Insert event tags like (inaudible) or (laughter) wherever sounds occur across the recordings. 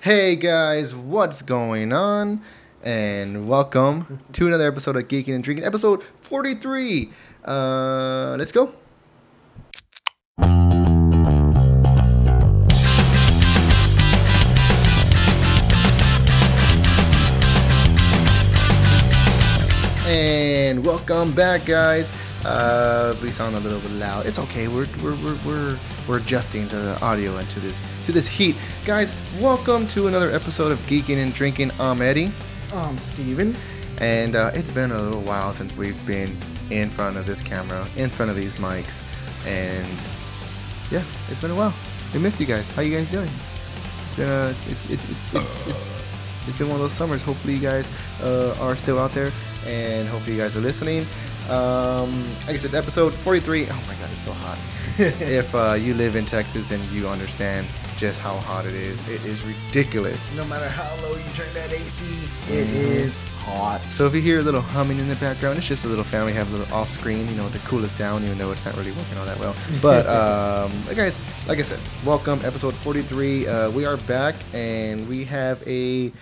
Hey guys, what's going on? And welcome to another episode of Geeking and Drinking, episode 43. Uh, let's go. And welcome back, guys. Uh, we sound a little bit loud. It's okay. We're we're, we're, we're we're adjusting to the audio and to this to this heat, guys. Welcome to another episode of Geeking and Drinking. I'm Eddie, I'm Stephen. and uh, it's been a little while since we've been in front of this camera, in front of these mics, and yeah, it's been a while. We missed you guys. How you guys doing? It's been a it's it's it's, it's, it's, been one of those summers. Hopefully you guys uh, are still out there, and hopefully you guys are listening. Um, like I said, episode 43. Oh my god, it's so hot. (laughs) if uh, you live in Texas and you understand just how hot it is, it is ridiculous. No matter how low you turn that AC, it is hot. So if you hear a little humming in the background, it's just a little family have a little off screen, you know, to cool us down, even though it's not really working all that well. (laughs) But um, guys, like I said, welcome episode 43. Uh, we are back and we have a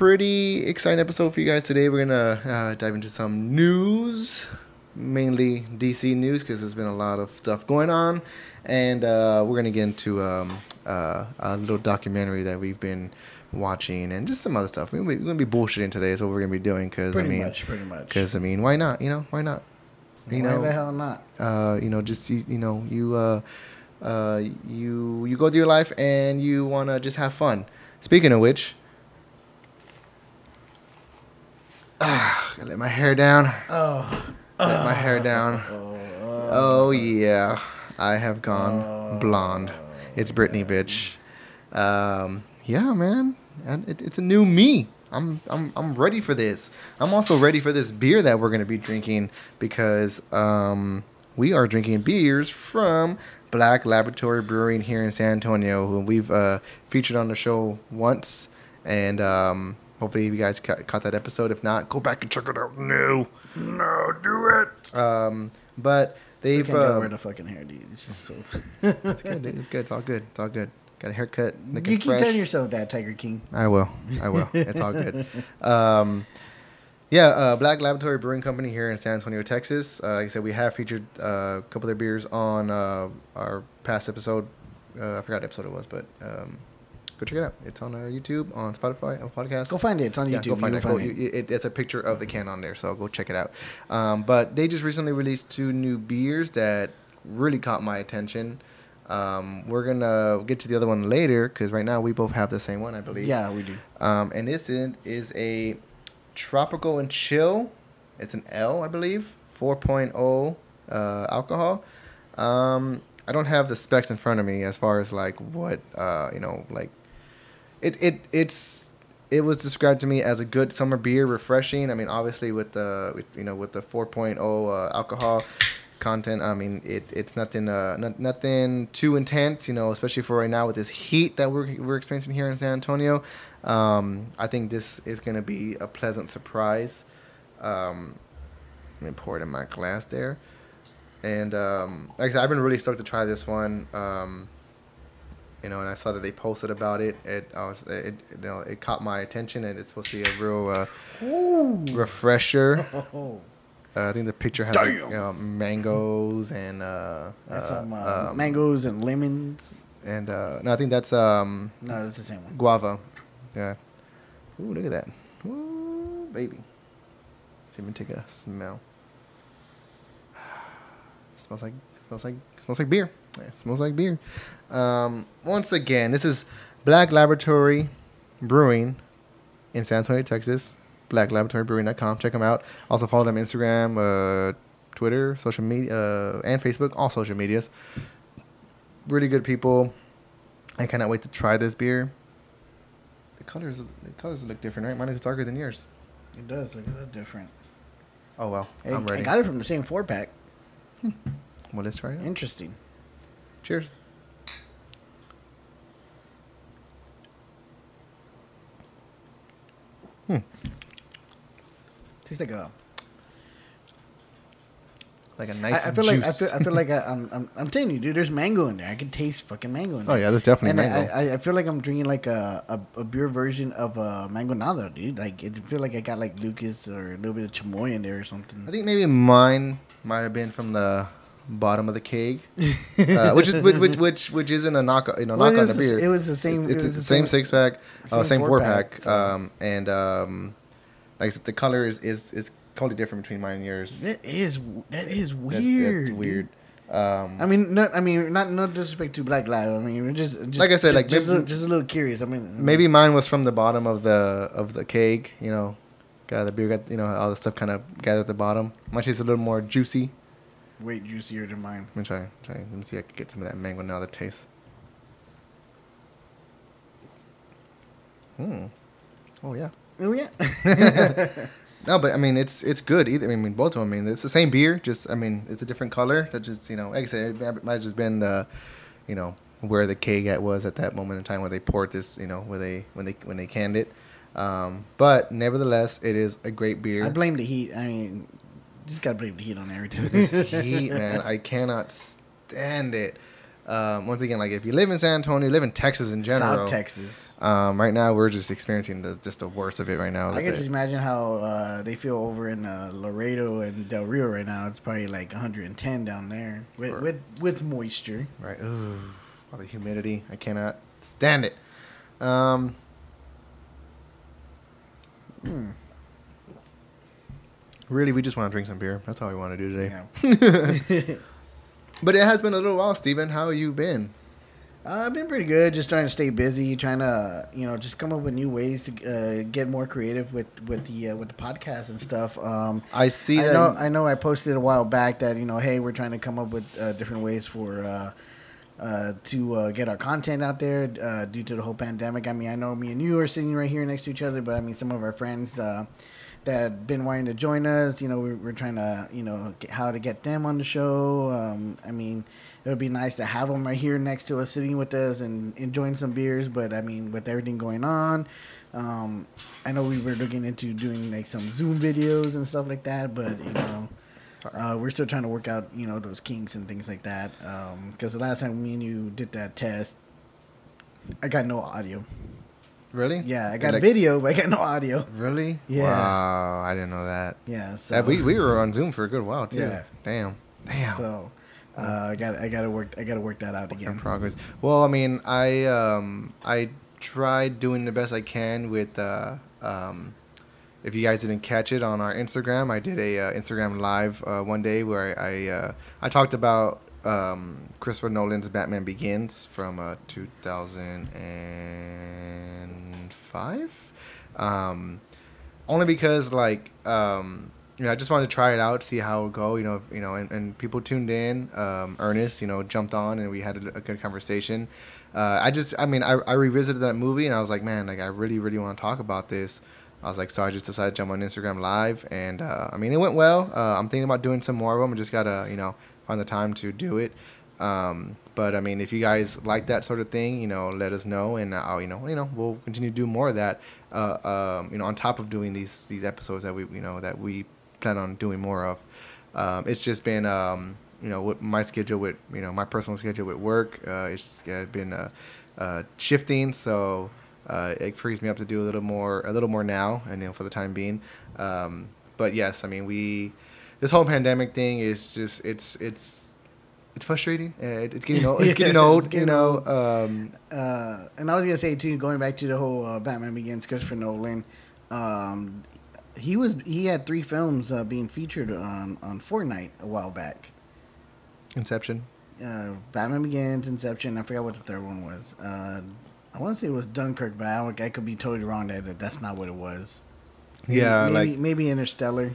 pretty exciting episode for you guys today. We're gonna uh, dive into some news, mainly DC news, because there's been a lot of stuff going on, and uh, we're gonna get into um, uh, a little documentary that we've been watching and just some other stuff. We're gonna be, we're gonna be bullshitting today. Is what we're gonna be doing. Because I mean, much, pretty much. because I mean, why not? You know, why not? You Why know, the hell not? uh, you know, just you, you know, you uh, uh, you you go through your life and you wanna just have fun. Speaking of which, ah, let my hair down. Oh, Let my hair down. Oh yeah, I have gone blonde. It's Britney, bitch. Um, yeah, man, and it, it's a new me. I'm I'm I'm ready for this. I'm also ready for this beer that we're gonna be drinking because um, we are drinking beers from Black Laboratory Brewing here in San Antonio, who we've uh, featured on the show once, and um, hopefully you guys ca- caught that episode. If not, go back and check it out. No, no, do it. Um, but they've can't go uh, wear the fucking hair, dude. It's just so. (laughs) (laughs) it's good. Dude. It's good. It's all good. It's all good. Got a haircut. Looking you keep fresh. telling yourself that, Tiger King. I will. I will. it's all good. Um, yeah, uh, Black Laboratory Brewing Company here in San Antonio, Texas. Uh, like I said, we have featured uh, a couple of their beers on uh, our past episode. Uh, I forgot what episode it was, but um, go check it out. It's on our YouTube, on Spotify, on podcast. Go find it. It's on Yeah, YouTube. go find it. can Go- you- it. It's a picture of the can on there, so go check it out. Um, but they just recently released two new beers that really caught my attention. Um, we're gonna get to the other one later because right now we both have the same one, I believe. Yeah, we do. Um, and this is, is a tropical and chill. It's an L, I believe, 4.0 uh, alcohol. Um, I don't have the specs in front of me as far as like what uh, you know, like it it it's it was described to me as a good summer beer, refreshing. I mean, obviously with the with, you know with the 4.0 uh, alcohol content, I mean it it's nothing uh not, nothing too intense, you know, especially for right now with this heat that we're we're experiencing here in San Antonio. Um, I think this is gonna be a pleasant surprise. Um, let me pour it in my glass there. And um, like I said, I've been really stoked to try this one. Um, you know, and I saw that they posted about it. It, I was, it, you know, it caught my attention, and it's supposed to be a real uh, refresher. Oh, (laughs) Uh, I think the picture has like, you know, mangoes and uh, uh, some uh, um, mangoes and lemons. and uh, no, I think that's um, No, that's the same one. guava. Yeah. Ooh, look at that. Ooh, baby. Let's even take a smell. (sighs) smells like smells like smells like beer. Yeah, it smells like beer. Um, once again, this is Black Laboratory Brewing in San Antonio, Texas. BlackLaboratoryBrewing.com. Check them out. Also follow them on Instagram, uh, Twitter, social media, uh, and Facebook. All social medias. Really good people. I cannot wait to try this beer. The colors, the colors look different, right? Mine is darker than yours. It does look a little different. Oh well, I'm I ready. got it from the same four pack. Well, let's try it. out. Interesting. Cheers. Hmm. Tastes like a like a nice I, I feel juice. like I feel, I feel like I, I'm, I'm I'm telling you, dude. There's mango in there. I can taste fucking mango in there. oh yeah, there's definitely and mango. I, I, I feel like I'm drinking like a, a, a beer version of a mangonada, dude. Like it feel like I got like Lucas or a little bit of chamoy in there or something. I think maybe mine might have been from the bottom of the keg, (laughs) uh, which is which, which which which isn't a knock you know Well, knock on the beer. it was the same- it it's was the same, same- six pack, uh, same same four four-pack, pack, so- um, and um, like I said, the color is is is totally different between mine and yours. That is that is That- weird. that's weird. Um, I mean, not. I mean, not no disrespect to Black Lives. I mean, just, just Like I said, just, like, just, a maybe- little, just a little curious. I mean, maybe mine was from the bottom of the of the keg. You know, got the beer got you know all the stuff kind of gathered at the bottom. Mine tastes a little more juicy. Way juicier than mine. Let me try. try let me see if I can get some of that mango now. The taste. Hmm. Oh yeah. Oh yeah. (laughs) No, but I mean it's it's good. Either I mean both of them. I mean it's the same beer. Just I mean it's a different color. That just you know like I said it might have just been the, you know where the keg at was at that moment in time where they poured this. You know where they when they when they canned it. Um, but nevertheless, it is a great beer. I blame the heat. I mean, just gotta blame the heat on everything. this heat, man. I cannot stand it. Um, once again, like if you live in San Antonio, you live in Texas in general. South Texas. Um, right now, we're just experiencing the just the worst of it right now. I can just imagine how uh, they feel over in uh, Laredo and Del Rio right now. It's probably like 110 down there with with, with moisture. Right. Ooh, all the humidity. I cannot stand it. Um, Hmm. Really, we just want to drink some beer. That's all we want to do today. Yeah. (laughs) (laughs) But it has been a little while, Stephen. How you been? Uh, I've been pretty good. Just trying to stay busy, trying to you know just come up with new ways to uh, get more creative with with the uh, with the podcast and stuff. Um, I see I that. know I know I posted a while back that you know hey we're trying to come up with uh, different ways for uh, uh, to uh, get our content out there uh, due to the whole pandemic. I mean I know me and you are sitting right here next to each other, but I mean some of our friends uh, that had been wanting to join us, you know we're, we're trying to you know how to get them on the show. Um, I mean it would be nice to have them right here next to us, sitting with us and enjoying some beers. But I mean with everything going on. Um, I know we were looking into doing like some Zoom videos and stuff like that, but you know, uh, we're still trying to work out you know those kinks and things like that. Because the last time me and you did that test, I got no audio. Really? Yeah, I got Like- video, but I got no audio. Really? Yeah. Wow, I didn't know that. Yeah, so we we were on Zoom for a good while too. Yeah. Damn. Damn. so uh, I got I got to work I got to work that out in again. progress. Well, I mean, I um, I tried doing the best I can with. Uh, um, if you guys didn't catch it on our Instagram, I did a uh, Instagram live uh, one day where I uh, I talked about um, Christopher Nolan's Batman Begins from uh, 2005. Um, only because like um, you know I just wanted to try it out, see how it would go. You know, you know, and, and people tuned in. Um, Ernest, you know, jumped on and we had a, a good conversation. Uh, I just, I mean, I, I revisited that movie and I was like, man, like I really, really want to talk about this. I was like, so I just decided to jump on Instagram live, and uh, I mean, it went well. Uh, I'm thinking about doing some more of them. I just gotta, you know, find the time to do it. Um, but I mean, if you guys like that sort of thing, you know, let us know, and I'll, you know, you know, we'll continue to do more of that. Uh, um, you know, on top of doing these these episodes that we, you know, that we plan on doing more of. Um, it's just been, um, you know, with my schedule with, you know, my personal schedule with work. Uh, it's uh, been uh, uh, shifting, so uh, it frees me up to do a little more, a little more now, and you know, for the time being. Um, but yes, I mean, we, this whole pandemic thing is just, it's, it's, it's frustrating. It- it's getting (laughs) old. It's getting old. it's getting you know. old. Um, Uh, and I was gonna say too, going back to the whole uh, Batman Begins, Christopher Nolan. Um, he was he had three films uh, being featured on on Fortnite a while back. Inception. uh, Batman Begins, Inception. I forgot what the third one was. Uh, I want to say it was Dunkirk, but I, I could be totally wrong that that that's not what it was. Maybe- Yeah, maybe, like maybe Interstellar.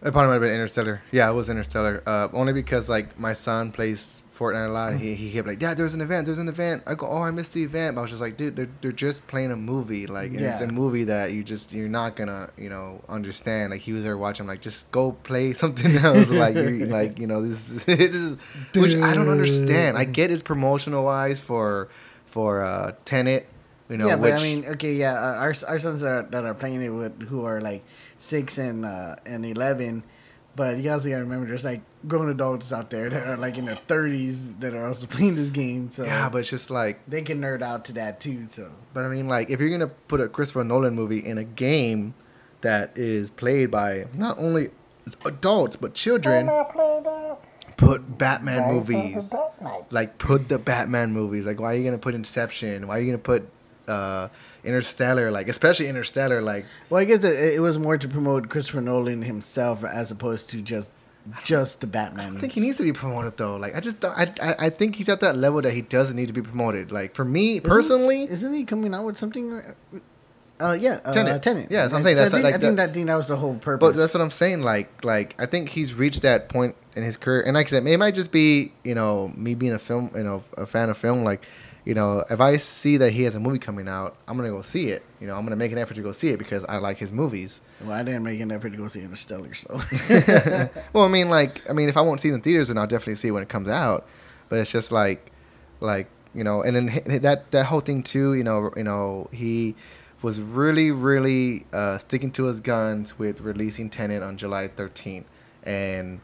It probably might have been Interstellar. Yeah, it was Interstellar. Uh, only because like my son plays Fortnite a lot. And he he kept like, Dad, there's an event. There's an event. I go, oh, I missed the event. But I was just like, dude, they're, they're just playing a movie. Like, and it's a movie that you just you're not gonna you know understand. Like he was there watching. like, just go play (laughs) something else. like you (laughs) like you know this is (laughs) this is which I don't understand. I get it's promotional wise for for uh, Tenet. You know, yeah, which but I mean, okay, yeah, uh, our our sons that are, that are playing it with who are like six and uh, and eleven, But you also gotta remember, there's like grown adults out there that are like in their 30s that are also (laughs) playing this game. So Yeah, but it's just like, they can nerd out to that too. So but I mean, like, if you're gonna put a Christopher Nolan movie in a game that is played by not only adults but children, put Batman movies. Like, put the Batman movies. Like, why are you gonna put Inception? Why are you gonna put uh, Interstellar? Like, especially Interstellar. Like, Well, I guess it, it was more to promote Christopher Nolan himself as opposed to just just the Batman. I think he needs to be promoted though. Like, I just don't. I, I I think he's at that level that he doesn't need to be promoted. Like, for me personally, Isn't he coming out with something? Uh, yeah, uh, Tenet. Tenet. Yeah, that's what I'm saying. That's I think, like I think that, think that was the whole purpose. But that's what I'm saying. Like, like I think he's reached that point in his career, and like I said, it might just be you know me being a film, you know, a fan of film. Like, you know, if I see that he has a movie coming out, I'm gonna go see it. You know, I'm gonna make an effort to go see it because I like his movies. well, I didn't make an effort to go see Interstellar, so (laughs) well, I mean, like, I mean, if I won't see it in theaters, then I'll definitely see it when it comes out. But it's just like, like you know, and then that that whole thing too. You know, you know, he was really, really uh, sticking to his guns with releasing Tenet on July 13th, and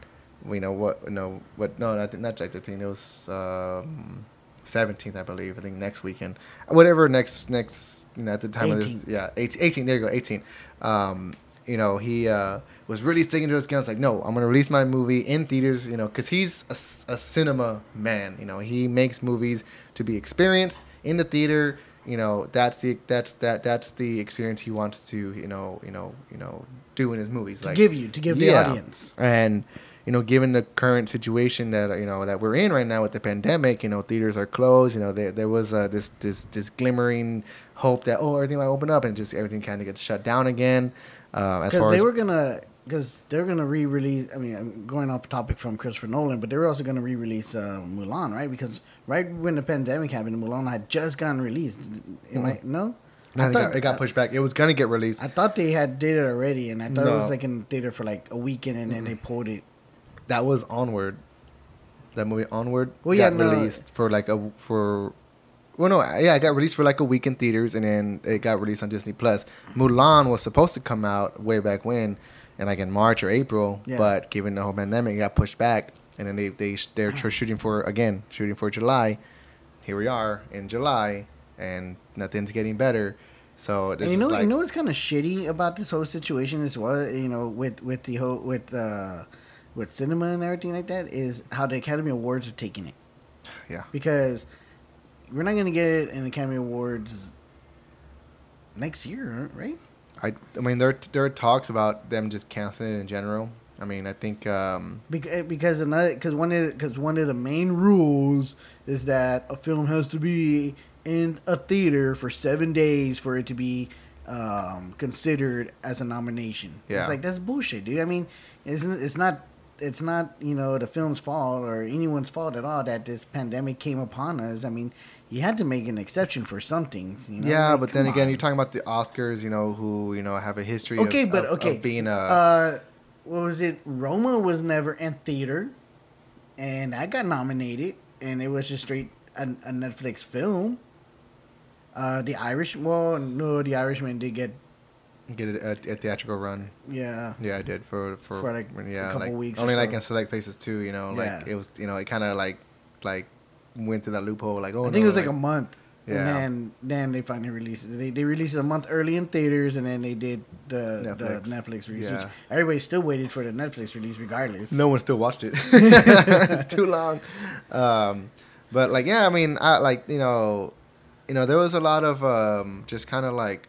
you know what, you know what? No, not not July 13th. It was. Um, 17th, I believe. I think next weekend, whatever next next you know at the time of this, yeah, 18, 18 There you go, 18. Um, you know, he uh, was really sticking to his guns. Like, no, I'm gonna release my movie in theaters. You know, because he's a cinema man. You know, he makes movies to be experienced in the theater. You know, that's the that's that that's the experience he wants to you know you know you know do in his movies. to like give you to give the audience. And you know, given the current situation that you know that we're in right now with the pandemic, you know, theaters are closed. You know, there there was uh, this this this glimmering hope that oh everything might open up and just everything kind of gets shut down again. Uh, Because far they were gonna, because they're gonna re-release. I mean, I'm going off topic from Christopher Nolan, but they were also gonna re-release uh, Mulan, right? Because right when the pandemic happened, Mulan had just gotten released. Am I no? no, I it, thought- got, it got pushed back. It was gonna get released. I thought they had did it already, and I thought it was like in theater for like a weekend, and then they pulled it. That was Onward. That movie Onward Well, yeah, got no. released for like a for. Well, no, yeah, it got released for like a week in theaters, and then it got released on Disney Plus. Mulan was supposed to come out way back when, in like in March or April, Yeah. but given the whole pandemic, it got pushed back, and then they they they're tr- (clears throat) shooting for again, shooting for July. Here we are in July, and nothing's getting better. So And you know, like you know what's kind of shitty about this whole situation as well. You know, with with the whole with uh, with cinema and everything like that is how the Academy Awards are taking it. Yeah. Because we're not gonna get it in Academy Awards next year, right? I I mean there there are talks about them just canceling it in general. I mean I think um, Because because another because one of because one of the main rules is that a film has to be in a theater for seven days for it to be um, considered as a nomination. Yeah. It's like that's bullshit, dude. I mean, it's it's not it's not you know the film's fault or anyone's fault at all that this pandemic came upon us. I mean, you had to make an exception for some things. You know? yeah, Like, but then again, on. you're talking about the Oscars, you know, who you know have a history. Okay, of, but of- okay, of being a uh, what was it? Roma was never in theater, and I got nominated, and it was just straight a, a Netflix film. Uh, the Irish, well, no, the Irishman did get, get a, a, a theatrical run. yeah, Yeah, I did for for, For, like, yeah, a couple like weeks only like so. in select places too. You know, like Yeah. it was you know it kind of like like went through that loophole. Like oh, I think no, it was like, a month. Yeah. And then, then they finally released it. They, they released it a month early in theaters, and then they did the Netflix. the Netflix release. Yeah. Which everybody still waited for the Netflix release, regardless. no one still watched it. (laughs) (laughs) it's too long. Um, but like, yeah, I mean, I like you know, you know, there was a lot of um, just kind of like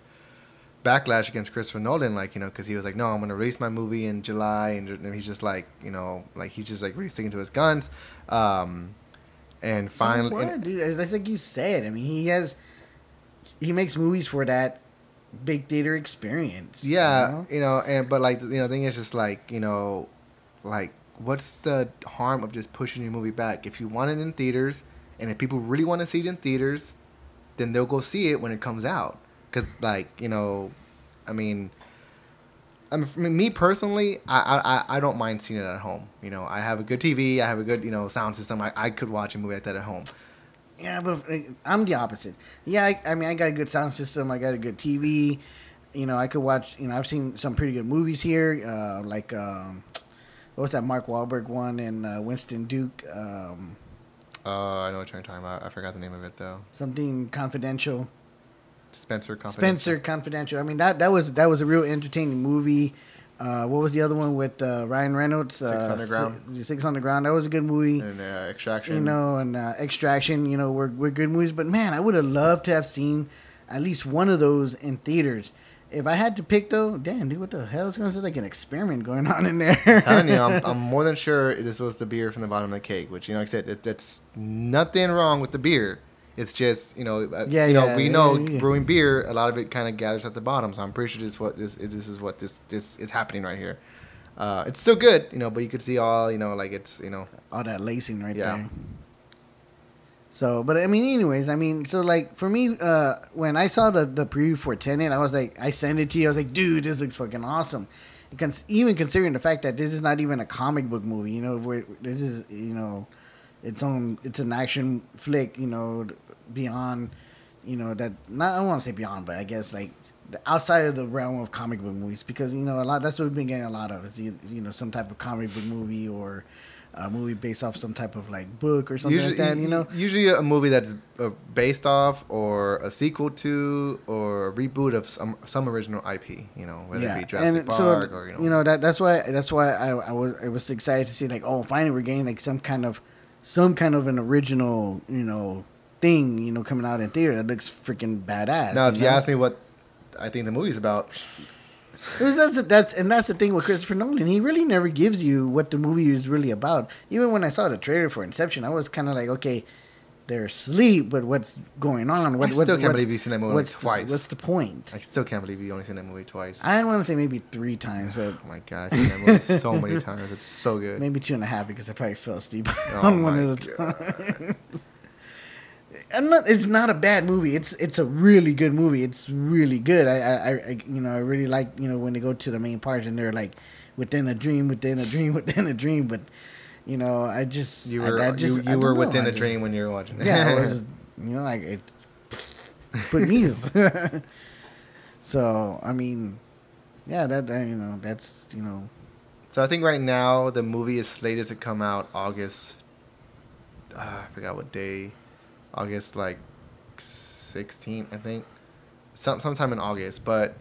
backlash against Christopher Nolan, like you know, because he was like, no, I'm gonna release my movie in July, and, and he's just like, you know, like he's just like really sticking to his guns. Um, and So finally, what, and- dude? That's like you said. I mean, he has he makes movies for that big theater experience. you Yeah, know? you know, and but like you know, the thing is just like you know, like what's the harm of just pushing your movie back? If you want it in theaters, and if people really want to see it in theaters, then they'll go see it when it comes out. Cause like you know, I mean, I mean, me- personally, I, I I- don't mind seeing it at home. You know, I have a good TV, I have a good you know sound system. I, I could watch a movie like that at home. yeah, but uh, I'm the opposite. Yeah, I, I mean, I got a good sound system. I got a good TV. You know, I could watch. You know, I've seen some pretty good movies here, uh, like um, what was that Mark Wahlberg one and uh, Winston Duke? Um, Uh, I know what you're talking about. I forgot the name of it though. something confidential. Spencer Confidential. Spencer Confidential. I mean that that was that was a real entertaining movie. Uh, what was the other one with uh, Ryan Reynolds? Six uh, Underground. Si- Six Underground. That was a good movie. and uh, Extraction. you know, and uh, Extraction, you know, were, were good movies. But man, I would have loved to have seen at least one of those in theaters. If I had to pick though, damn, dude, what the hell is going to like an experiment going on in there? I'm telling you, I'm, (laughs) I'm more than sure this was the beer from the bottom of the cake. Which you know, like I said, it, that's nothing wrong with the beer. It's just you know, uh, Yeah, you know, yeah, we yeah, know yeah. brewing beer, a lot of it kind of gathers at the bottom. So I'm pretty sure this what this is. This is what this this is happening right here. Uh, it's still good, you know, but you could see all you know, like it's you know, All that lacing right Yeah. there. So, but I mean, anyways, I mean, so like for me, uh, when I saw the the preview for Tenet, I was like, I sent it to you. I was like, dude, this looks fucking awesome. Cons- even considering the fact that this is not even a comic book movie, you know, where this is, you know, its own, it's an action flick, you know, beyond, you know, that not I don't want to say beyond, but I guess like the outside of the realm of comic book movies because you know a lot that's what we've been getting a lot of is you you know some type of comic book movie or a movie based off some type of like book or something usually like that. You know, usually a movie that's uh, based off or a sequel to or a reboot of some some original IP. You know, whether it be Jurassic Park or you know, that that's why that's why I, I was I was excited to see like oh finally we're getting like some kind of some kind of an original you know thing you know coming out in theater that looks freaking badass. Now, if you know? ask me what I think the movie's about, was, that's that's and that's the thing with Christopher Nolan. He really never gives you what the movie is really about. Even when I saw the trailer for Inception, I was kind of like, okay, they're asleep, but what's going on? What, I what's, still can't believe you've seen that movie what's the- twice. what's the point? I still can't believe you only seen that movie twice. I want to say maybe three times, but oh my god, seen that movie so many times. It's so good. (laughs) maybe two and a half because I probably fell asleep Oh (laughs) on one of the times. (laughs) I'm not, it's not a bad movie. It's it's a really good movie. It's really good. I, I, I you know I really like you know when they go to the main parts and they're like within a dream, within a dream, (laughs) within a dream. But you know I just You were I, just, you, you were know. within I a dream when you were watching it. Yeah, I was (laughs) you know like it put me. (laughs) so I mean, yeah, that, that you know that's you know so I think right now the movie is slated to come out August. Uh, I forgot what day. August like 16th, I think. Some sometime in August, but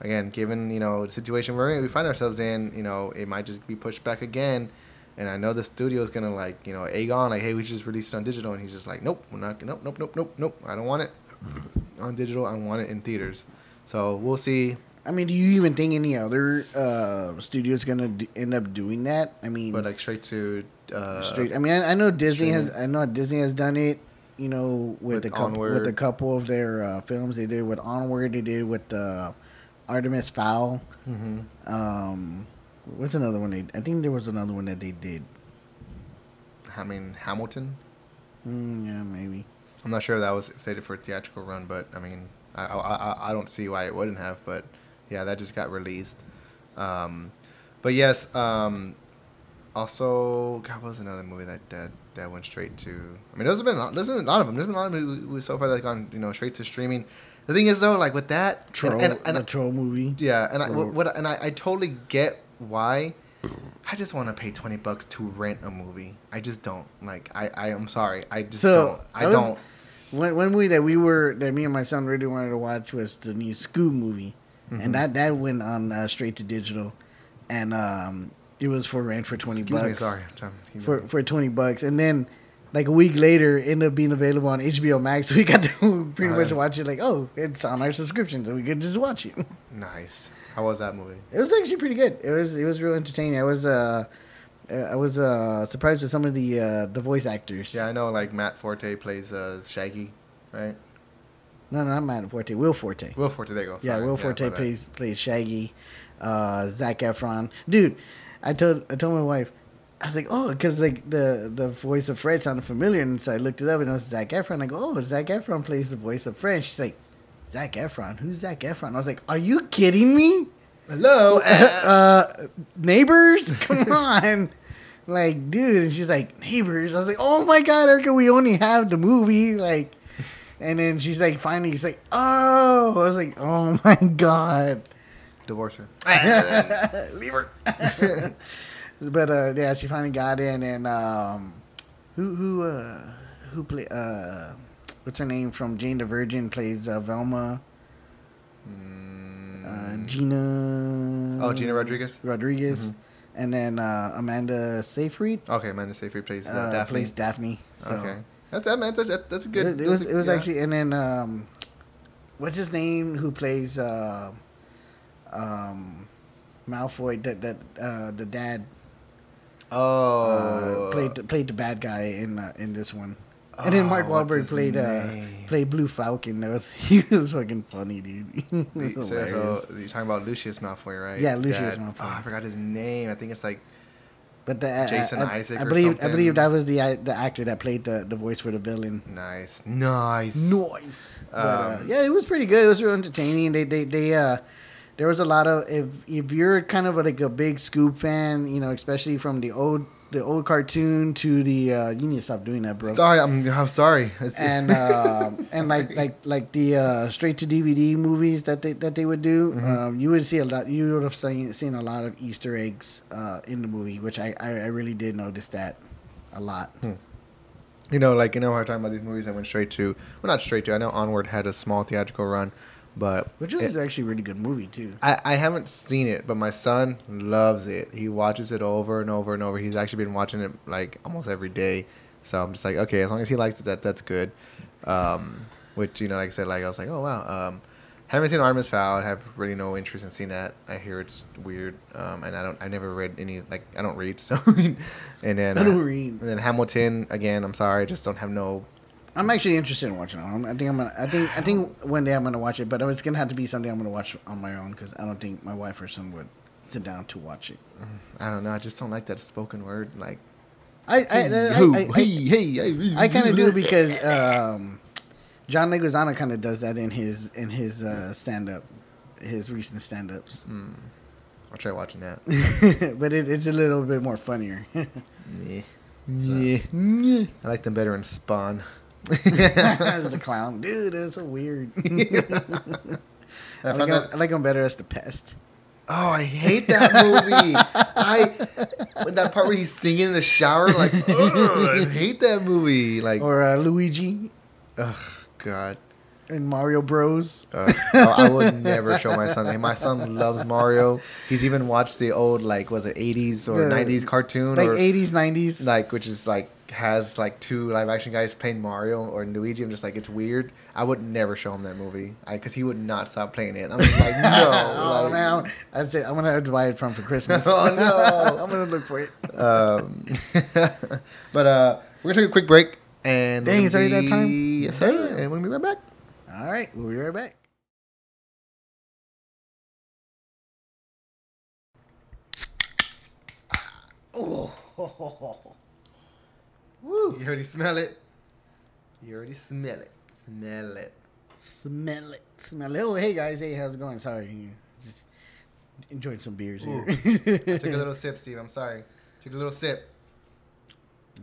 again, given you know the situation we're in, we find ourselves in, you know, it might just be pushed back again. And I know the studio is gonna like, you know, Aegon, like, hey, we just released it on digital, and he's just like, nope, we're not, nope, nope, nope, nope, nope, I don't want it (laughs) on digital. I want it in theaters. So we'll see. I mean, do you even think any other uh, studios gonna d- end up doing that? I mean, But like straight to uh, straight. I mean, I, I know Disney has. I know Disney has done it. You know, with, With the couple, with a couple of their uh, films, they did with Onward. They did with uh, Artemis Fowl. hmm Um, what's another one? They I think there was another one that they did. I mean Hamilton. Mm, yeah, maybe. I'm not sure if that was slated for a theatrical run, but I mean, I, I I- I don't see why it wouldn't have. But yeah, that just got released. Um, but yes, um, also, God, what was another movie that that, that went straight to? I mean, there's been a lot- there's been a lot of them. There's been a lot of movies so far that gone you know straight to streaming. The thing is though, like with that, Troll, and, and, and troll movie. yeah, and I what, what and I, I totally get why. I just want to pay twenty bucks to rent a movie. I just don't like. I I am sorry. I just So, don't. I was- don't. One, one movie that we were that me and my son really wanted to watch was the new Scoob movie, Mhm. and that that went on uh, straight to digital, and um, it was for rent for twenty Excuse bucks. me. Sorry. I'm trying to keep for for twenty bucks, and then like a week later, ended up being available on HBO Max. (laughs) We got to pretty much watch it. Like, oh, it's on our subscription, so we could just watch it. (laughs) nice. How was that movie? It was actually pretty good. It was it was real entertaining. I was uh. uh, I was uh, surprised with some of the uh, the voice actors. Yeah, I know. Like Matt Forte plays uh, Shaggy, right? No, no, not Matt Forte. Will Forte. Will Forte. There you go. Yeah, Will Forte bad. plays plays Shaggy. Uh, Zac Efron, dude. I told I told my wife, I was like, oh, because like the the voice of Fred sounded familiar, and so I looked it up, and it was Zac Efron. I go, oh, Zac Efron plays the voice of Fred. She's like, Zac Efron, who's Zac Efron? I was like, are you kidding me? Hello. (laughs) uh, neighbors, (laughs) come on. Like, dude, and she's like, neighbors. I was like, oh my god, Erica, we only have the movie. Like, and then she's like, finally, he's like, oh. I was like, oh my god. Divorce her. (laughs) Leave her. (laughs) but uh, yeah, she finally got in, and um, who who uh, who play uh, what's her name from Jane the Virgin plays uh, Velma. Uh, Gina. Oh, Gina Rodriguez? Rodriguez, Mhm. and then uh, Amanda Seyfried Okay, Amanda Seyfried plays uh, Daphne. plays Daphne. So. Okay, that's that man. That's, that's a good. It, it was a- it was yeah. actually and then um, what's his name who plays uh, um, Malfoy that that uh, the dad Oh, uh, played the, played the bad guy in uh, in this one. And then Mark Oh, Wahlberg played uh, played Blue Falcon. That was (laughs) he was fucking funny, dude. (laughs) So, so you're talking about Lucius Malfoy, right? Yeah, Lucius Dad. Malfoy. Oh, I forgot his name. I think it's like But the, uh, Jason I, Isaac I believe I believe that was the uh, the actor that played the, the voice for the villain. nice, nice, Noise. But, uh, Um, yeah, it was pretty good. It was real entertaining. They they they uh there was a lot of if if you're kind of like a big Scoob fan, you know, especially from the old the old cartoon to the uh you need to stop doing that, bro. Sorry, I'm, I'm sorry. And um (laughs) and like like like the uh, straight to DVD movies that they that they would do, Mm-hmm. um, you would see a lot. You would have seen seen a lot of Easter eggs uh, in the movie, which I, I I really did notice that a lot. you know, like you know, we're talking about these movies that went straight to. Well, not straight to. I know Onward had a small theatrical run, but Which is actually a really good movie too. I, I haven't seen it, but my son loves it. He watches it over and over and over. He's actually been watching it like almost every day. So I'm just like, okay, as long as he likes it, that that's good. Um, which you know, like I said, like I was like, oh wow. Um, haven't seen Artemis Fowl. I have really no interest in seeing that. I hear it's weird, um, and I don't. I never read any like I don't read. (laughs) So, and then I don't uh, read. And then Hamilton again. I'm sorry, I just don't have no. I'm actually interested in watching it. I'm- think I'm gonna. I think I think one day I'm gonna watch it, but it's gonna have to be something I'm gonna watch on my own because I don't think my wife or son would sit down to watch it. I don't know. I just don't like that spoken word. Like, I I I? I, I, hey, hey, hey, I kind of do because um, John Leguizamo kind of does that in his in his uh, stand up, his recent stand ups. Hmm. I'll try watching that. (laughs) but it, it's a little bit more funnier. (laughs) Yeah. Yeah. I like them better in Spawn. As the clown, dude, that's so weird. (laughs) I I, like him, that- I like him better as the pest. oh, I hate that movie. (laughs) I when that part where he's singing in the shower, like, I hate that movie. Like, Or uh, Luigi oh God. And Mario Bros. Uh, oh, I would never show my son. My son loves Mario. He's even watched the old like was it 80s or 90s cartoon Like 80s, 90s. like which is like has like two live action guys playing Mario or Luigi. I'm just like it's weird. I would never show him that movie because he would not stop playing it. I'm just like (laughs) no. oh like, man, I'd say I'm gonna buy it from for Christmas. (laughs) Oh, no. (laughs) I'm gonna look for it. Um, but uh, we're gonna take a quick break and Dang, it's already that time? Yes, sir. Damn. And we're gonna be right back. All right, we'll be right back. Oh, woo! You already smell it. You already smell it. Smell it. Smell it, smell it. Oh, hey guys, hey, how's it going? Sorry, just enjoying some beers Ooh. here. I took a (laughs) little sip, Steve. I'm sorry. Took a little sip.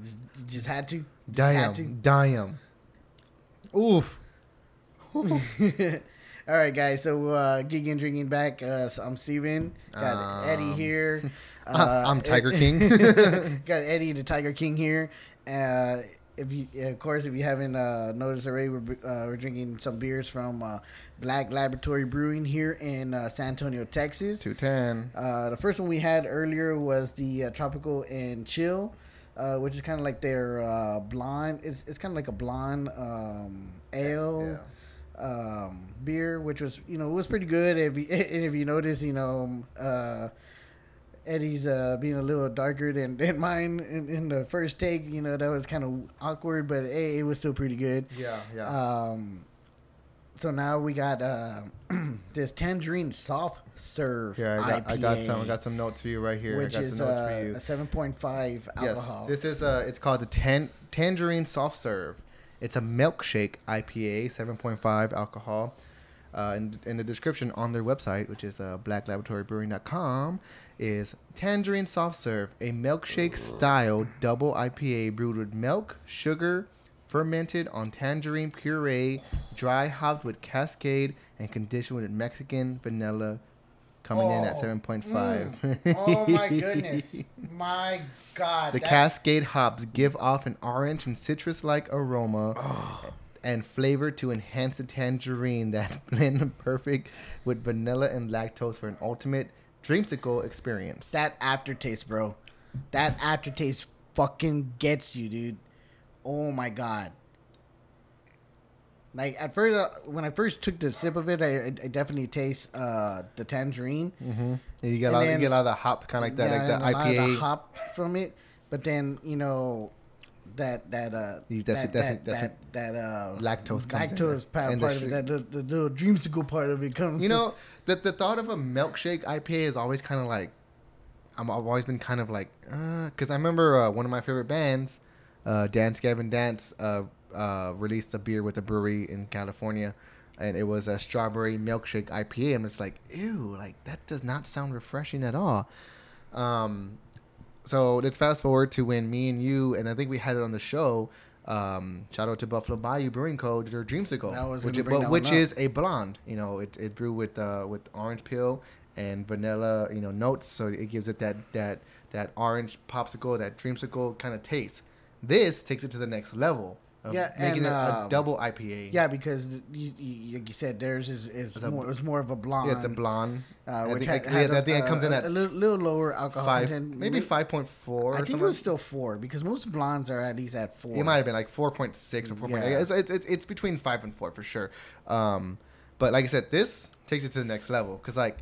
just, just had to. Just had to. Damn. Oof. (laughs) All right, guys. So, uh, gigging, drinking back. Uh, so I'm Stephen. Got Eddie Um, here. (laughs) I'm- I'm Tiger King. got Eddie, the Tiger King here. Uh, if you, of course, if you haven't uh, noticed already, we're, uh, we're drinking some beers from uh, Black Laboratory Brewing here in uh, San Antonio, Texas. 210. Uh, the first one we had earlier was the uh, tropical and chill, uh, which is kind of like their uh, blonde. It's it's kind of like a blonde um, ale um, beer, which was you know it was pretty good. If you, (laughs) and if you notice, you know. Uh, Eddie's uh, being a little darker than, than mine in, in the first take. You know that was kind of awkward, but hey, it was still pretty good. Yeah, yeah. Um, so now we got uh, (clears throat) this tangerine soft serve. yeah, I got, I got some. I got some notes for you right here. which I got is some notes uh, for you. a seven point five alcohol. Yes, this is a. it's called the tan- Tangerine Soft Serve. It's a milkshake IPA, 7.5 alcohol. Uh, in, in the description on their website, which is uh, blacklaboratorybrewing.com, is Tangerine Soft Serve, a milkshake style double IPA brewed with milk, sugar, fermented on tangerine puree, dry hopped with Cascade, and conditioned with Mexican vanilla coming in at Oh, 7.5. Mm. oh my goodness, (laughs) my God! The that- Cascade hops give off an orange and citrus-like aroma Oh. And flavor to enhance the tangerine that (laughs) blend perfect with vanilla and lactose for an ultimate dreamsicle experience. That aftertaste, bro. That aftertaste fucking gets you, dude. Oh my god. Like at first, uh, when I first took the sip of it, I, I definitely taste uh, the tangerine. hmm You get a And lot, you get a lot of the hop, kind of like that, Yeah, like the and a IPA. the hop from it. But then you know that that uh that's- that, that's- that, that's that, that uh Lactose comes lactose there. part, part of it, that the, the little dreamsicle part of it comes. You know, the the thought of a milkshake IPA is always kind of like, I'm, I've always been kind of like, because I remember uh, one of my favorite bands, uh, Dance Gavin Dance, uh, uh, released a beer with a brewery in California, and it was a strawberry milkshake IPA. And it's like, ew, like that does not sound refreshing at all. Um, so let's fast forward to when me and you, and I think we had it on the show. Um, shout out to Buffalo Bayou Brewing Co. Their Dreamsicle, which, but, which is a blonde. You know, it it brewed with uh, with orange peel and vanilla. You know, notes, so it gives it that that that orange popsicle, that dreamsicle kind of taste. This takes it to the next level. Yeah, making and, it a um, double IPA. Yeah, because you, you, like you said, theirs is, is It's a- more, it's more of a blonde. yeah, it's a blonde. Uh, I which think, had, yeah, a- I think it comes in at a little, little lower alcohol five, content. maybe five point four. I think it was still four because most blondes are at least at four. It might have been like four point six or four point eight. Yeah. It's, it's, it's it's between five and four for sure. Um, but like I said, this takes it to the next level because like,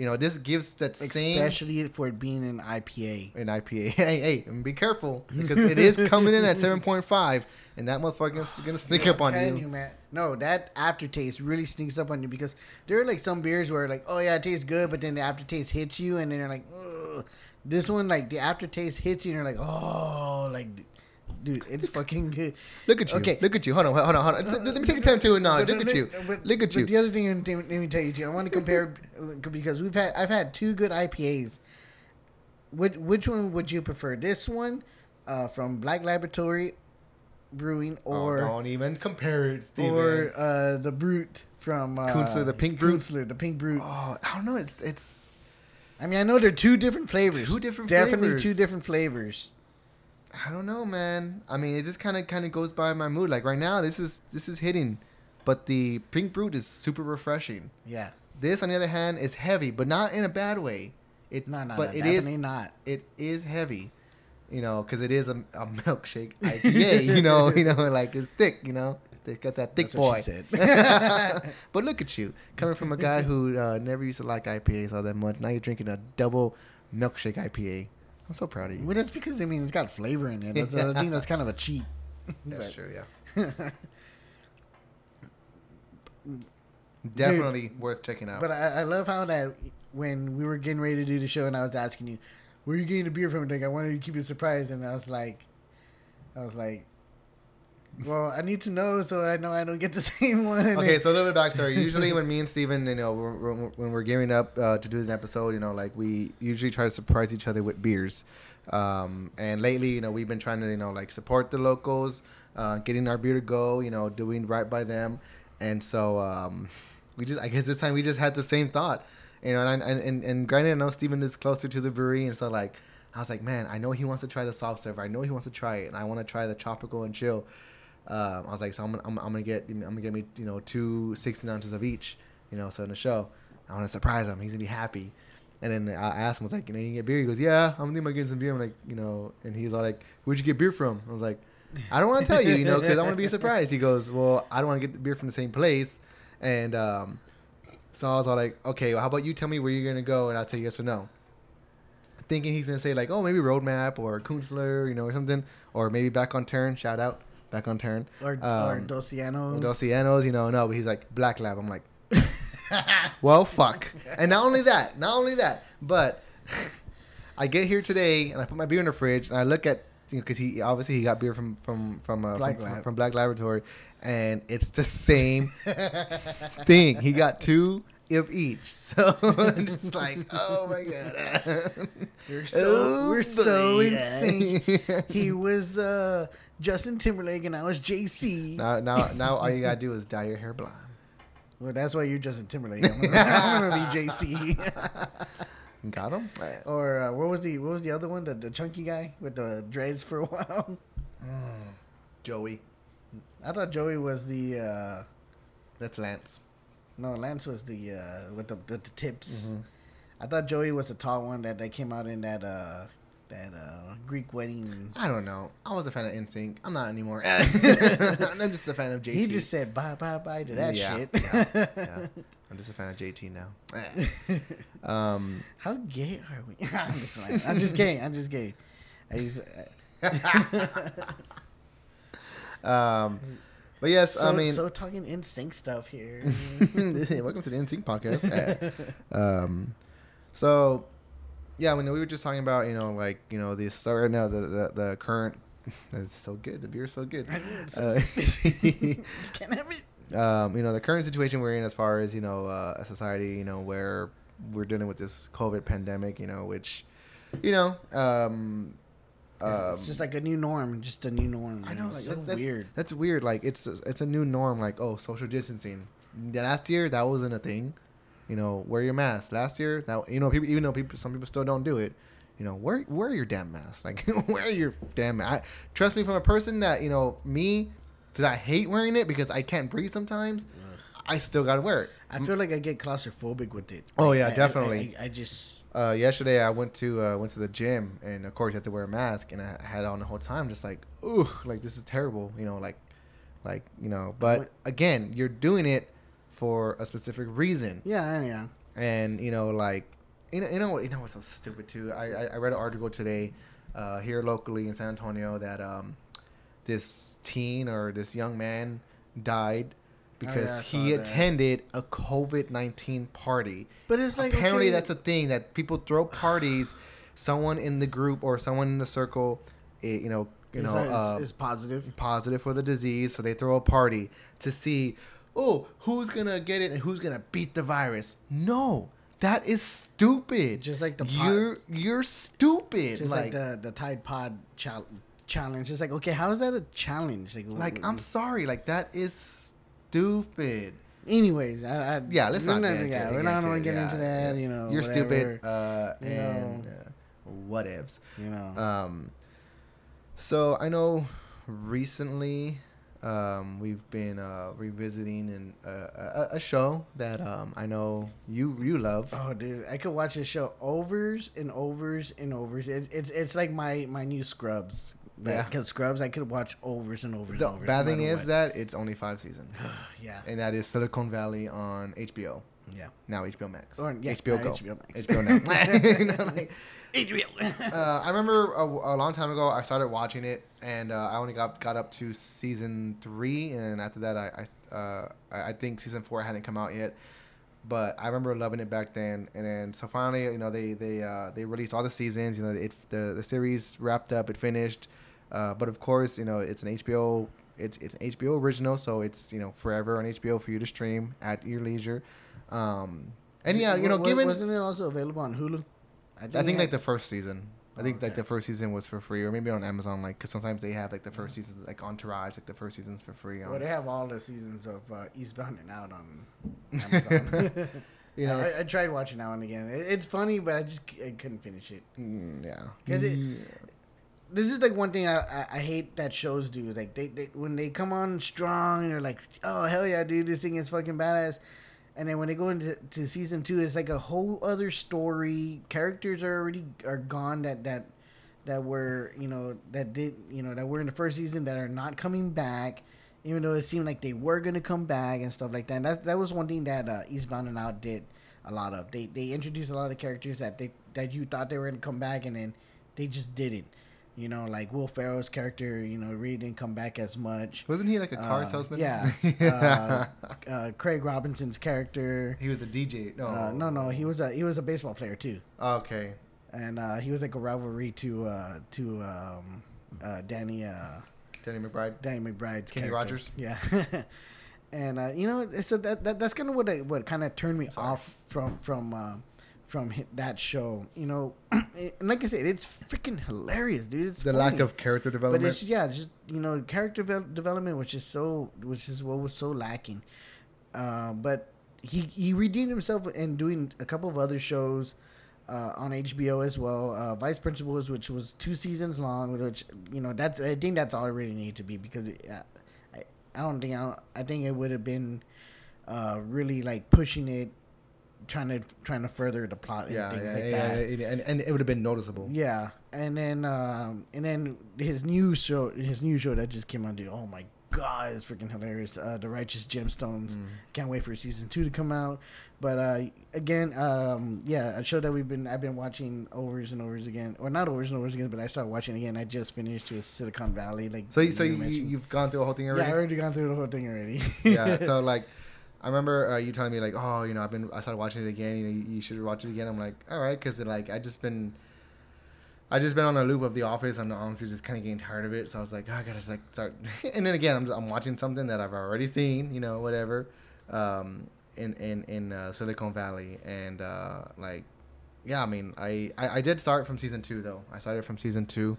you know, this gives that same especially for it being an IPA. an IPA. (laughs) Hey, hey, and be careful because it is coming in at (laughs) seven point five, and that motherfucker's (sighs) gonna sneak Dude, up I'm on telling you. man. No, that aftertaste really sneaks up on you because there are like some beers where like, oh yeah, it tastes good, but then the aftertaste hits you, and then you're like, Ugh. this one like the aftertaste hits you, and you're like, oh, like, dude, it's fucking good. Look at you. Okay. Look at you. Hold on. Hold on. Hold on. Let me take a time to acknowledge. But- Look at you. but- Look at but you. The other thing, let me- tell you, too, I want to compare because we've had I've had two good IPAs. Which which one would you prefer? This one uh, from Black Laboratory Brewing, Oh, or don't even compare it, Stephen. or uh, the Brute from uh, Kunstler, the Pink Brute? Kunstler, the Pink Brute. oh, I don't know. It's it's. I mean, I know they're two different flavors. Two different flavors. definitely flavors. two different flavors. I don't know, man. I mean, it just kind of kind of goes by my mood. Like right now, this is this is hitting, but the pink brute is super refreshing. Yeah, This, on the other hand, is heavy, but not in a bad way. It, no, no, but no, it is not. it is heavy, you know, because it is a, a milkshake (laughs) IPA. you know, you know, like it's thick. You know, they got that thick That's boy. (laughs) but look at you, coming from a guy (laughs) who uh, never used to like IPAs all that much. Now you're drinking a double milkshake IPA. I'm so proud of you. Well, that's because I mean it's got flavor in it. That's, I (laughs) think that's kind of a cheat. That's But- true, yeah. (laughs) Definitely worth checking out. But I, I love how that when we were getting ready to do the show and I was asking you, where are you getting the beer from? Like I wanted to keep it surprised, and I was like, I was like, well, I need to know so I know I don't get the (laughs) same one. Okay, then- so a little bit backstory. Usually, when me and Stephen, you know, we're, we're, when we're gearing up uh, to do an episode, you know, like we usually try to surprise each other with beers. Um, and lately, you know, we've been trying to, you know, like support the locals, uh, getting our beer to go, you know, doing right by them. And so um, we just, I guess this time we just had the same thought, you know. And and and, and granted, I know Steven is closer to the brewery, and so like. I was like, man, I know he wants to try the soft serve. I know he wants to try it, and I want to try the tropical and chill. Um, I was like, so I'm, gonna- I'm, I'm gonna get I'm gonna get me you know two 16 ounces of each, you know. So in the show, I want to surprise him. He's gonna be happy. And then I asked him, I was like, you know, you get beer. He goes, yeah, I'm thinking about getting some beer. I'm like, you know, and he's all like, where'd you get beer from? I was like, I don't want to tell you, you know, because I want to be a surprise. He goes, well, I don't want to get the beer from the same place. And um, so I was all like, okay, well, how about you tell me where you're gonna go, and I'll tell you yes or no. Thinking he's gonna say like, oh, maybe Roadmap or Kunstler, you know, or something, or maybe Back on Turn. Shout out, Back on Turn. or, or Um, Docianos. Docianos, you know, no, but he's like Black Lab. I'm like, (laughs) well, fuck. And not only that, not only that, but (laughs) I get here today and I put my beer in the fridge and I look at you know because he obviously he got beer from from from uh, Black from, from Black Laboratory and it's the same thing. He got two of each, (laughs) so I'm like, oh my god, We're so Oh, we're so boy. in. He was uh, Justin Timberlake and I was JC. now now now all you gotta do is dye your hair blonde. Well, that's why you're Justin Timberlake. I'm gonna, I'm gonna be (laughs) JC. (laughs) Got him. or uh, what was the what was the other one? The, the chunky guy with the dreads for a (laughs) while. Joey. I thought Joey was the uh, That's Lance. no Lance was the uh, with the with the tips. Mhm. I thought Joey was the tall one that, they came out in that uh, that uh, Greek wedding. I don't know. I was a fan of NSYNC. I'm not anymore. (laughs) (laughs) I'm just a fan of JT. He just said bye bye bye to that yeah, shit. yeah, yeah. (laughs) I'm just a fan of JT now. um, How gay are we? I'm just. I'm just gay. I'm just gay. I used, um, but yes, so, I mean, so talking in sync stuff here. welcome to the NSYNC podcast. um, so yeah, I mean, we were just talking about you know like you know the sorry no the the, the current. (laughs) It's so good. The beer's so good. I know, it's Uh, just (laughs) (laughs) can't have it. um, you know the current situation we're in as far as you know uh, a society you know where we're dealing with this COVID pandemic you know which you know um, It's, um, it's just like a new norm, just a new norm. I know like so that's, that's weird. that's weird like it's it's a new norm like oh social distancing last year that wasn't a thing you know wear your mask last year that you know people even though people some people still don't do it you know wear wear your damn mask (laughs) like wear your damn mask. I, trust me from a person that you know me that I hate wearing it because I can't breathe sometimes I still gotta wear it I feel like I get claustrophobic with it. Oh, Like, yeah, I- I- definitely. I, I just uh, yesterday I went to uh, went to the gym and of course you have to wear a mask and I had it on the whole time just like ooh like this is terrible you know like like you know but again you're doing it for a specific reason yeah yeah. and you know like you know you know what you know what's so stupid too I I, I read an article today uh, here locally in San Antonio that um this teen or this young man died because Oh, I he that. attended a COVID nineteen party But it's like apparently okay, that's a thing that people throw parties. Someone in the group or someone in the circle, eh, you know, you it's, know, like- uh, it's positive. positive for the disease, so they throw a party to see, oh, who's gonna get it and who's gonna beat the virus. No, that is stupid. Just like the pot- you're you're stupid. Just like like, the the Tide Pod chal- challenge. It's like okay, how is that a challenge? Like, like I'm sorry, like that is stupid. Anyways, I, I Yeah, let's we're not get into yeah, it, we're not gonna get yeah, into that. yeah. You know, You're whatever, stupid. Uh, you and know. uh, what ifs. You know, Um, so I know recently um, we've been uh, revisiting an, uh, a, a show that um, I know you you love. oh dude, I could watch this show overs and overs and overs. It's it's it's like my my new Scrubs. Yeah. because Scrubs I could watch overs and overs. The and overs, bad no thing is what. that it's only five seasons, (sighs) yeah, and that is Silicon Valley on HBO. Yeah. Now HBO Max. Or, yeah, HBO Go. HBO Max. HBO now. (laughs) (laughs) You know, like, HBO. uh, I remember a, a long time ago I started watching it, and uh, I only got got up to season three, and after that I I, uh, I I think season four hadn't come out yet. But I remember loving it back then, and then so finally, you know, they they uh, they released all the seasons. You know, it the the series wrapped up, it finished. Uh, but of course, you know, it's an HBO. It's it's an HBO original, so it's you know forever on HBO for you to stream at your leisure. Um, and yeah, you know, given wasn't it also available on Hulu? I think it like had- the first season. I think like the first season was for free, or maybe on Amazon. Like, cause sometimes they have like the first seasons, like Entourage, like the first season's for free. On, Well, they have all the seasons of uh, Eastbound and Out on Amazon. (laughs) you (laughs) know, I, I tried watching that one again. It, it's funny, but I just I couldn't finish it. mm, yeah, 'Cause it- Yeah. This is like one thing I, I, I hate that shows do. Like they, they when they come on strong, they're like, oh hell yeah, dude, this thing is fucking badass. And then when they go into to season two, it's like a whole other story. Characters are already are gone that that that were you know that did you know that were in the first season that are not coming back, even though it seemed like they were gonna come back and stuff like that. And that that was one thing that uh, Eastbound and Out did a lot of. They they introduced a lot of characters that they that you thought they were gonna come back and then they just didn't. You know, like Will Ferrell's character, you know, really didn't come back as much. wasn't he like a car Uh, salesman? Yeah. (laughs) uh, uh, Craig Robinson's character. he was a DJ. No, Uh, no, no, he was a he was a baseball player too, Okay, and uh, he was like a rivalry to uh, to um, uh, Danny uh, Danny McBride. Danny McBride's Kenny character. Rogers? Yeah. (laughs) and uh, you know, so that, that that's kind of what I, what kind of turned me Sorry. off from from uh, from that show. You know, (clears throat) and like I said, it's freaking hilarious, dude. It's The funny. lack of character but development. it's yeah, just you know, character devel- development, which is so, which is what was so lacking. Uh, but he he redeemed himself in doing a couple of other shows uh, on HBO as well. Uh, Vice Principals, which was two seasons long, which you know that's I think that's all it really needed to be because it, uh, I I don't think I, don't, I think it would have been uh, really like pushing it, trying to trying to further the plot and Yeah, things yeah, like yeah, that. yeah, and, and it would have been noticeable. Yeah, and then um, and then his new show, his new show that just came out, dude. Oh my god, it's freaking hilarious. Uh, the Righteous Gemstones. Mm. Can't wait for season two to come out. But uh, again, um, yeah, a show that we've been I've been watching overs and overs again, or not overs and overs again, but I started watching again. I just finished with Silicon Valley. Like So, you- so you, mentioned. you've gone through the whole thing yeah, already. I already gone through the whole thing already. yeah. So (laughs) like, I remember uh, you telling me like, oh, you know, I've been I started watching it again. You know, you, you should watch it again. I'm like, all right, because like I just been, I just been on a loop of The Office. I'm honestly just kind of getting tired of it. So I was like, oh, I gotta like start. (laughs) and then again, I'm I'm watching something that I've already seen. You know, whatever. Um, in in in uh, Silicon Valley and uh, like, yeah, I mean, I, I I did start from season two though. I started from season two,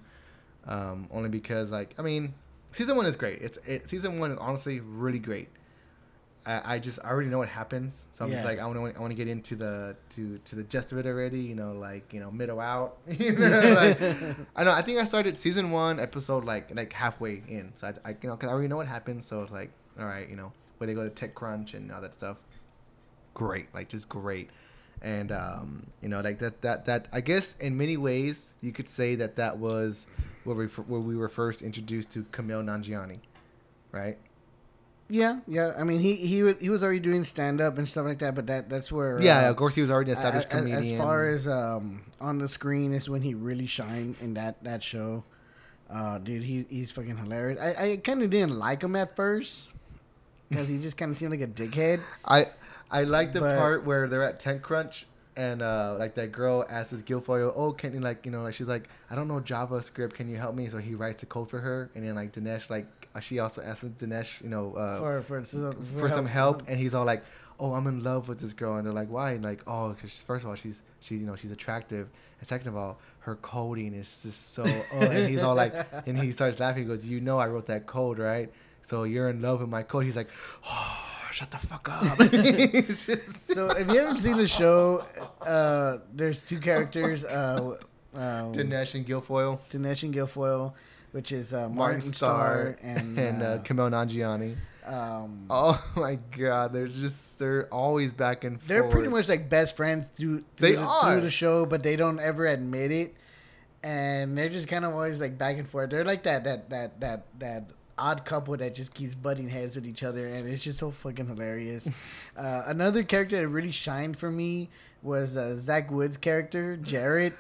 um, only because like I mean, season one is great. It's it, season one is honestly really great. I, I just I already know what happens, so I'm just like I want to I want to get into the to to the gist of it already. You know, like you know, middle out. (laughs) you know, (laughs) like, I know. I think I started season one episode like like halfway in, so I, I you know because I already know what happens. So it's like all right, you know, where they go to TechCrunch and all that stuff. Great, like just great, and um, you know, like that that that I guess in many ways you could say that that was where we where we were first introduced to Kumail Nanjiani, right? Yeah, yeah. I mean, he he he was already doing stand up and stuff like that, but that that's where Yeah, uh, of course he was already an established as, comedian. As far as um, on the screen is when he really shined in that that show. Uh, dude, he he's fucking hilarious. I, I kind of didn't like him at first because he just kind of seemed like a dickhead. I I like the But- part where they're at TechCrunch and uh, like that girl asks Gilfoyle, "Oh, can you like you know like she's like I don't know JavaScript, can you help me?" So he writes a code for her, and then like Dinesh like she also asks Dinesh, you know, uh, For for some, for some help, and he's all like, "Oh, I'm in love with this girl," and they're like, "Why?" And like, "Oh, first of all, she's she you know she's attractive, and second of all, her coding is just so." (laughs) Oh, and he's all like, and he starts laughing. He goes, "You know, I wrote that code, right? So you're in love with my code." He's like, "Oh, shut the fuck up." (laughs) So if you haven't seen the show, uh, there's two characters, uh, uh, Dinesh and Gilfoyle, Dinesh and Gilfoyle, which is uh, Martin Martin Starr, Starr (laughs) and and uh, uh, Nanjiani. um, Oh (laughs) my god, they're just they're always back and forth. They're pretty much like best friends through, through They the, are. through the show, but they don't ever admit it. And they're just kind of always like back and forth. They're like that that that that that odd couple that just keeps butting heads with each other, and it's just so fucking hilarious. (laughs) uh, another character that really shined for me was uh, Zach Wood's character, Jared.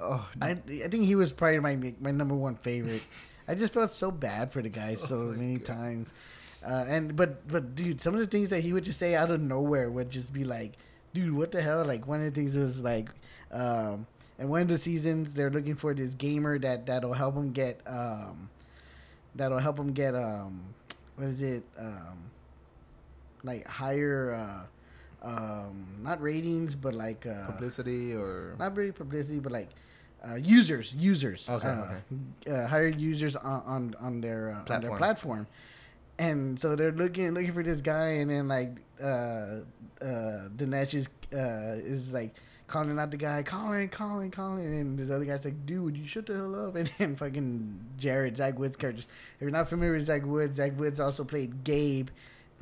Oh, I I think he was probably my my number one favorite. I just felt so bad for the guy (laughs) so Oh many God. times. Uh, and but but dude, some of the things that he would just say out of nowhere would just be like, dude, what the hell? Like one of the things was like, um, and one of the seasons they're looking for this gamer that that'll help him get um, that'll help him get um, what is it um, like higher uh, um, not ratings but like uh, publicity or not really publicity, but like uh, users, users. Okay, uh, Uh, higher users on on, on their uh, on their Platform. And so they're looking looking for this guy, and then like uh, uh, Dinesh is uh, is like calling out the guy, calling, calling, calling, and this other guy's like, "Dude, you shut the hell up!" (laughs) And then fucking Jared Zach Woods characters. If you're not familiar with Zach Woods, Zach Woods also played Gabe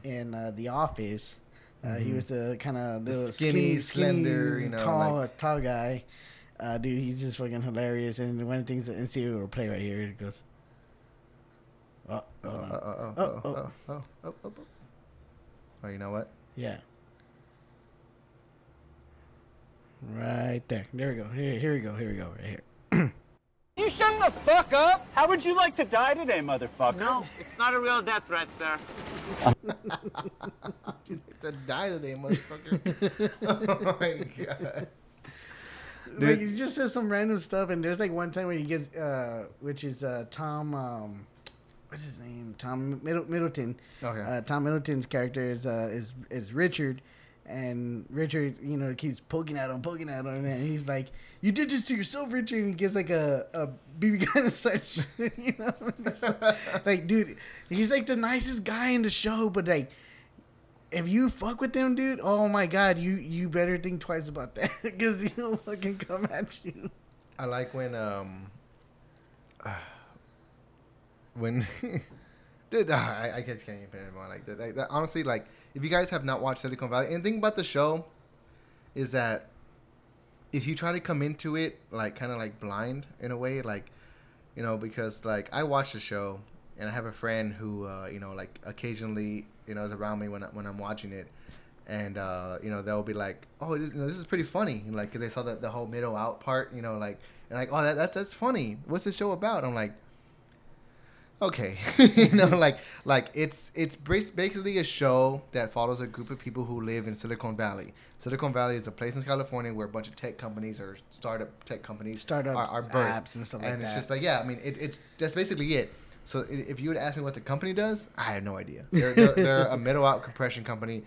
in uh, The Office. Uh, He Mhm. was the kind of The the skinny, skinny, slender, you know, tall, like- tall guy. Uh, dude, he's just fucking hilarious. And one of the things that NCAA will play right here, it goes. Oh, Oh, oh, oh, oh, Oh, oh, oh. oh, oh, oh, oh. Oh, you know what? yeah. Right there. There we go. Here, here we go. Here we go. Right here. You shut the fuck up! How would you like to die today, motherfucker? No, it's not a real death threat, sir. (laughs) It's a die today, motherfucker. (laughs) oh my god. Like he just says some random stuff, and there's like one time where he gets, uh, which is uh, Tom, um, what's his name? Tom Middle- Middleton. Okay. Uh, Tom Middleton's character is uh, is is Richard, and Richard, you know, keeps poking at him, poking at him, and he's like, "You did this to yourself, Richard." And he gets like a a BB (laughs) gun and starts, you know, like, like, dude, he's like the nicest guy in the show, but like. If you fuck with them, dude, oh my god, you you better think twice about that (laughs) because he'll fucking come at you. I like when um (sighs) when (laughs) dude I, I just can't even put it more like that. That. Honestly, like if you guys have not watched Silicon Valley, and thing about the show is that if you try to come into it like kind of like blind in a way, like you know, because like I watched the show and I have a friend who uh, you know like occasionally you know is around me when I, when I'm watching it. And uh, you know they'll be like, "Oh, this, you know, this is pretty funny," and, like 'cause they saw the, the whole middle out part, you know, like and like, "Oh, that, that's that's funny. What's the show about?" I'm like, okay (laughs) you know (laughs) like like it's it's basically a show that follows a group of people who live in silicon valley silicon valley is a place in california where a bunch of tech companies or startup tech companies are apps and stuff like and it's just like yeah i mean it, it's that's basically it so if you would ask me what the company does i have no idea. They're, they're, they're a (laughs) middle out compression company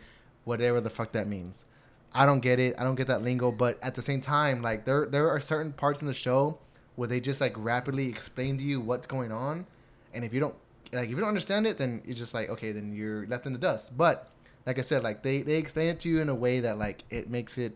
whatever the fuck that means. I don't get it. I don't get that lingo but at the same time like there there are certain parts in the show where they just like rapidly explain to you what's going on. And if you don't like if you don't understand it then you're just like okay then you're left in the dust. But like i said like they they explain it to you in a way that like it makes it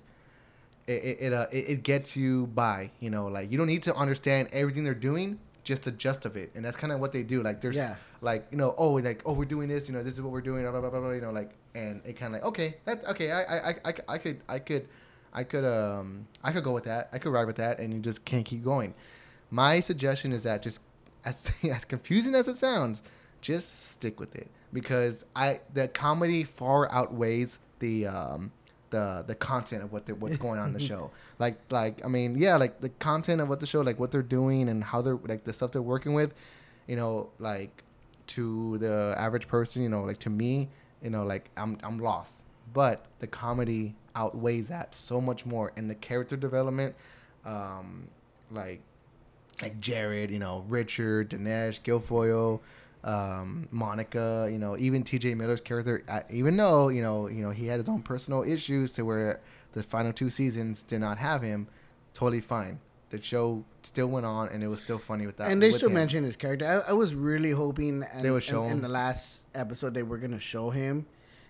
it it, it, uh, it, it gets you by you know? Like you don't need to understand everything they're doing just the gist of it. And that's kind of what they do. Like there's Yeah. like you know oh like oh we're doing this you know this is what we're doing blah blah blah, blah, you know like and it kind of like okay that okay I, I I I I could I could I could um I could go with that. I could ride with that and you just can't keep going. My suggestion is that just (laughs) as as confusing as it sounds, just stick with it. Because I the comedy far outweighs the um the the content of what they what's going on in the (laughs) show. Like like I mean yeah like the content of what the show like what they're doing and how they're like the stuff they're working with, you know like to the average person you know like to me you know like I'm I'm lost. But the comedy outweighs that so much more and the character development, um like like Jared, you know, Richard, Dinesh, Gilfoyle, um, Monica, you know, even T.J. Miller's character. Even though you know, you know, he had his own personal issues to where the final two seasons did not have him, totally fine. The show still went on, and it was still funny with that. and they still him. mentioned his character. I, I was really hoping and, They would show in, him. in the last episode they were gonna show him,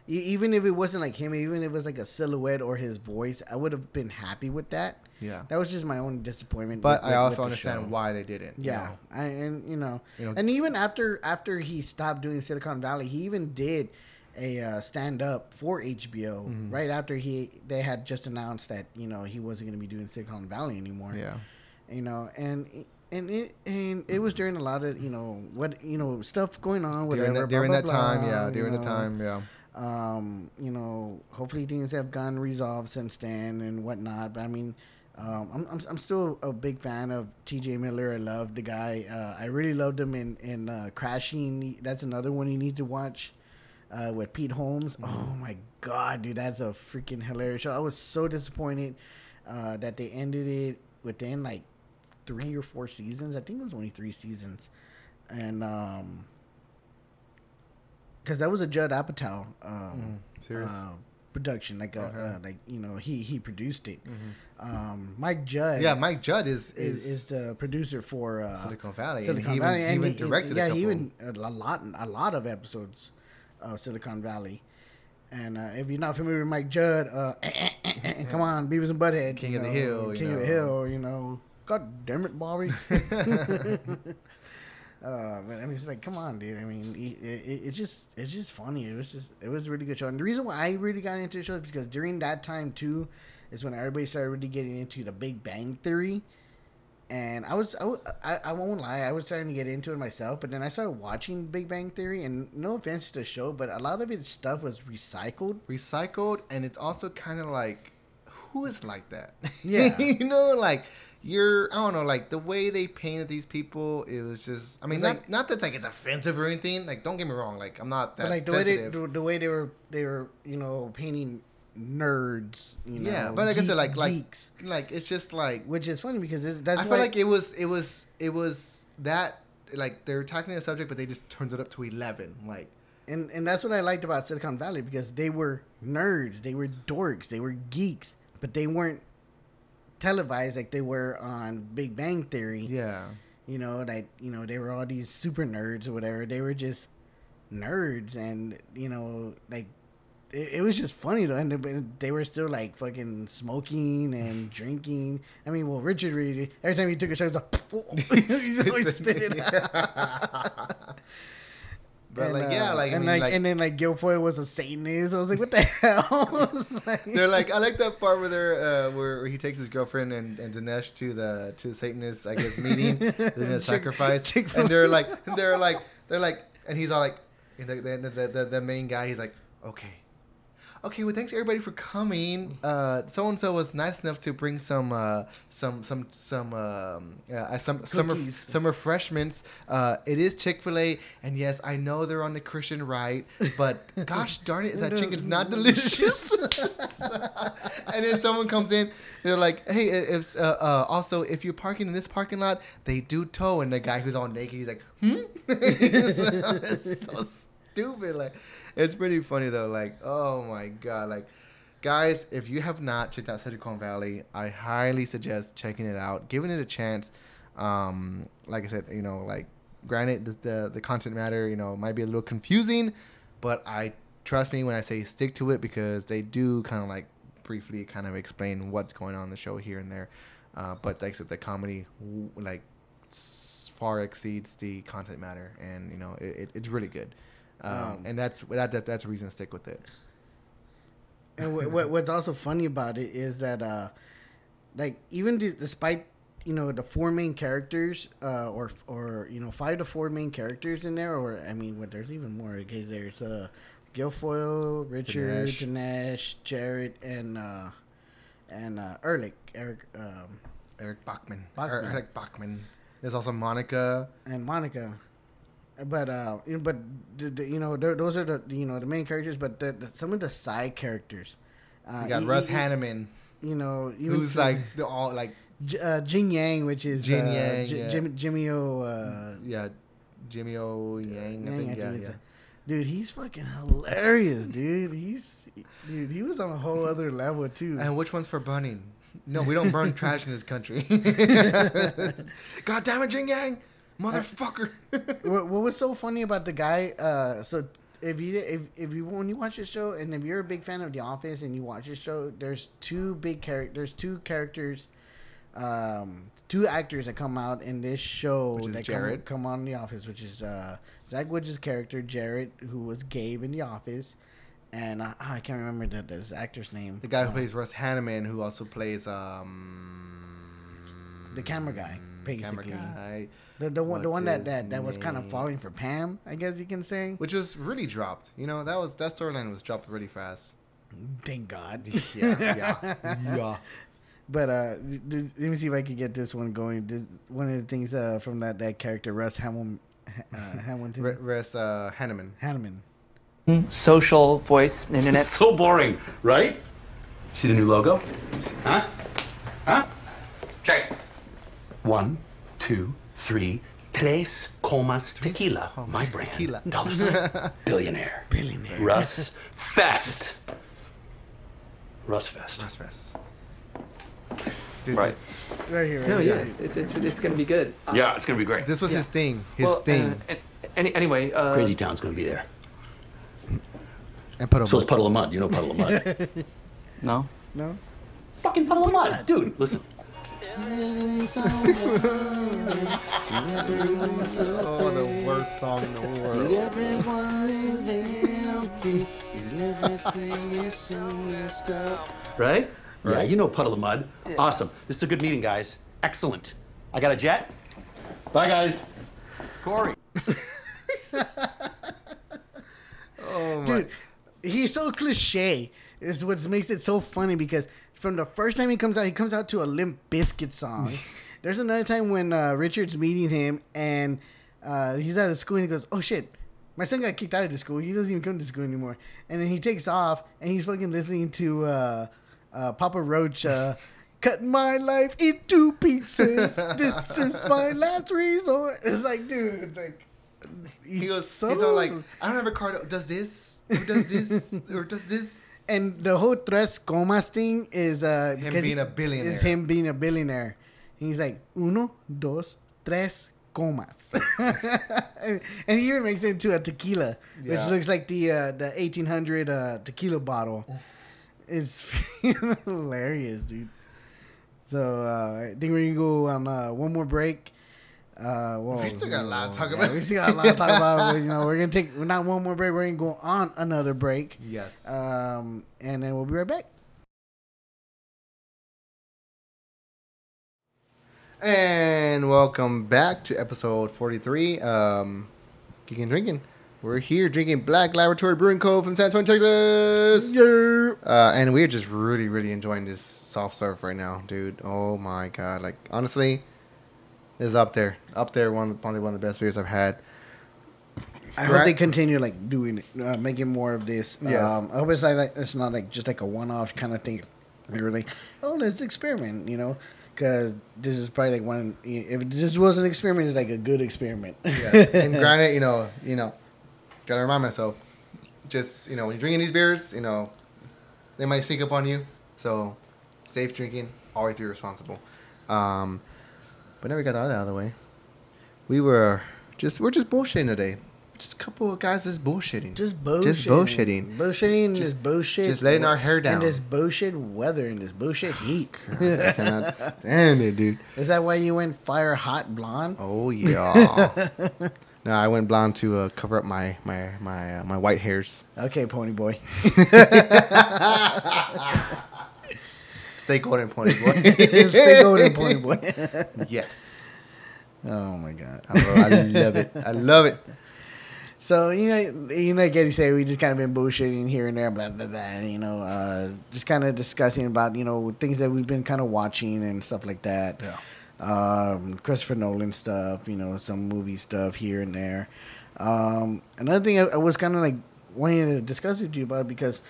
E- even if it wasn't like him, even if it was like a silhouette or his voice. I would have been happy with that. Yeah. That was just my own disappointment. But with- I also understand show. why they didn't. you Yeah, know. I, and you know, You know- and even after after he stopped doing Silicon Valley, he even did a uh, stand up for HBO Mm-hmm. right after he they had just announced that you know he wasn't going to be doing Silicon Valley anymore. Yeah. you know, and and it and it was during a lot of you know what you know stuff going on whatever During that, blah, during blah, that time, blah, yeah. you During the time, yeah. Um, you know, hopefully things have gotten resolved since then and whatnot. But I mean, um, I'm, I'm I'm still a big fan of T.J. Miller. I love the guy. Uh, I really loved him in in uh, Crashing. That's another one you need to watch. Uh, with Pete Holmes. Oh my god, dude, that's a freaking hilarious show. I was so disappointed uh, that they ended it within like three or four seasons. I think it was only three seasons, and um, because that was a Judd Apatow um, Mm, serious? uh, production, like a Okay. uh, like you know he he produced it. Um, Mike Judd, Yeah, Mike Judd is is, is, the producer for uh, Silicon Valley, Silicon he even- Valley, he and even directed a Yeah, he even a lot a lot of episodes of Silicon Valley. And uh, if you're not familiar with Mike Judd, uh, (laughs) come on, Beavis and Butthead, King you of the know, Hill, you King of the. Hill, you know. God damn it, Bobby. (laughs) (laughs) Uh, but I mean, it's like, come on, dude. I mean, it, it, it's just, it's just funny. It was just, it was a really good show. And the reason why I really got into the show is because during that time too, is when everybody started really getting into the Big Bang Theory. And I was, I, I won't lie, I was starting to get into it myself. But then I started watching Big Bang Theory, and no offense to the show, but a lot of its stuff was recycled. recycled and it's also kind of like who is like that (laughs) Yeah. you know like you're i don't know like the way they painted these people it was just i mean not, like- not that's like it's offensive or anything like don't get me wrong like i'm not that But like the way they, the, the way they were, they were, you know, painting nerds. You know, yeah but like i said like like geeks. like it's just like which is funny because it's, that's i feel like it was it was it was that like they're tackling a subject but they just turned it up to 11 like and and that's what I liked about Silicon Valley because they were nerds, they were dorks, they were geeks, but they weren't televised like they were on Big Bang Theory. yeah You know, like you know, they were all these super nerds or whatever. They were just nerds and you know, like it, it was just funny though, and they, they were still like fucking smoking and (laughs) drinking. I mean, well, Richard Reed every time he took a shot, he was like, (laughs) (laughs) he's always spitting. But And, like, yeah, uh, like, I and mean, like, like, and then like Gilfoyle was a Satanist. I was like, what the (laughs) hell? (laughs) like, they're like, I like that part where they're uh, where, where he takes his girlfriend and, and Dinesh to the to the Satanist, I guess, meeting, (laughs) the Chick- sacrifice, Chick-fil-A. and they're like, and they're like, they're like, and he's all like, the, the, the, the main guy, he's like, okay. Okay, well, thanks everybody for coming. Uh, so and so was nice enough to bring some, uh, some, some, some, um, uh, some, some, ref- some refreshments. Uh, it is Chick Fil A, and yes, I know they're on the Christian right, but (laughs) gosh darn it, that chicken's not delicious. (laughs) and then someone comes in, they're like, "Hey, if uh, uh, also if you're parking in this parking lot, they do tow." And the guy who's all naked, he's like, "Hmm." (laughs) it's so stupid. Like, it's pretty funny though. Like, oh my god, like. Guys, if you have not checked out Silicon Valley, I highly suggest checking it out, giving it a chance. Um, like I said, you know, like granted, the, the the content matter, you know, might be a little confusing, but I trust me when I say stick to it because they do kind of like briefly kind of explain what's going on in the show here and there. Uh, but like I said, the comedy like far exceeds the content matter, and you know, it, it, it's really good. Um, and that's that, that that's a reason to stick with it. And what, what what's also funny about it is that, uh, like, even d- despite you know the four main characters, uh, or or you know five to four main characters in there, or I mean, what there's even more because there's uh, Gilfoyle, Richard, Dinesh. Dinesh, Jared, and uh, and uh, Erlich, Eric, um, Eric Bachman. Bachman. Or Eric Bachman. There's also Monica. and Monica. But uh, but you know, those are the you know the main characters, but the, the, some of the side characters. Uh, You got e- Russ e- Hanneman, You know, even who's to- like the all like J- uh, Jin Yang, which is Jin uh, Yang, J- yeah. Jim, Jimmy O. Uh, yeah, Jimmy O Yang. I think, yeah, yeah. dude, he's fucking hilarious, dude. He's dude, he was on a whole other level too. And which one's for burning? No, we don't burn (laughs) trash in this country. (laughs) God damn it, Jing Yang, motherfucker! (laughs) what, what was so funny about the guy? Uh, so if you if if you when you watch this show, and if you're a big fan of The Office and you watch this show, there's two big characters, two characters, um, two actors that come out in this show Which is that Jared. come, come on The Office, which is uh, Zach Woods' character Jared, who was Gabe in The Office, and uh, I can't remember the, this actor's name. the guy who Uh, plays Russ Hanneman, who also plays um The camera guy, camera basically. guy, the the one the one that that, that was kind of falling for Pam, I guess you can say. which was really dropped. You know, that was that storyline was dropped really fast. Thank God. Yeah, yeah, (laughs) yeah. But uh, th- th- let me see if I can get this one going. This, one of the things uh, from that, that character, Russ Hamil- uh, (laughs) Hamilton, R- Russ uh, Hanneman. Hanneman. Social voice, internet. So boring, right? See the new logo? Huh? Huh? Check it. One, two, three. Tres comas tequila. comas My brand. tequila. Dollar (laughs) sign. Billionaire. Billionaire. Russ Fest. Russ Fest. Russ Fest. Dude, Right. this, Right here. Right No, here. yeah, it's it's it's gonna be good. Uh, Yeah, it's gonna be great. this was Yeah. his thing. His well, thing. uh, any, anyway, uh, Crazy Town's gonna be there. and put him. So it's Puddle of Mudd. You know Puddle of Mudd. (laughs) No. No. Fucking Puddle of Mudd, dude. Listen. Oh, the worst song in the world. Right? Yeah, you know Puddle of Mudd. Awesome. This is a good meeting, guys. Excellent. I got a jet. Bye, guys. Corey. (laughs) Oh my. Dude, he's so cliche. Is what makes it so funny because from the first time he comes out, he comes out to a Limp Bizkit song. (laughs) There's another time when uh, Richard's meeting him and uh, he's out of school and he goes, "Oh shit, my son got kicked out of the school. He doesn't even come to school anymore." And then he takes off and he's fucking listening to uh, uh, Papa Roach. Uh, (laughs) Cut my life into pieces. This is my (laughs) last resort. It's like, dude, like he's He goes, so he's all like, I don't have a car. Does this? Or does this? or does this? And the whole tres comas thing is uh Him because being a billionaire. Is him being a billionaire. And he's like uno, dos, tres comas. (laughs) and he even makes it into a tequila, which looks like the uh, the 1800 uh, tequila bottle. (laughs) It's (laughs) hilarious, dude. So uh, I think we're gonna go on uh, one more break. Uh, well, We still got a lot to talk yeah, about. We still got a lot to talk about. You know, we're gonna take not one more break. We're gonna go on another break. Yes. Um, and then we'll be right back. And welcome back to episode 43, um, Geeking Drinking. We're here drinking Black Laboratory Brewing Co. from San Antonio, Texas. Yeah. Uh, and we're just really, really enjoying this soft serve right now, dude. Oh my god! Like honestly, it's up there, up there. One, probably one of the best beers I've had. I hope Right. they continue like doing it, uh, making more of this. Yes. Um, I hope it's like, like it's not like just like a one-off kind of thing. They're like, oh, let's experiment, you know, because this is probably like one. If this was an experiment, it's like a good experiment. Yes. (laughs) and granted, you know, you know, gotta remind myself, just you know, when you're drinking these beers, you know, they might sneak up on you. So, safe drinking, always be responsible. Um, but now we got that out of the way. We were just we're just bullshitting today. Just a couple of guys just bullshitting. Just bullshitting. Just bullshitting. Bullshitting, Just- bullshit. just letting our hair down. In this bullshit weather, in this bullshit (sighs) heat. I cannot stand it, dude. Is that why you went fire hot blonde? Oh yeah. (laughs) no, I went blonde to uh, cover up my my my uh, my white hairs. Okay, pony boy. (laughs) (laughs) Stay golden, pony boy. Stay golden, pony boy. yes. oh my god. I love, it. I love it. So you know, you know, like Eddie said, we just kind of been bullshitting here and there, blah blah blah. You know, uh, just kind of discussing about you know things that we've been kind of watching and stuff like that. Yeah. Um, Christopher Nolan stuff, you know, some movie stuff here and there. Um, another thing I, I was kind of like wanting to discuss with you about because,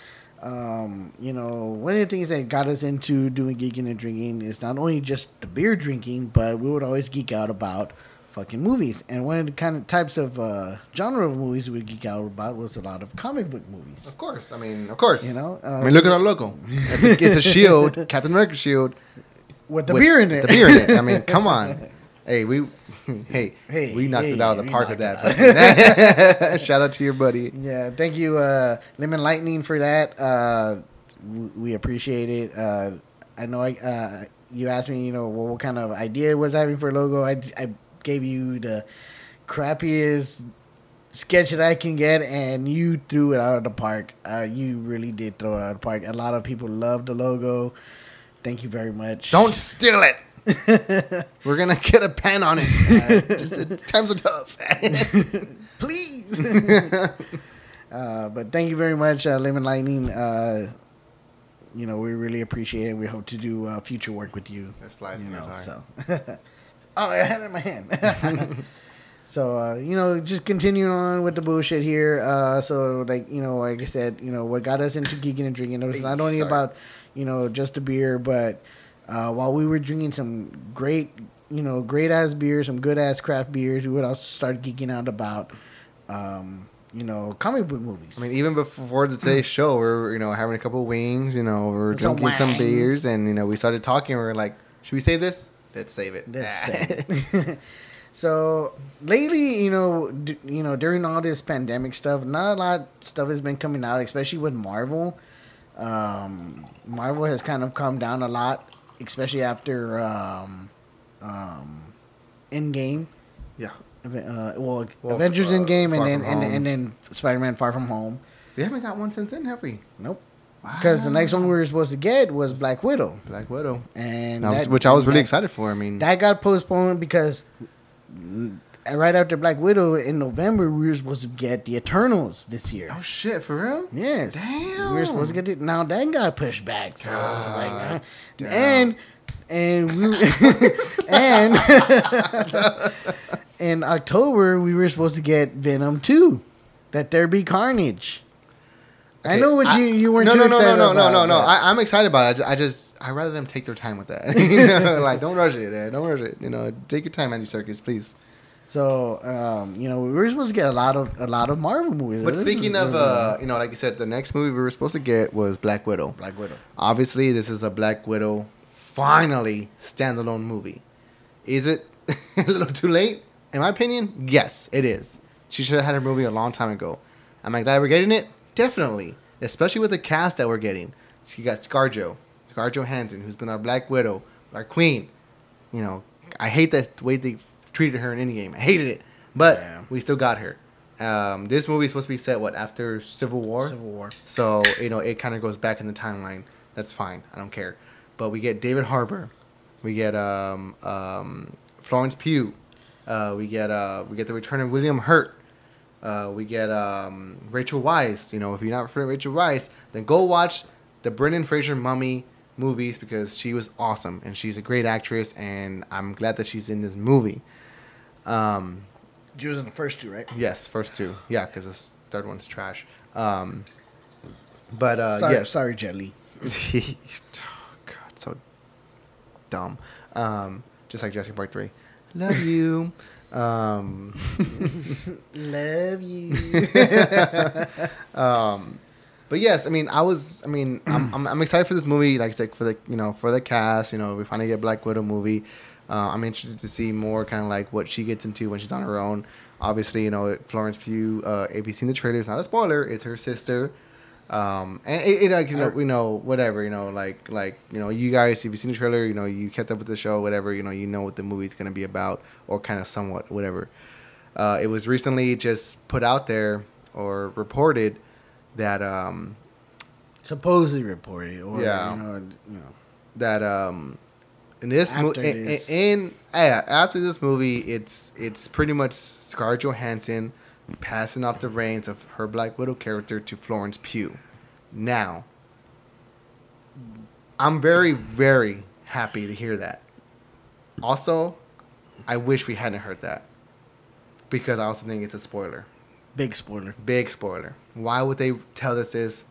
um, you know, one of the things that got us into doing geeking and drinking is not only just the beer drinking, but we would always geek out about fucking movies. And one of the kind of types of uh, genre of movies we would geek out about was a lot of comic book movies. Of course. I mean, of course. You know, uh, I mean, look at our logo. (laughs) It's a, it's a shield, Captain America shield. With the with beer in it. The beer in it. I mean, come on. (laughs) Hey, we, (laughs) hey, Hey, we knocked it out of the park with that. (laughs) (laughs) Shout out to your buddy. Yeah, thank you, uh, Lemon Lightning, for that. Uh, we appreciate it. Uh, I know I, uh, you asked me, you know, what, what kind of idea I was having for a logo. I, I gave you the crappiest sketch that I can get, and you threw it out of the park. Uh, you really did throw it out of the park. A lot of people love the logo. Thank you very much. Don't steal it. We're gonna get a pen on it. (laughs) Uh, just, uh, times are tough. (laughs) please. (laughs) uh, but thank you very much, uh, Lemon Lightning. Uh, you know, we really appreciate it. We hope to do uh, future work with you. This flies you in know, so. oh, I had it in my hand. so, uh, you know, just continuing on with the bullshit here. Uh, so, like, you know, like I said, you know, what got us into geeking and drinking, it was not only Sorry. about, you know, just the beer, but uh, while we were drinking some great, you know, great ass beers, some good ass craft beers, we would also start geeking out about, um, you know, comic book movies. I mean, even before the today's show, we're you know having a couple of wings. You know, we're Some drinking some beers, and you know we started talking. We are like, should we save this? Let's save it. That's (laughs) it. (laughs) so lately, you know, d- you know, during all this pandemic stuff, not a lot of stuff has been coming out, especially with Marvel. Um, Marvel has kind of come down a lot, especially after um, um, Endgame. yeah. Uh, well, Well, Avengers uh, Endgame, and then and, and then Spider Man Far From Home. We haven't got one since then, have we? Nope. Because the next one we were supposed to get was Black Widow, Black Widow, and And I was- which I was really that- excited for. I mean, That got postponed because right after Black Widow in November, we were supposed to get the Eternals this year. oh shit, for real? Yes, Damn. we were supposed to get it. Now that got pushed back. So like, uh, and and we (laughs) (laughs) and (laughs) in October we were supposed to get Venom two, that there be Carnage. I know what you you weren't no, no, no, no, no, no, no, but- I, I'm excited about it. I just, I just, I rather them take their time with that. you know, like don't rush it. eh, Don't rush it. You know, take your time, Andy Serkis, please. So um, you know we were supposed to get a lot of a lot of Marvel movies. But This speaking of, uh, you know, like you said, the next movie we were supposed to get was Black Widow. Black Widow. Obviously, this is a Black Widow finally standalone movie. Is it (laughs) a little too late? in my opinion, yes, it is. She should have had her movie a long time ago. Am I glad we're getting it? Definitely, especially with the cast that we're getting. So you got ScarJo, ScarJo Johansson, who's been our Black Widow, our Queen. You know, I hate that the way they treated her in Endgame. I hated it, but Yeah. we still got her. Um, this movie is supposed to be set what after Civil War. Civil War. So you know it kind of goes back in the timeline. That's fine. I don't care. But we get David Harbour, we get um, um, Florence Pugh, uh, we get uh, we get the return of William Hurt. Uh, we get um, Rachel Weisz. You know, if you're not familiar with Rachel Weisz, then go watch the Brendan Fraser Mummy movies because she was awesome and she's a great actress and I'm glad that she's in this movie. Um, was in the first two, right? yes, first two, yeah, because this third one's trash. Um, but uh, sorry, yes, sorry, Jelly. (laughs) oh, God, so dumb. Um, just like Jurassic Park three. Love you. um, (laughs) Love you. (laughs) um, but yes, I mean, I was, I mean, I'm, I'm, I'm excited for this movie. Like I said, for the, you know, for the cast. You know, we finally get a Black Widow movie. Uh, I'm interested to see more kind of like what she gets into when she's on her own. Obviously, you know, Florence Pugh. Uh, if you've seen the trailer, it's not a spoiler. It's her sister. Um, and it, it like, you know, we know whatever, you know, like, like, you know, you guys, if you've seen the trailer, you know, you kept up with the show, whatever, you know, you know what the movie's going to be about or kind of somewhat, whatever. Uh, it was recently just put out there or reported that, um, Supposedly reported, or Yeah. you know, you know. that um in this movie After in, this. in yeah, after this movie it's it's pretty much Scarlett Johansson passing off the reins of her Black Widow character to Florence Pugh. Now, I'm very very happy to hear that. Also, I wish we hadn't heard that because I also think it's a spoiler, Big spoiler. big spoiler. Why would they tell us this?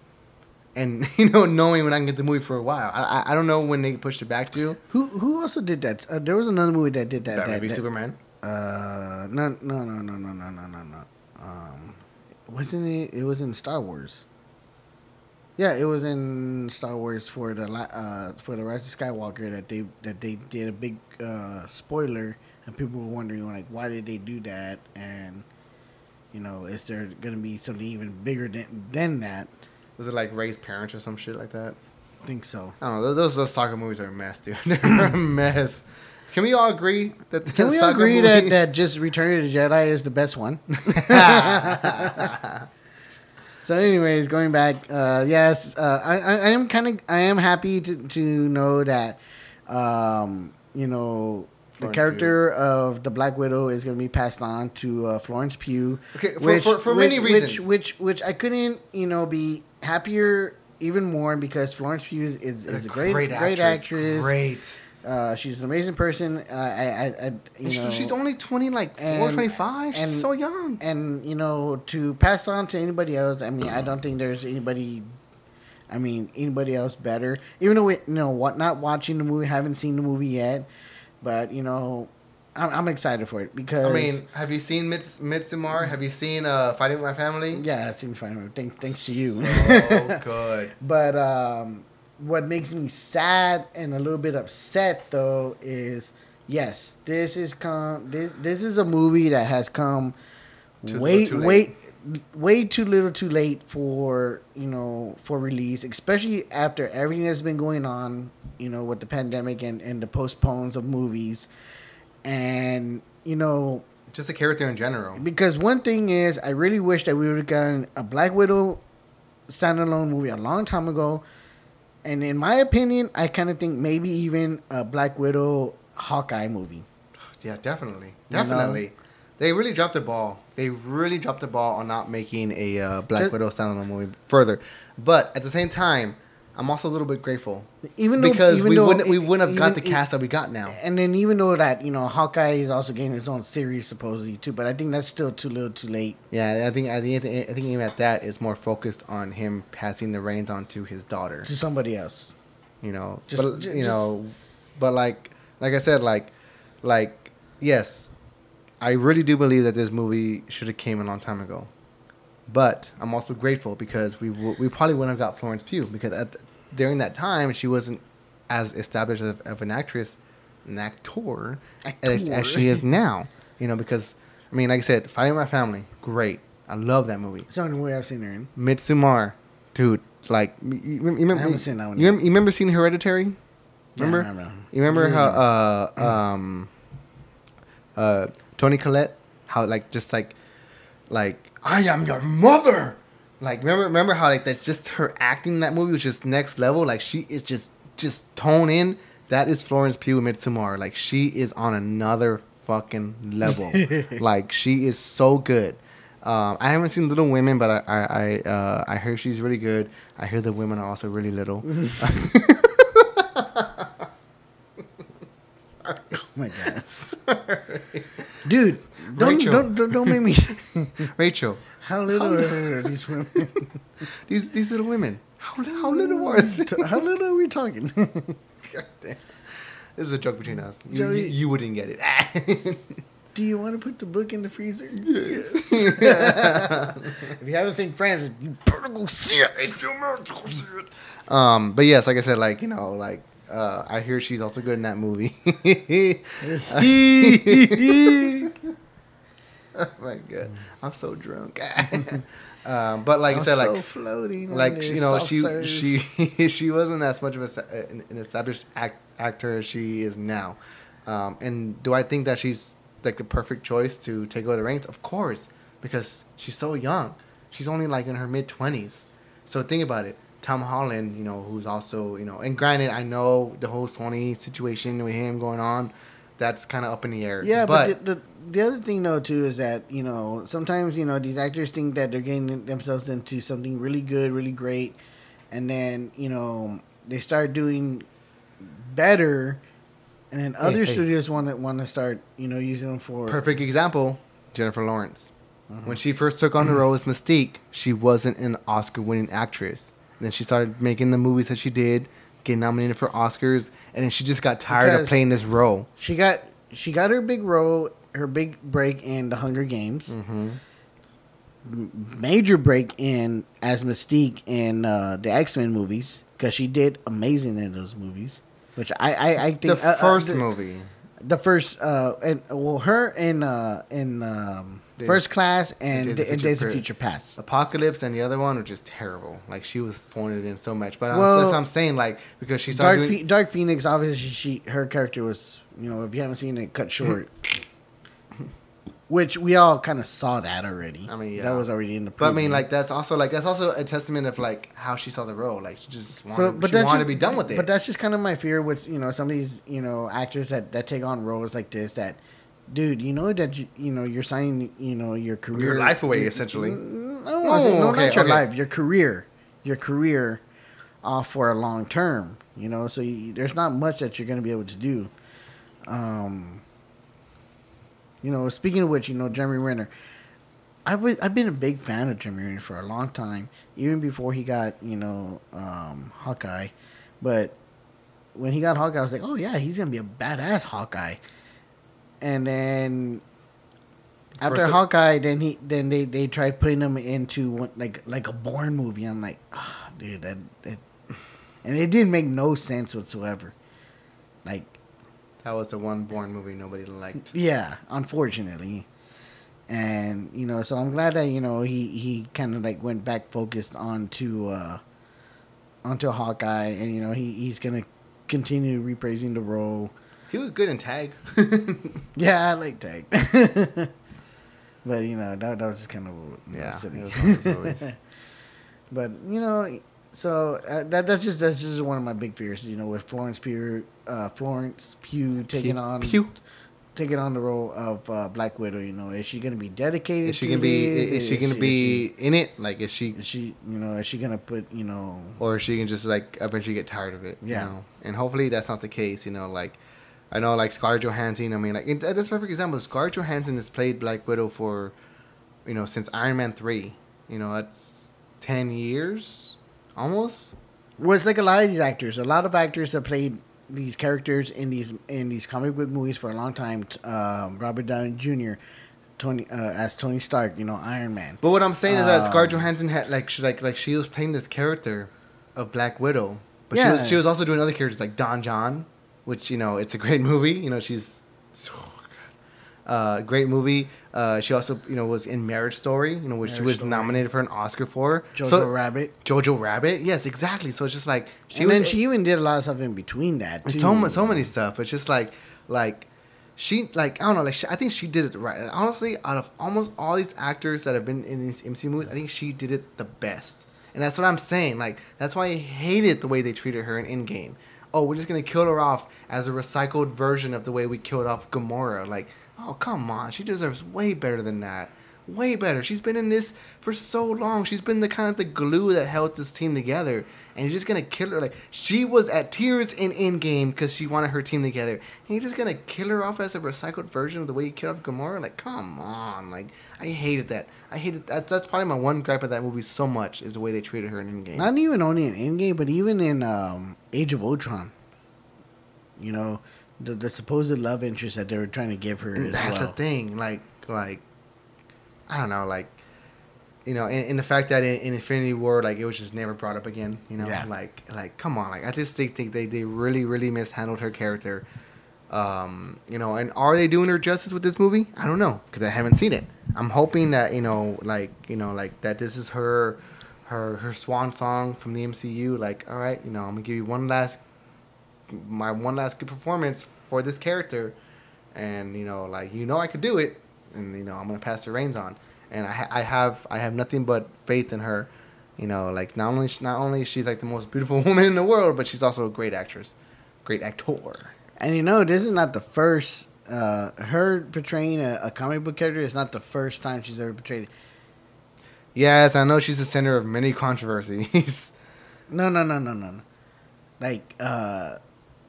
And (laughs) you know, knowing when I can get the movie for a while, I, I don't know when they pushed it back to. Who who also did that? Uh, there was another movie that did that. Batman that, v that- Superman. Uh, no, no, no, no, no, no, no, no, no. Um, wasn't it? It was in Star Wars. Yeah, it was in Star Wars for the uh for the Rise of Skywalker that they that they did a big uh spoiler and people were wondering like why did they do that and you know is there gonna be something even bigger than than that? Was it like Rey's parents or some shit like that? I think so. I don't know. Those those, those soccer movies are a mess, dude. (laughs) They're a mess. Can we all agree that the Can we agree movie- that, that just Return of the Jedi is the best one? (laughs) (laughs) so, anyways, going back, uh, yes, uh, I, I, am kind of I am happy to, to know that, um, you know, the Florence character of the Black Widow is going to be passed on to uh, Florence Pugh. Okay, for- for- for many which, reasons. Which, which I couldn't, you know, be happier even more because Florence Pugh is, is, is a great, great, actress. Great. Uh, she's an amazing person. Uh, I, I, I, you know, she's only twenty, like four, and- twenty five. She's and- so young. and you know to pass on to anybody else. I mean, I don't think there's anybody. I mean, anybody else better. Even though we, you know what, not watching the movie, haven't seen the movie yet, but you know, I'm, I'm excited for it because I mean, have you seen Mits- Midsommar? Have you seen uh, Fighting with My Family? yeah, I've seen Final. Thanks, thanks to you. So (laughs) good. But um, what makes me sad and a little bit upset though is yes, this is come this this is a movie that has come Too way too way late. way too little too late for you know for release, especially after everything that's been going on, you know, with the pandemic and, and the postpones of movies. And, you know, Just a character in general. because one thing is, I really wish that we would have gotten a Black Widow standalone movie a long time ago. And in my opinion, I kind of think maybe even a Black Widow Hawkeye movie. (sighs) Yeah, definitely, You know? definitely. They really dropped the ball. They really dropped the ball on not making a uh, Black Just- Widow standalone movie further. But at the same time, I'm also a little bit grateful Even though, because even we though, wouldn't we wouldn't have got the cast that we got now. And then even though that you know Hawkeye is also getting his own series supposedly too, but I think that's still too little, too late. Yeah, I think I think I think even at that is more focused on him passing the reins on to his daughter. to somebody else. You know, Just- but ju- you know, but like like I said, like like yes, I really do believe that this movie should have came a long time ago. But I'm also grateful because we w- we probably wouldn't have got Florence Pugh because the, during that time she wasn't as established of, of an actress, an actor, as, Actor. as she is now. You know, because I mean, like I said, Fighting My Family, great. I love that movie. It's the only movie I've seen her in. Midsommar, dude, like you, you remember? I haven't seen that one You remember, you remember seeing Hereditary? Yeah, I Remember? remember. You remember Yeah. how uh um uh Toni Collette how like just like like I am your mother. Like remember remember how like that's just her acting in that movie was just next level. Like she is just just tone in. That is Florence Pugh in Midsommar. Like she is on another fucking level. (laughs) like she is so good. Um, I haven't seen Little Women, but I I I, uh, I heard she's really good. I hear the women are also really little. (laughs) Sorry. (laughs) Oh my god, dude! Don't, Rachel. don't don't don't make me. (laughs) Rachel, How little are these women? (laughs) these these little women, how, how little are they? How little are we talking? (laughs) God damn. This is a joke between us. You, Joey- you, you wouldn't get it. Do you want to put the book in the freezer? Yes. if you haven't seen Francis, you better go see it. um, but yes, like I said, like you know, like uh, I hear she's also good in that movie. (laughs) oh my god, I'm so drunk. (laughs) um, but like I said, so like floating. like you know she she (laughs) she wasn't as much of a, an established act, actor as she is now. Um, and do i think that she's like the perfect choice to take over the reins? Of course because she's so young. She's only like in her mid-20s so think about it tom holland you know who's also you know and granted i know the whole sony situation with him going on that's kind of up in the air Yeah, but, the, the the other thing though too is that you know sometimes you know these actors think that they're getting themselves into something really good, really great, and then you know they start doing better, and then other hey. studios want to want to start you know using them for Perfect example, Jennifer Lawrence. Mm-hmm. When she first took on the (clears throat) role as Mystique, she wasn't an Oscar-winning actress. Then she started making the movies that she did, getting nominated for Oscars, and then she just got tired Because- of playing this role. She got she got her big role, her big break in the Hunger Games. Mm-hmm. M- Major break in as Mystique in uh, the X Men movies because she did amazing in those movies. Which I I, I think The uh, uh, first the- movie, the first uh and well her in uh in um Days- first class and Days Days, of and Future Days of Past. Future Past. Apocalypse, and the other one were just terrible. Like she was phoning in so much. But Well, that's what I'm saying. Like because she started Dark doing, Phe- Dark Phoenix obviously she her character was you know if you haven't seen it cut short. (clears throat) Which we all kind of saw that already. I mean, that was already in the. But I mean, like that's also like that's also a testament of like how she saw the role. Like she just wanted, so, but she wanted just- to be done with it. But that's just kind of my fear with you know some of these you know actors that that take on roles like this. That, dude, you know that you, you know you're signing you know your career Your life away, essentially. I don't want to say Oh, no, okay, not your okay. life, your career, your career, off for a long term. You know, so you, there's not much that you're going to be able to do. Um, you know, speaking of which, you know, Jeremy Renner. I've been, I've been a big fan of Jeremy Renner for a long time, even before he got you know um, Hawkeye. But when he got Hawkeye, I was like, oh yeah, he's gonna be a badass Hawkeye. And then after First- Hawkeye, then he then they, they tried putting him into one, like like a Bourne movie. I'm like, ah, dude, that, that and it didn't make no sense whatsoever. Like, that was the one Bourne movie nobody liked. yeah, unfortunately. And you know, so I'm glad that you know he he kind of like went back focused onto uh onto Hawkeye, and you know he he's gonna continue reprising the role. He was good in Tag. (laughs) Yeah, I like Tag, (laughs) but you know that that was just kind of yeah, silly. it was one of those movies. (laughs) But you know, so uh, that that's just that's just one of my big fears. You know, with Florence Pugh, uh, Florence Pugh taking Pew- on Pew. taking on the role of uh, Black Widow. You know, is she gonna be dedicated? Is she to gonna be? this? Is she gonna be in it? Like, is she, Is she, you know, is she gonna put, you know, or is she can just like eventually get tired of it? you Yeah. know? And hopefully that's not the case. You know, like I know like Scarlett Johansson. I mean, like it, that's a perfect example. Scarlett Johansson has played Black Widow for, you know, since Iron Man three. You know, that's ten years, almost. well, it's like a lot of these actors. A lot of actors have played these characters in these in these comic book movies for a long time. Um, Robert Downey Jr. Tony uh, as Tony Stark, you know, Iron Man. But what I'm saying is that Um, Scarlett Johansson had like she like like she was playing this character of Black Widow, but she Yeah. was she was also doing other characters like Don Jon, which you know it's a great (laughs) movie. You know she's Uh, great movie. Uh, she also, you know, was in Marriage Story, you know, which she was Story. nominated for an Oscar for. Jojo So- Rabbit. Jojo Rabbit. Yes, exactly. So it's just like she and was. then she even did a lot of stuff in between that too. so, so many stuff. It's just like, like, she like I don't know. Like she, I think she did it right. Honestly, out of almost all these actors that have been in these MC movies, I think she did it the best. And that's what I'm saying. Like that's why I hated the way they treated her in Endgame. Oh, we're just gonna kill her off as a recycled version of the way we killed off Gamora. Like, oh come on, she deserves way better than that. Way better. She's been in this for so long. She's been the kind of the glue that held this team together. And you're just gonna kill her. Like she was at tears in Endgame because she wanted her team together. And you're just gonna kill her off as a recycled version of the way you killed off Gamora. Like, come on. Like, I hated that. I hated that. That's probably my one gripe of that movie so much is the way they treated her in Endgame. Not even only in Endgame, but even in um, Age of Ultron. You know, the, the supposed love interest that they were trying to give her as That's well. the thing. Like, like, I don't know. Like, you know, and, and the fact that in, in Infinity War, like, it was just never brought up again. You know, Yeah. like, like, come on. Like, I just think, think they they really really mishandled her character. Um, you know, and are they doing her justice with this movie? I don't know because I haven't seen it. I'm hoping that you know, like, you know, like that this is her, her, her swan song from the MCU. Like, all right, you know, I'm gonna give you one last, my one last good performance for this character, and you know, like, you know, I could do it, and you know, I'm gonna pass the reins on, and I, ha- I have, I have nothing but faith in her. You know, like not only not only she's like the most beautiful (laughs) woman in the world, but she's also a great actress, great actor. And you know, this is not the first. Uh, her portraying a, a comic book character is not the first time she's ever portrayed. Yes, I know she's the center of many controversies. (laughs) No, no, no, no, no, no. Like, uh,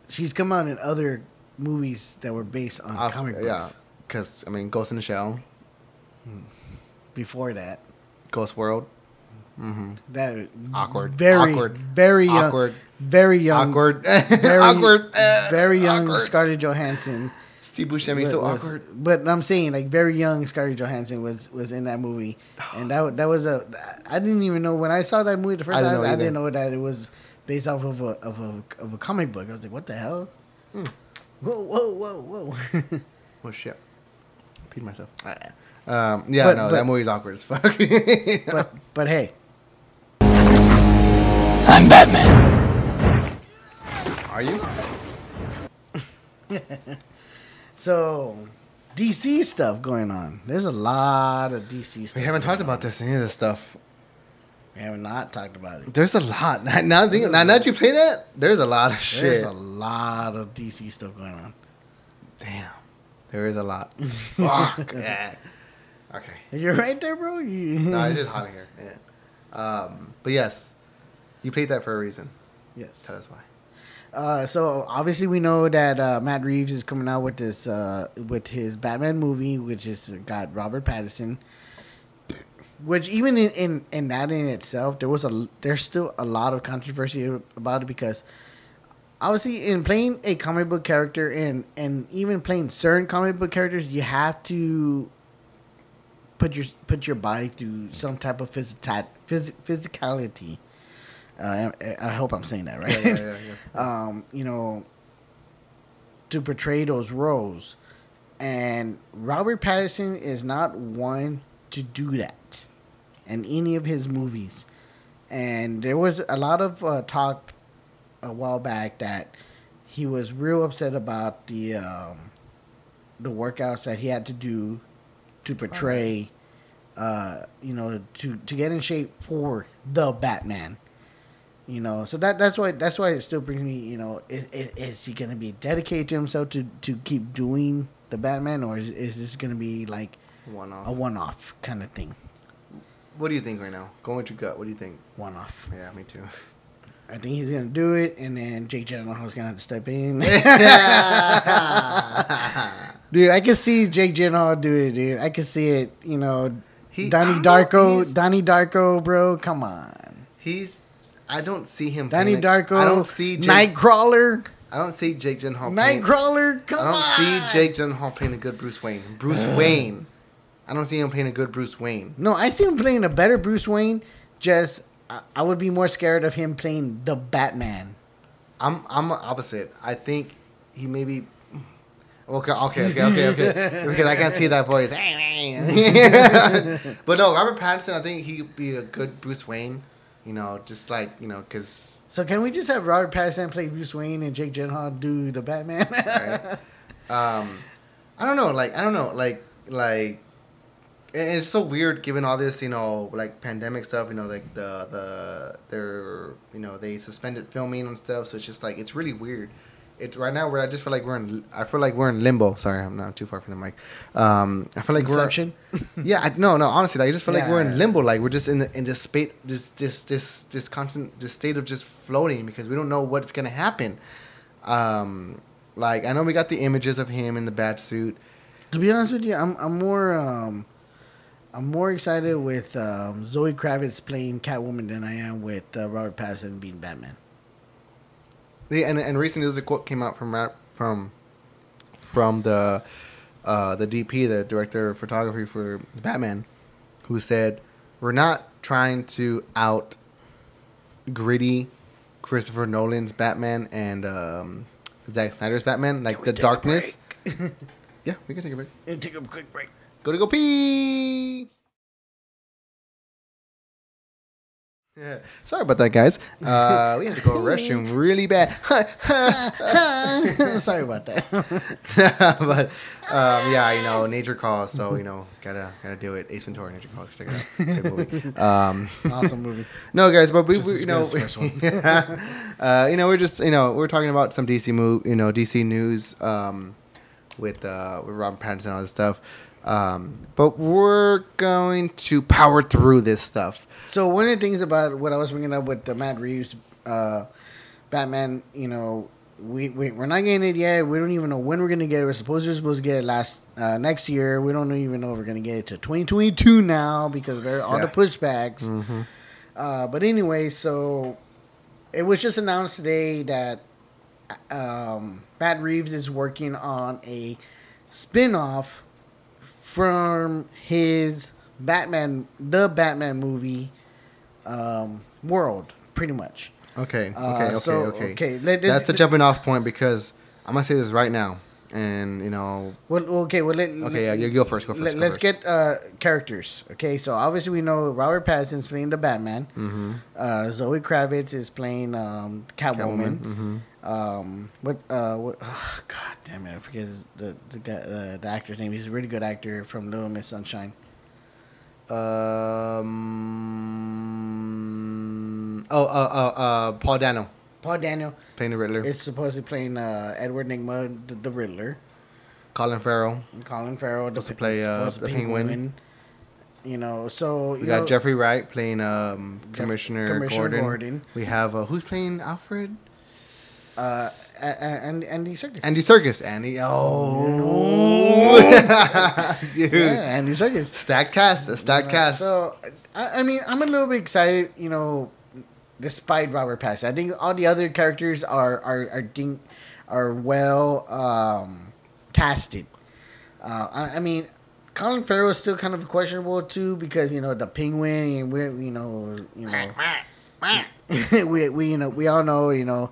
she's come out in other movies that were based on Off- comic books. Yeah, because I mean, Ghost in the Shell, Before that, Ghost World. Mm-hmm. that Awkward. very, Awkward. very young, Awkward. very young, Awkward. (laughs) very, awkward. Very young awkward. Scarlett Johansson. Steve Buscemi, so was- awkward. But I'm saying like very young Scarlett Johansson was was in that movie, and that that was a I didn't even know when I saw that movie the first I didn't time know I didn't know that it was based off of a of a of a comic book. I was like, what the hell? Hmm. Whoa, whoa, whoa, whoa! (laughs) Oh shit. I Peed myself. Um, yeah, But- no, but- that movie's awkward as fuck. (laughs) but but hey, I'm Batman. Are you? (laughs) so DC stuff going on. There's a lot of DC stuff. We haven't going talked about this any of this stuff. We have not talked about it. There's a lot. (laughs) Now, now, think, now, now that you play that, there's a lot of shit. There's a lot of DC stuff going on. Damn, there is a lot. (laughs) Fuck. (laughs) yeah. Okay. You're right there, bro. You... No, it's just hot in here. Yeah. Um, but yes, you played that for a reason. yes. Tell us why. Uh, so obviously we know that uh, Matt Reeves is coming out with this uh, with his Batman movie, which is got Robert Pattinson. Which even in, in, in that in itself, there was a there's still a lot of controversy about it because obviously in playing a comic book character and and even playing certain comic book characters, you have to put your put your body through some type of phys- physicality. Uh, I, I hope I'm saying that right. Yeah, yeah, yeah, yeah. (laughs) um, you know, to portray those roles. And Robert Pattinson is not one to do that in any of his movies. And there was a lot of uh, talk a while back that he was real upset about the um, the workouts that he had to do to portray, uh, you know, to to get in shape for the Batman. You know, so that that's why that's why it still brings me. You know, is, is, is he going to be dedicated to himself to to keep doing the Batman, or is, is this going to be like One off. a one off kind of thing? What do you think right now? Go with your gut. What do you think? One off. Yeah, me too. I think he's going to do it, and then Jake Gyllenhaal's going to have to step in. (laughs) dude, I can see Jake Gyllenhaal do it, dude. I can see it. You know, He- Donnie Darko, Donnie Darko, bro. Come on, He's. I don't see him. Donnie playing- Darko. I don't see Jake, Nightcrawler. I don't see Jake Gyllenhaal. playing- Nightcrawler. Come on. I don't on. see Jake Gyllenhaal playing a good Bruce Wayne. Bruce Wayne. I don't see him playing a good Bruce Wayne. No, I see him playing a better Bruce Wayne. Just I, I would be more scared of him playing the Batman. I'm I'm opposite. I think he maybe. Okay, okay, okay, okay, okay. (laughs) because I can't see that voice. (laughs) but no, Robert Pattinson, I think he'd be a good Bruce Wayne. You know, just like you know, because So can we just have Robert Pattinson play Bruce Wayne and Jake Gyllenhaal do the Batman? right? (laughs) um, I don't know, like I don't know, like like, and it's so weird given all this, you know, like pandemic stuff. You know, like the the they're you know they suspended filming and stuff, so it's just like it's really weird. It's right now where I just feel like we're in. I feel like we're in limbo. Sorry, I'm not too far from the mic. Um, I feel like Inception? we're. (laughs) Yeah, I, no, no. Honestly, like, I just feel like we're in limbo. Like we're just in the in this state, this this this this constant this state of just floating because we don't know what's gonna happen. Um, like I know we got the images of him in the bat suit. to be honest with you, I'm I'm more um, I'm more excited with um, Zoe Kravitz playing Catwoman than I am with uh, Robert Pattinson being Batman. Yeah, and and recently there's a quote came out from from from the uh, the DP, the director of photography for Batman, who said, "We're not trying to out gritty Christopher Nolan's Batman and um, Zack Snyder's Batman, like the darkness." (laughs) yeah, we can take a break. And take a quick break. Go to go pee. Yeah. Sorry about that, guys. Uh, we had to go to the restroom (laughs) really bad. (laughs) Sorry about that. (laughs) but um, yeah, you know, nature calls, so you know, gotta gotta do it. Ace Ventura, Nature Calls, check it out. Good movie. Um, awesome movie. no, guys, but we, we you know, the uh, you know, we're just you know, we're talking about some DC move, you know, DC news um, with uh, with Robert Pattinson and all this stuff. Um, but we're going to power through this stuff. So one of the things about what I was bringing up with the Matt Reeves uh, Batman, you know, we, we we're not getting it yet. We don't even know when we're gonna get it. We're supposed to supposed to get it last uh, next year. We don't even know if we're gonna get it to 2022 now because of all Yeah. the pushbacks. Uh, but anyway, so it was just announced today that um, Matt Reeves is working on a spin-off from his Batman, the Batman movie um, world, pretty much. Okay, okay, Uh, okay, so, okay. okay, let- That's a jumping off point because I'm gonna say this right now, and you know, Well, okay, well, let, okay, yeah, you go first. Go first. Let, us get uh, characters. Okay, so obviously we know Robert Pattinson's playing the Batman. Mm-hmm. Uh, Zoe Kravitz is playing um, Catwoman. Mm-hmm. Um, what? Uh, what? Oh, (sighs) God damn it! I forget his, the the, guy, uh, the actor's name. He's a really good actor from Little Miss Sunshine. Um. Oh, uh, uh, uh, Paul Dano Paul Daniel playing the Riddler. is supposedly playing uh, Edward Nygma, the, the Riddler. Colin Farrell. Colin Farrell Supposed to the, play, uh, the Penguin. You know, so you We got know, Jeffrey Wright playing um, Jeff- Commissioner, Commissioner Gordon. Gordon. We have uh, who's playing Alfred? Uh, a- a- and Andy Serkis. Andy Serkis. Andy. Oh, (laughs) dude. yeah, Andy Serkis. Stacked cast. A stacked cast. So, I, I mean, I'm a little bit excited, you know, despite Robert Pattinson. I think all the other characters are are are, ding, are well um, casted. Uh, I, I mean, Colin Farrell is still kind of questionable too because you know the Penguin and we you know you know (laughs) we we you know we all know you know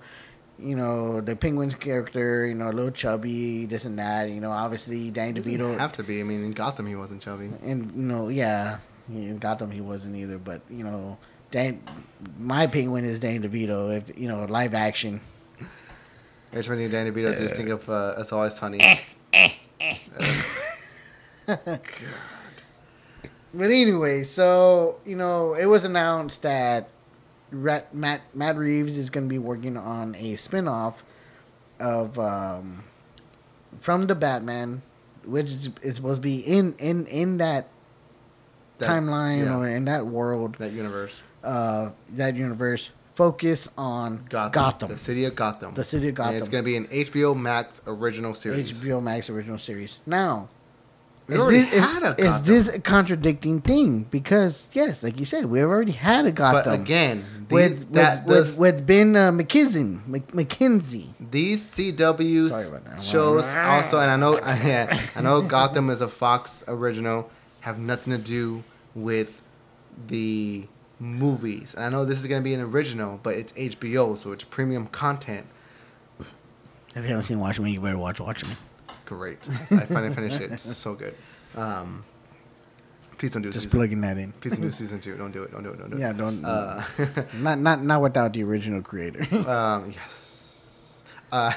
you know the Penguin's character you know a little chubby this and that you know obviously Danny Doesn't DeVito have to be. I mean, in Gotham, he wasn't chubby. and you know, yeah, in Gotham he wasn't either. But you know, Dan, my penguin is Danny DeVito. If you know, live action. I just think Danny DeVito. Just uh, think of uh, It's Always Sunny. But anyway, so you know, it was announced that Rat, Matt Matt Reeves is going to be working on a spin-off of um, from the Batman, which is, is supposed to be in in in that, That- timeline yeah. or in that world, that universe. uh, that universe. Focus on Gotham. Gotham. The city of Gotham. The city of And it's going to be an HBO Max original series. HBO Max original series. Now, We already this, is- had a is this a contradicting thing? Because yes, like you said, we have already had a Gotham. But again, these, with that, with, this- with, with Ben uh, McKenzie, Mc, McKenzie. these CW Sorry about that. shows also, and I know, yeah, (laughs) I know Gotham is a Fox original, have nothing to do with the movies. And I know this is going to be an original, but it's HBO, so it's premium content. If you haven't seen Watchmen, you better watch Watchmen. Great. (laughs) I finally finished it. It's so good. Um, please don't do Just season. plugging that in. Please don't do season two. Don't do it. Don't do it. Don't do it. Yeah, don't. Uh, (laughs) not not not without the original creator. (laughs) um, yes. Uh,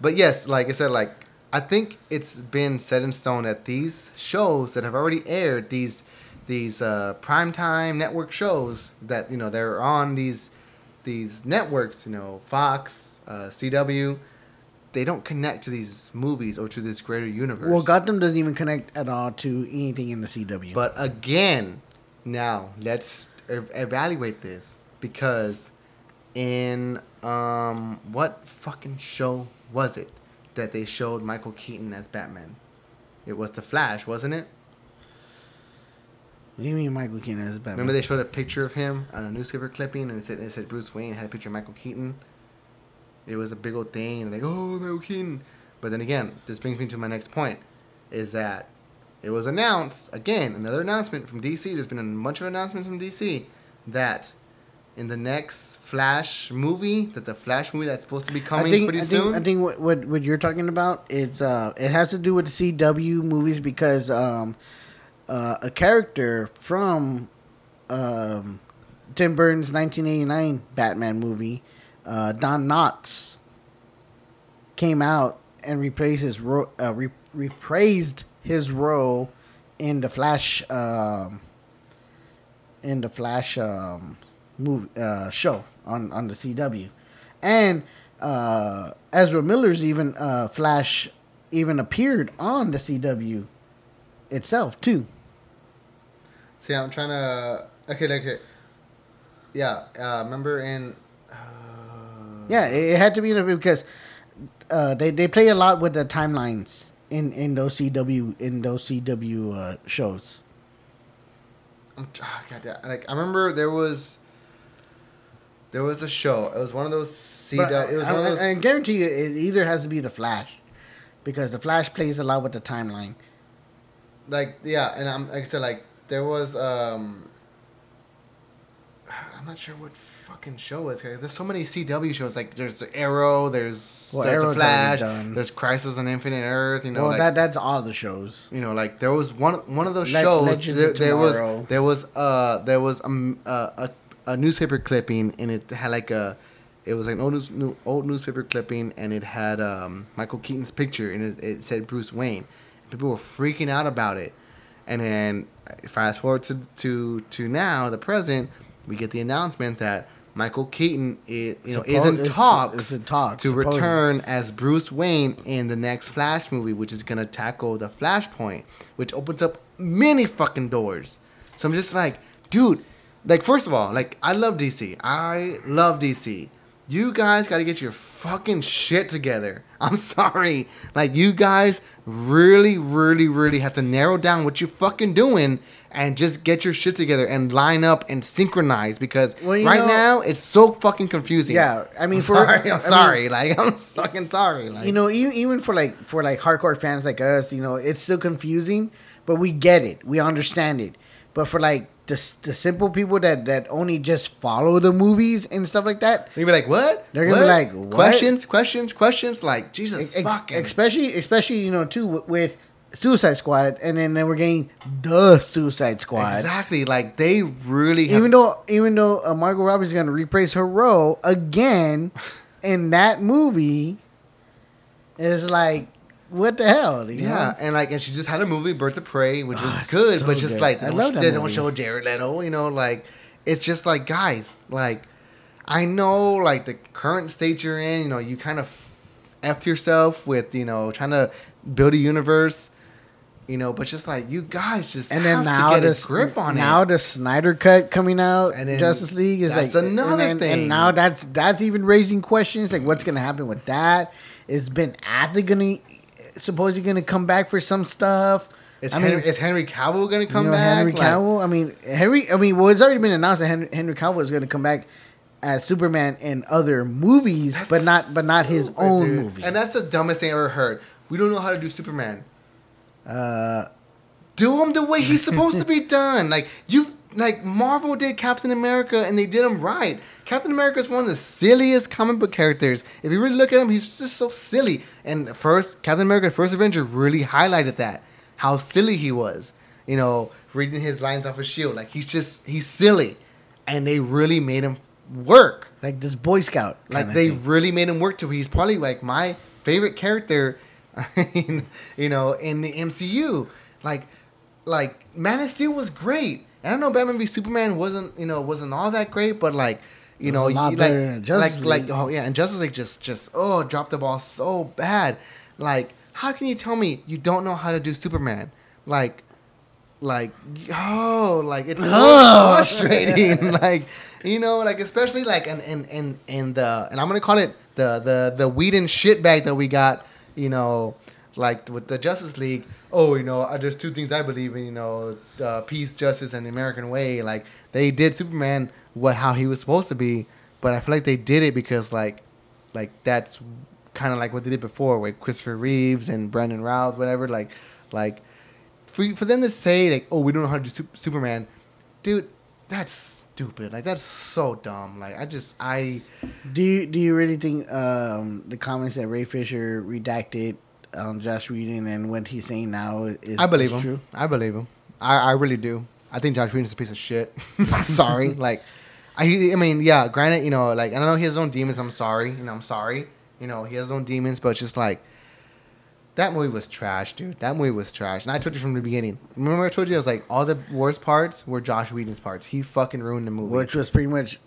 but yes, like I said, like I think it's been set in stone that these shows that have already aired these these uh, primetime network shows that you know they're on these these networks, you know, Fox, uh, CW. They don't connect to these movies or to this greater universe. well, Gotham doesn't even connect at all to anything in the CW. But again, now let's ev- evaluate this because in um what fucking show was it that they showed Michael Keaton as Batman? It was The Flash, wasn't it? what do you mean Michael Keaton as Batman? Remember they showed a picture of him on a newspaper clipping and it said it said Bruce Wayne had a picture of Michael Keaton. It was a big old thing and like oh Keaton. But then again, this brings me to my next point, is that it was announced again another announcement from DC. There's been a bunch of announcements from DC that in the next Flash movie, that the Flash movie that's supposed to be coming I think, pretty I think, soon. I think what, what what you're talking about it's uh it has to do with the CW movies because um uh, a character from um Tim Burton's 1989 Batman movie, uh, Don Knotts, came out and repraised his ro- uh, re- repraised his role in the Flash um, in the Flash um, movie uh, show on on the CW, and uh, Ezra Miller's even uh, Flash even appeared on the CW itself too. See, I'm trying to. Okay, okay. Yeah, uh, remember in. Yeah, it, it had to be because uh, they they play a lot with the timelines in in those CW in those CW uh, shows. Oh, God, like I remember there was. There was a show. It was one of those CW. It was I, one of those. I, I guarantee you, it either has to be the Flash, because the Flash plays a lot with the timeline. like yeah, and I'm like I said, like there was. um (sighs) I'm not sure what fucking show it's. There's so many CW shows. Like there's Arrow. There's Well, there's a Flash. There's Crisis on Infinite Earth. You know, well, like, that that's all the shows. you know, like there was one one of those Le- shows. There, there was there was uh there was um, uh, a a newspaper clipping and it had like a it was like an old news, new, old newspaper clipping and it had um, Michael Keaton's picture and it, it said Bruce Wayne. People were freaking out about it, and then fast forward to to to now the present, we get the announcement that. Michael Keaton is, you know, is in talks, it's in talks, to supposedly. return as Bruce Wayne in the next Flash movie, which is gonna tackle the Flashpoint, which opens up many fucking doors. So I'm just like, dude, like first of all, like I love DC. I love DC. You guys got to get your fucking shit together. (laughs) I'm sorry. Like you guys really, really, really have to narrow down what you're fucking doing and just get your shit together and line up and synchronize because Well, right know- now it's so fucking confusing. Yeah, I mean, I'm for- sorry. I mean- I'm sorry. like I'm fucking sorry. Like you know, even even for like for like hardcore fans like us, you know, it's still confusing, but we get it, we understand it. But for like the the simple people that that only just follow the movies and stuff like that, They'd be like, what? They're gonna be like, what? questions, questions, questions. Like Jesus ex- fucking. especially especially you know too with, with Suicide Squad, and then then we're getting the Suicide Squad. Exactly. Like they really have. Even though even though uh, Margot Robbie's gonna reprise her role again (laughs) in that movie, it's like what the hell? Yeah, know? and like, and she just had a movie, Birds of Prey, which was Ah, good, so but just good. like I they don't, they don't show Jared Leto. You know, like it's just like guys, like I know, like the current state you're in, you know, you kind of effed yourself with you know trying to build a universe. You know, but just like you guys just and then now to get this a grip on now it. the Snyder cut coming out, And then Justice League is that's like another and, then- thing. And now that's that's even raising questions like what's gonna happen with that? Is Ben Affleck gonna supposedly gonna come back for some stuff? Is, I Henry, mean, is Henry Cavill gonna come you know, back? Henry Like, Cavill. I mean, Henry. I mean, well, it's already been announced that Henry, Henry Cavill is gonna come back as Superman in other movies, That's but not but not his stupid, own dude. movie. And that's the dumbest thing I ever heard. We don't know how to do Superman. Uh, Do him the way he's supposed to be (laughs) done. Like you, like Marvel did Captain America and they did him right. Captain America is one of the silliest comic book characters. If you really look at him, he's just so silly. And first, Captain America: First Avenger really highlighted that how silly he was. You know, reading his lines off his shield, like he's just he's silly, and they really made him work. Like this Boy Scout. Like they thing. really made him work to. He's probably like my favorite character, (laughs) you know, in the MCU. Like, like Man of Steel was great. And I know Batman v Superman wasn't, you know, wasn't all that great, but like, you know, was a lot you- like, like, like, oh yeah, and Justice League just, just, oh, dropped the ball so bad. Like, how can you tell me you don't know how to do Superman? Like, like oh like it's so frustrating (laughs) like you know like especially like and and and and the and i'm gonna call it the the the Whedon shit bag that we got you know like with the justice league oh you know uh, there's two things i believe in you know uh, peace justice and the american way. Like they did superman what how he was supposed to be but i feel like they did it because like like that's kind of like what they did before with christopher reeves and brandon routh whatever. Like like for for them to say like, "Oh, we don't know how to do Sup- Superman," dude, that's stupid. Like that's so dumb. Like I just I Do you do you really think um, the comments that Ray Fisher redacted on Josh Whedon and what he's saying now is I believe is him. true? I believe him. I, I really do. I think Josh Whedon's a piece of shit. (laughs) (laughs) sorry. like I I mean, yeah, granted, you know, like I know he has his own demons. I'm sorry. You know, I'm sorry. You know, he has his own demons, but just like that movie was trash, dude. That movie was trash. And I told you from the beginning. Remember I told you I was like all the worst parts were Josh Whedon's parts. He fucking ruined the movie. Which was pretty much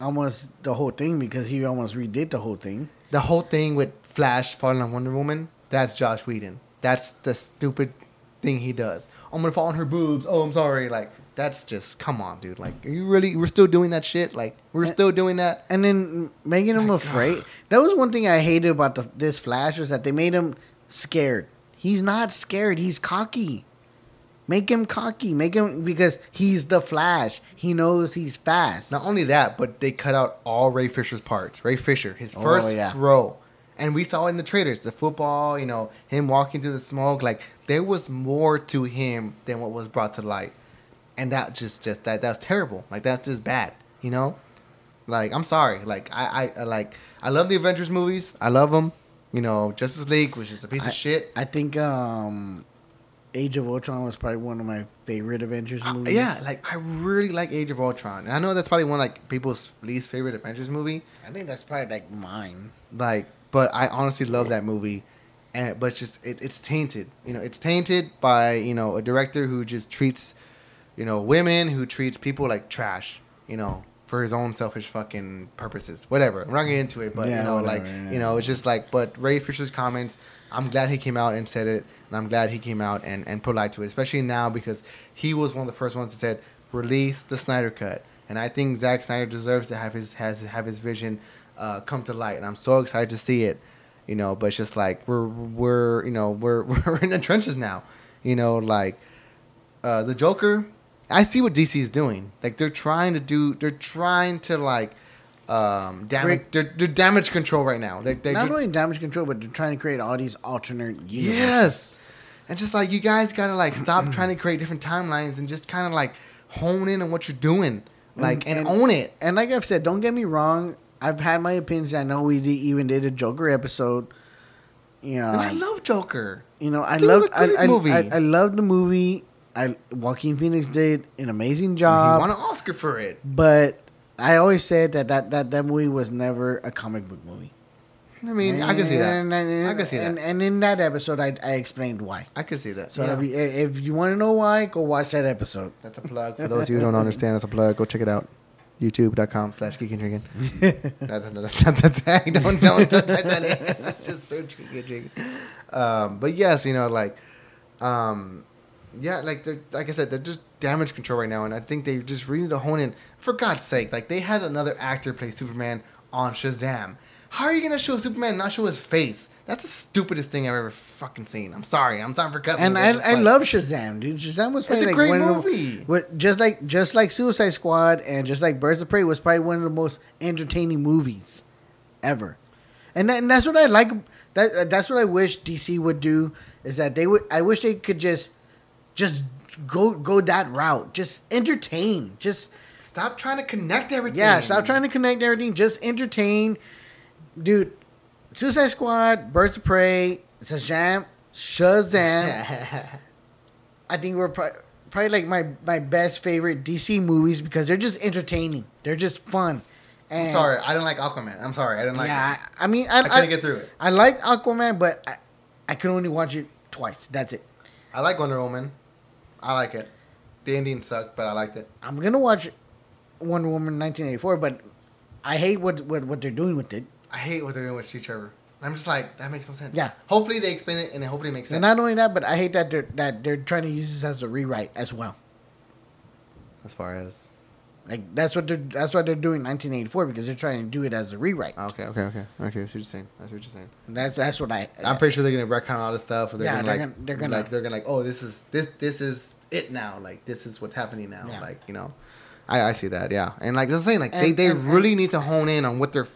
almost the whole thing because he almost redid the whole thing. the whole thing with Flash falling on Wonder Woman, that's Josh Whedon. That's the stupid thing he does. I'm gonna fall on her boobs. Oh, I'm sorry. Like that's just come on, dude. Like, are you really? We're still doing that shit. Like, we're still doing that. And then making him afraid. That was one thing I hated about the, this Flash was that they made him scared. He's not scared. He's cocky. Make him cocky. Make him because he's the Flash. He knows he's fast. Not only that, but they cut out all Ray Fisher's parts. Ray Fisher, his Oh, first yeah. throw, and we saw in the trailers, the football. You know, him walking through the smoke. Like there was more to him than what was brought to light, and that just just that that's terrible. Like that's just bad. You know, like I'm sorry. Like I I, I like I love the Avengers movies. I love them. You know, Justice League was just a piece I, of shit. I think um, Age of Ultron was probably one of my favorite Avengers Uh, movies. yeah, like I really like Age of Ultron, and I know that's probably one of, like people's least favorite Avengers movie. I think that's probably like mine. like but i honestly love that movie and but it's just it, it's tainted you know it's tainted by you know a director who just treats you know women who treats people like trash you know for his own selfish fucking purposes whatever i'm not getting into it but Yeah, you know whatever, like yeah. you know it's just like but ray fisher's comments i'm glad he came out and said it and i'm glad he came out and, and put light to it especially now because he was one of the first ones that said release the snyder cut and i think Zack snyder deserves to have his has have his vision uh, come to light, and I'm so excited to see it. You know, but it's just like we're we're you know we're (laughs) we're in the trenches now. You know, like uh, the Joker. I see what DC is doing. Like they're trying to do. They're trying to like um damage. They're, they're damage control right now. They, they're Not only damage control, but they're trying to create all these alternate universes. Yes. And just like you guys gotta like stop trying to create different timelines and just kind of like hone in on what you're doing, like and, and- own it. And like I've said, don't get me wrong. I've had my opinions. I know we even did a Joker episode. You know, And I love Joker. you know, I love. I, I. I, I love the movie. I Joaquin Phoenix did an amazing job. he won an Oscar for it. but I always said that that, that that movie was never a comic book movie. I mean, I can see that. And- and- I can see that. And, and in that episode, I, I explained why. I can see that. So Yeah. if, you, if you want to know why, go watch that episode. That's a plug. (laughs) For those of you who don't understand, that's a plug. Go check it out. YouTube.com slash geek and drinking. (laughs) That's, (laughs) that's not the tag. Don't, don't, don't type that in. Just search geek and drinking. Um, but yes, you know, like, um, yeah, like, they're, like I said, they're just damage control right now. And I think they just really need to hone in. For God's sake, like, they had another actor play Superman on Shazam. How are you going to show Superman and not show his face? That's the stupidest thing I've ever fucking seen. I'm sorry. I'm sorry for cussing. And I, I like- love Shazam, dude. Shazam was probably It's a like great one of movie. just like just like Suicide Squad and just like Birds of Prey was probably one of the most entertaining movies ever. And, that, and that's what I like. That that's what I wish DC would do is that they would. I wish they could just just go go that route. Just entertain. Just Stop trying to connect everything. yeah. Stop trying to connect everything. Just entertain, dude. Suicide Squad, Birds of Prey, Shazam, Shazam. (laughs) I think we're pro- probably like my my best favorite DC movies because they're just entertaining. They're just fun. And I'm sorry, I didn't like Aquaman. I'm sorry, I didn't like yeah, it. I, I mean, I, I couldn't get through it. I like Aquaman, but I, I could only watch it twice. That's it. I like Wonder Woman. I like it. The ending sucked, but I liked it. I'm gonna watch Wonder Woman 1984, but I hate what what, what they're doing with it. I hate what they're doing with Steve Trevor. I'm just like, that makes no sense. Yeah. Hopefully they explain it and hopefully it hopefully makes sense. And not only that, but I hate that they're that they're trying to use this as a rewrite as well. as far as. Like that's what they're that's what they're doing 1984 because they're trying to do it as a rewrite. Okay, okay, okay. Okay, see what you're saying. That's what you're saying. That's that's what I. I'm pretty sure they're gonna retcon all this stuff. Or they're Yeah, gonna they're like, gonna- they're gonna- like they're gonna like, oh, this is this this is it now. Like this is what's happening now. Yeah. Like you know, I I see that. Yeah, and like I'm saying, like they And- they and- and- really need to hone in on what they're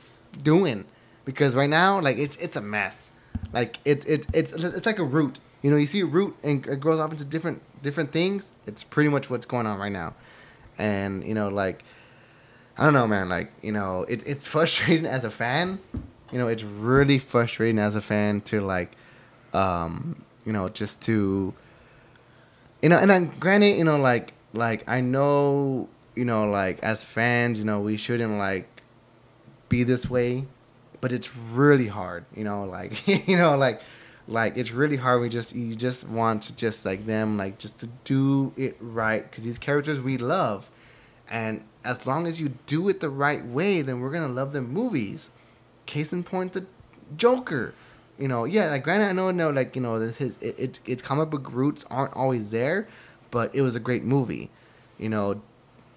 doing because right now, like it's it's a mess. Like it's it's it's it's like a root. You know, you see a root and it grows off into different different things. It's pretty much what's going on right now, and you know, like. I don't know, man. Like, you know, it, it's frustrating as a fan. You know, it's really frustrating as a fan to like, um, you know, just to, you know, and then granted, you know, like, like I know, you know, like as fans, you know, we shouldn't like be this way, but it's really hard. You know, like, you know, like, like it's really hard. We just you just want to just like them, like just to do it right because these characters we love, and as long as you do it the right way, then we're gonna love the movies. Case in point, the Joker. You know, yeah, like granted, I know, no, like you know, this his it, it, its comic book roots aren't always there, but it was a great movie. You know,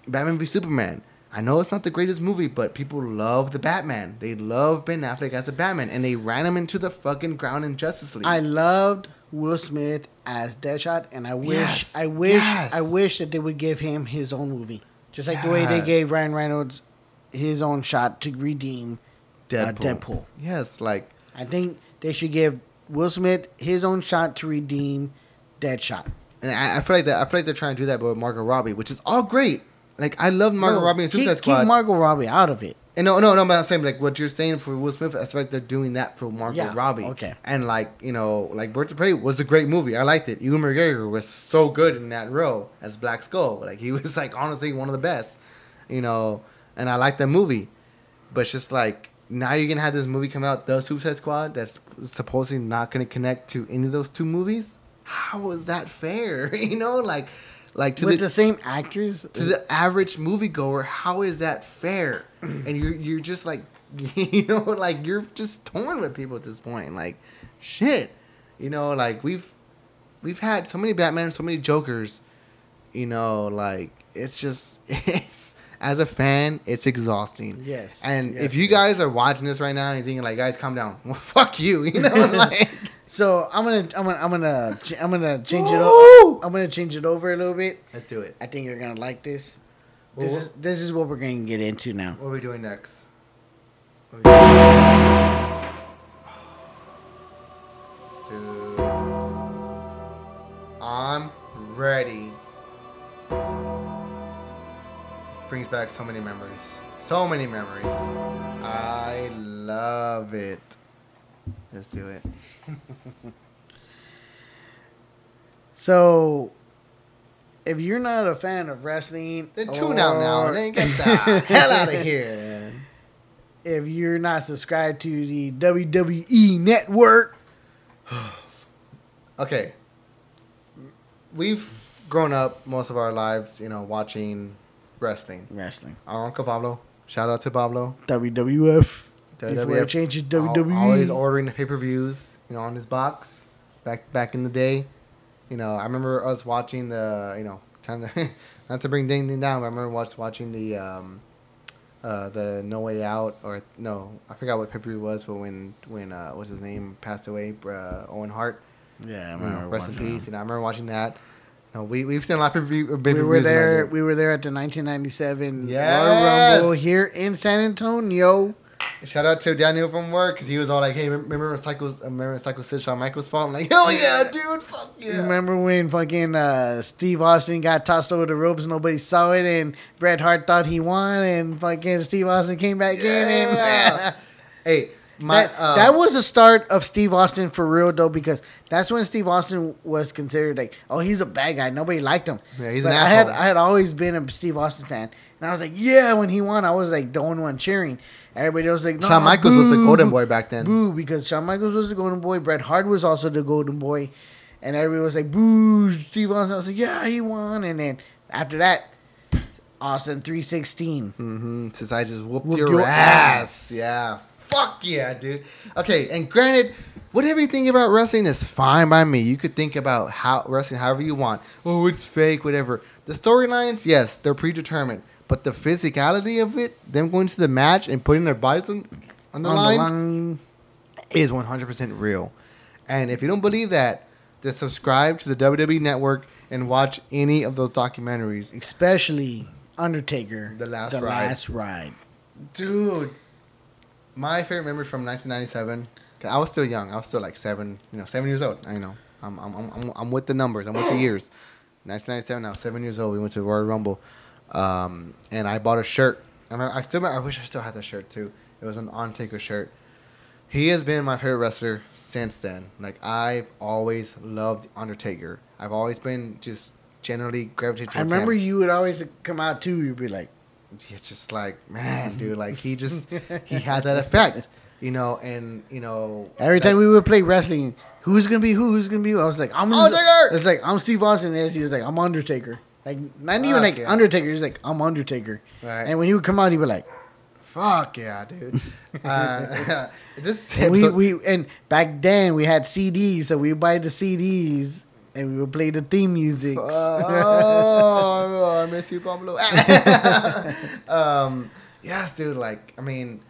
Batman v Superman. I know it's not the greatest movie, but people love the Batman. They love Ben Affleck as a Batman, and they ran him into the fucking ground in Justice League. I loved Will Smith as Deadshot, and I wish, Yes, I wish, yes. I wish that they would give him his own movie, just like the way they gave Ryan Reynolds his own shot to redeem. Uh, Deadpool. Deadpool. Yes, like I think they should give Will Smith his own shot to redeem Deadshot. And I, I feel like that. I feel like they're trying to do that, but with Margot Robbie, which is all great. Like I love Margot No, Robbie keep, Suicide keep Squad. Keep Margot Robbie out of it. and no, no, no. But I'm saying like what you're saying for Will Smith. I like they're doing that for Margot Yeah, Robbie. okay. And like you know, like Birds of Prey was a great movie. I liked it. Ewan McGregor was so good in that role as Black Skull. Like he (laughs) was like honestly one of the best. You know, and I liked that movie. But it's just like now you're gonna have this movie come out, The Suicide Squad, that's supposedly not gonna connect to any of those two movies. How is that fair? (laughs) you know, like, like to With the, the same actors, to the average moviegoer, how is that fair? (clears throat) and you're you're just like, (laughs) you know, like you're just torn with people at this point. Like, shit, you know, like we've we've had so many Batman, so many Jokers. You know, like it's just (laughs) it's as a fan, it's exhausting. Yes, And yes, if you yes. guys are watching this right now and you're thinking like, guys, calm down. Well, (laughs) fuck you. You know, like. So I'm gonna I'm gonna I'm gonna I'm gonna change it. I'm gonna change it over a little bit. Let's do it. I think you're gonna like this. This Well, is this is what we're gonna get into now. What are we doing next? What are we doing? (sighs) Dude. I'm ready. Brings back so many memories. So many memories. I love it. Let's do it. So, if you're not a fan of wrestling, Then tune out now. or Then get the hell out of (laughs) here. If you're not subscribed to the WWE Network, (sighs) okay. We've grown up most of our lives, you know, watching wrestling. wrestling, Our uncle Pablo. Shout out to Pablo. WWF. Before WWF. changes Al- WWE. Always ordering the pay per views, you know, on his box. Back back in the day, you know, I remember us watching the, you know, trying to (laughs) not to bring Ding Ding down, but I remember watch, watching the, um, uh, the No Way Out or no, I forgot what pay per view was, but when when uh, what's his name passed away, uh, Owen Hart. Yeah, I you remember. know, rest in watching peace. You know, I remember watching that. No, we we've seen a lot of pay per that. We were there. We were there at the 1997 Royal Yes. Rumble here in San Antonio. Shout out to Daniel from work because he was all like, "Hey, remember when Psycho's remember Sycho Sid Shawn Michaels' fault?" I'm like, "Hell yeah, dude! Fuck yeah!" Remember when fucking uh, Steve Austin got tossed over the ropes, nobody saw it, and Bret Hart thought he won, and fucking Steve Austin came back in, and (laughs) hey, my that, uh, that was the start of Steve Austin for real though, because that's when Steve Austin was considered like, oh, he's a bad guy. Nobody liked him. Yeah, he's But an I had. I had always been a Steve Austin fan, and I was like, yeah, when he won, I was like the only one cheering. Everybody else was like, no, Shawn Michaels was the golden boy back then. Boo, because Shawn Michaels was the golden boy. Bret Hart was also the golden boy, and everybody was like, boo, Steve Austin. I was like, yeah, he won. And then after that, Austin three sixteen. hmm Since I just whooped, Whooped your, your ass. ass. Yeah. Fuck yeah, dude. Okay, and granted, whatever you think about wrestling is fine by me. You could think about how wrestling however you want. Oh, it's fake, whatever. The storylines, yes, they're predetermined. But the physicality of it, them going to the match and putting their bodies on, on the On line, the line. is 100% real. And if you don't believe that, then subscribe to the WWE Network and watch any of those documentaries. especially Undertaker. The Last the Ride. Last ride. Dude, my favorite memory from 1997. 'cause I was still young. I was still like seven, you know, seven years old. I know. I'm, I'm, I'm, I'm, I'm with the numbers. I'm with the years. 1997. I was seven years old. We went to Royal Rumble, um, and I bought a shirt. I, I still, I wish I still had that shirt too. It was an Undertaker shirt. He has been my favorite wrestler since then. Like I've always loved Undertaker. I've always been just generally gravitated I remember him. you would always come out too. You'd be like, it's just like man, dude, like he just he had that effect, you know, and you know every like, time we would play wrestling, who's gonna be who? Who's gonna be who? I was like, I'm Undertaker! It's like I'm Steve Austin. And he was like, I'm Undertaker. Like not even like yeah. Undertaker. He's like, I'm Undertaker. Right. And when he would come out, he'd be like, fuck yeah, dude. (laughs) uh, (laughs) this (laughs) and we we and back then we had CDs, so we buy the CDs and we would play the theme music. oh, I miss you, Pablo. um, yes, dude. Like, I mean,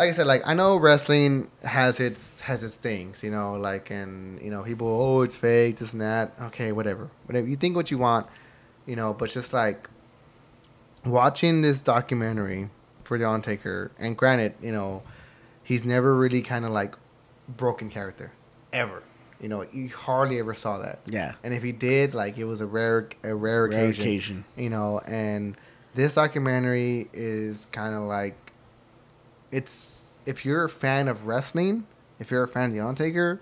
like I said, like I know wrestling has its has its things, you know, like and you know people, oh, it's fake, this and that. Okay, whatever, whatever. You think what you want, you know, but just like watching this documentary for the Undertaker, and granted, you know, he's never really kind of like broken character ever. You know, you hardly ever saw that. Yeah. And if he did, like it was a rare a rare, Rare occasion, occasion. You know, and this documentary is kind of like it's if you're a fan of wrestling, if you're a fan of the Undertaker,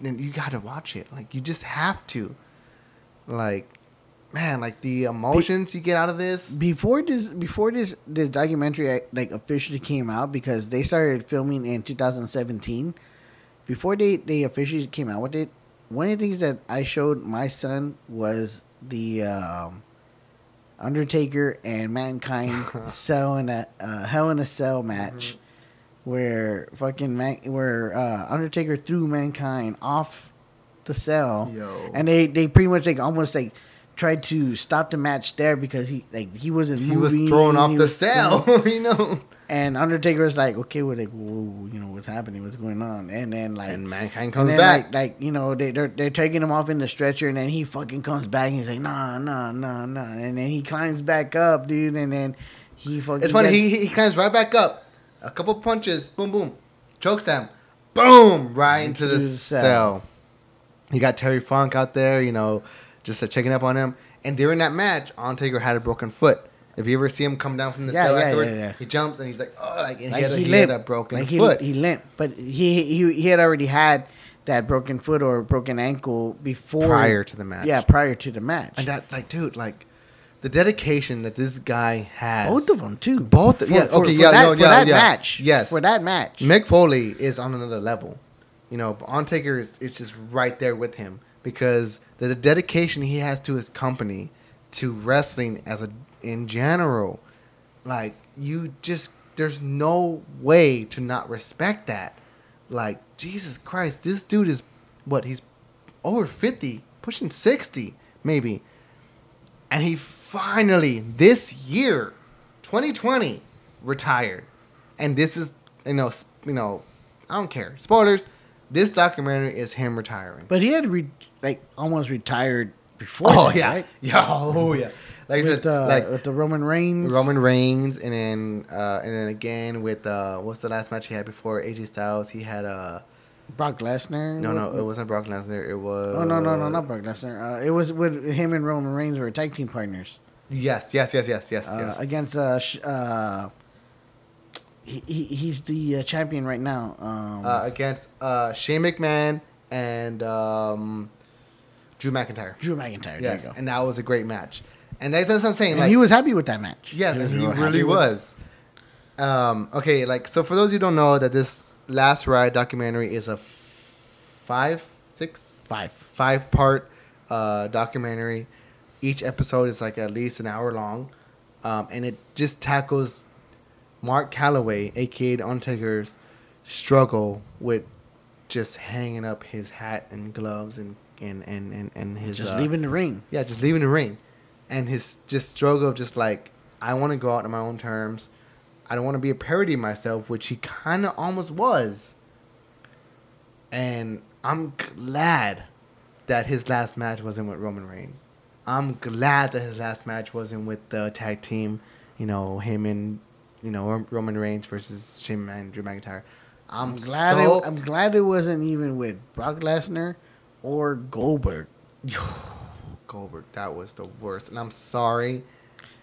then you got to watch it. Like you just have to. Like man, like the emotions you get out of this. before this before this this documentary like officially came out because they started filming in 2017 before they they officially came out with it one of the things that i showed my son was the um undertaker and mankind (laughs) cell in a uh, hell in a cell match where fucking man, where uh undertaker threw mankind off the cell Yo. and they they pretty much like almost like tried to stop the match there because he like he wasn't he was moving, thrown off he the cell, (laughs) you know. and Undertaker was like, okay, we're like, whoa, you know what's happening, what's going on, and then like. And mankind and comes then, back. like, like you know, they they're, they're taking him off in the stretcher, and then he fucking comes back, and he's like, nah, nah, nah, nah, and then he climbs back up, dude, and then he fucking. It's funny. gets- He, he climbs right back up. A couple punches. Boom, boom. Chokes them. Boom. Right into the Into the cell. cell. He got Terry Funk out there, you know, just uh, checking up on him. And during that match, Undertaker had a broken foot. If you ever see him come down from the Yeah, cell yeah, afterwards, yeah, yeah. he jumps and he's like, oh, like, and like he, had a, he he had a broken like foot. he limped, but he he he had already had that broken foot or broken ankle before prior to the match. Yeah, prior to the match. And that, like, dude, like, the dedication that this guy has. both of them too. Both- For- yeah, for- okay, for yeah, that, no, for yeah, that yeah. match. Yes. for that match. Mick Foley is on another level. You know, Undertaker is, is just right there with him because the, dedication he has to his company, to wrestling as a in general, like you just there's no way to not respect that. Like Jesus Christ, this dude is what he's over fifty, pushing sixty maybe, and he finally this year, 2020, retired, and this is you know you know I don't care spoilers. This documentary is him retiring. But he had re- like almost retired before. Oh that, yeah, right? (laughs) yeah, oh yeah. like I with, said, uh, like with the Roman Reigns. Roman Reigns, and then uh, and then again with uh, what's the last match he had before AJ Styles? He had uh, Brock Lesnar. no, no, it wasn't Brock Lesnar. It was Oh no, no, no, not Brock Lesnar. Uh, it was with him and Roman Reigns were tag team partners Yes, yes, yes, yes, yes, uh, yes. against. Uh, sh- uh, he, he he's the uh, champion right now. Um, uh, against uh, Shane McMahon and um, Drew McIntyre. Drew McIntyre. Yes, there you go. and that was a great match. And that's, that's what I'm saying. And like, he was happy with that match. Yes, and was he really was. Um, okay, like so for those who don't know that this Last Ride documentary is a five, six, Five. five part uh, documentary. Each episode is like at least an hour long, um, and it just tackles Mark Calloway, aka Undertaker's struggle with just hanging up his hat and gloves and and and and, and his Just uh, leaving the ring. yeah, just leaving the ring, and his just struggle of just like I want to go out on my own terms. I don't want to be a parody of myself, which he kind of almost was. And I'm glad that his last match wasn't with Roman Reigns. I'm glad that his last match wasn't with the tag team. You know him and you know Roman Reigns versus Shane and Drew McIntyre. I'm, I'm glad. so it, I'm glad it wasn't even with Brock Lesnar or Goldberg. (sighs) Goldberg. That was the worst, and I'm sorry.